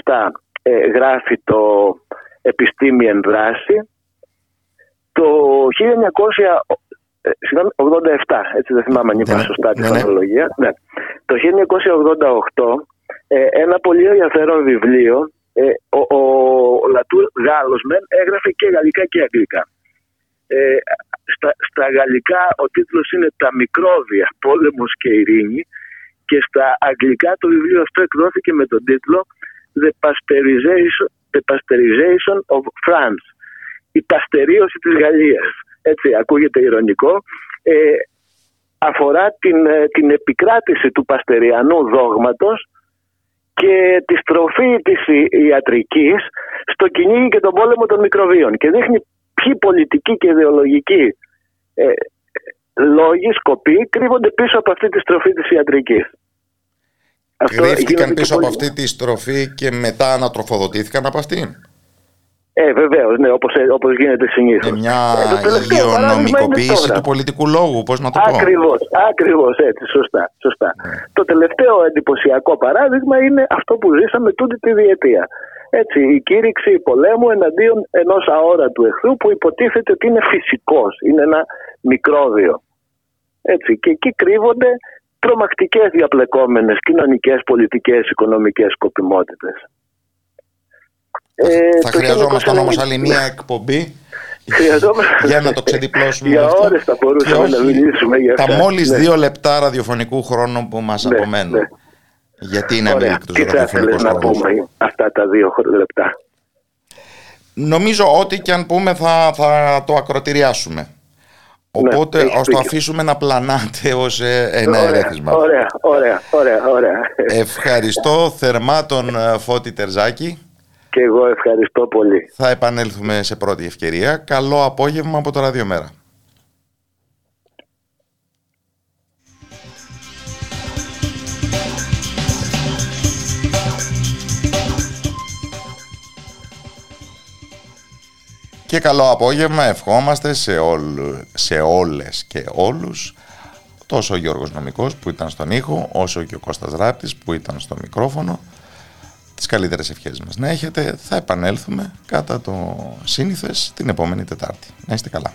1987 ε, γράφει το «Επιστήμη εν δράση». Το 1987, έτσι δεν θυμάμαι αν είπα ναι, σωστά τη ναι, χρονολογία. Ναι. Το 1988 ε, ένα πολύ ενδιαφέρον βιβλίο ε, ο, ο, ο Λατούρ Γάλλος μεν έγραφε και γαλλικά και αγγλικά. Ε, στα, στα γαλλικά ο τίτλος είναι «Τα μικρόβια, πόλεμος και ειρήνη» και στα αγγλικά το βιβλίο αυτό εκδόθηκε με τον τίτλο the pasteurization, the pasteurization of France. Η παστερίωση της Γαλλίας. Έτσι ακούγεται ηρωνικό. Ε, αφορά την, ε, την επικράτηση του παστεριανού δόγματος και τη στροφή της ιατρικής στο κυνήγι και τον πόλεμο των μικροβίων και δείχνει ποιοι πολιτικοί και ιδεολογικοί ε, λόγοι, σκοποί κρύβονται πίσω από αυτή τη στροφή της ιατρικής. Κρύφτηκαν πίσω από αυτή τη στροφή και μετά ανατροφοδοτήθηκαν από αυτήν. Ε, βεβαίως, ναι, όπως όπως γίνεται συνήθως. Ε, μια ε, υγειονομικοποίηση του πολιτικού λόγου, πώς να το πω. Ακριβώς, ακριβώς έτσι, σωστά. σωστά. Ναι. Το τελευταίο εντυπωσιακό παράδειγμα είναι αυτό που ζήσαμε τούτη τη διετία. Έτσι, η κήρυξη πολέμου εναντίον ενός αόρατου εχθρού που υποτίθεται ότι είναι φυσικός, είναι ένα μικρόβιο. Έτσι, και εκεί κρύβονται τρομακτικές διαπλεκόμενες κοινωνικές, πολιτικές, οικονομικές σκοπιμότητες. Ε, θα χρειαζόμασταν όμως άλλη μία εκπομπή για να το ξεδιπλώσουμε για ώρες θα μπορούσαμε να μιλήσουμε για αυτά. Τα μόλις ναι. δύο λεπτά ραδιοφωνικού χρόνου που μας ναι, απομένουν. Ναι. Γιατί είναι αμήλικτος Τι θα ήθελες να πούμε αυτά τα δύο λεπτά; Νομίζω ότι και αν πούμε θα, θα το ακροτηριάσουμε. Οπότε ναι, ας το αφήσουμε να πλανάτε ως ε, ένα ωραία, ερέθισμα. Ωραία, ωραία, ωραία, ωραία. Ευχαριστώ θερμά τον ε, Φώτη Τερζάκη. Και εγώ ευχαριστώ πολύ. Θα επανέλθουμε σε πρώτη ευκαιρία. Καλό απόγευμα από το Ραδιομέρα. Και καλό απόγευμα ευχόμαστε σε, όλου, σε όλες και όλους. Τόσο ο Γιώργος Νομικός που ήταν στον ήχο όσο και ο Κώστας Ράπτης που ήταν στο μικρόφωνο. Τις καλύτερες ευχές μας να έχετε. Θα επανέλθουμε κατά το σύνηθες την επόμενη Τετάρτη. Να είστε καλά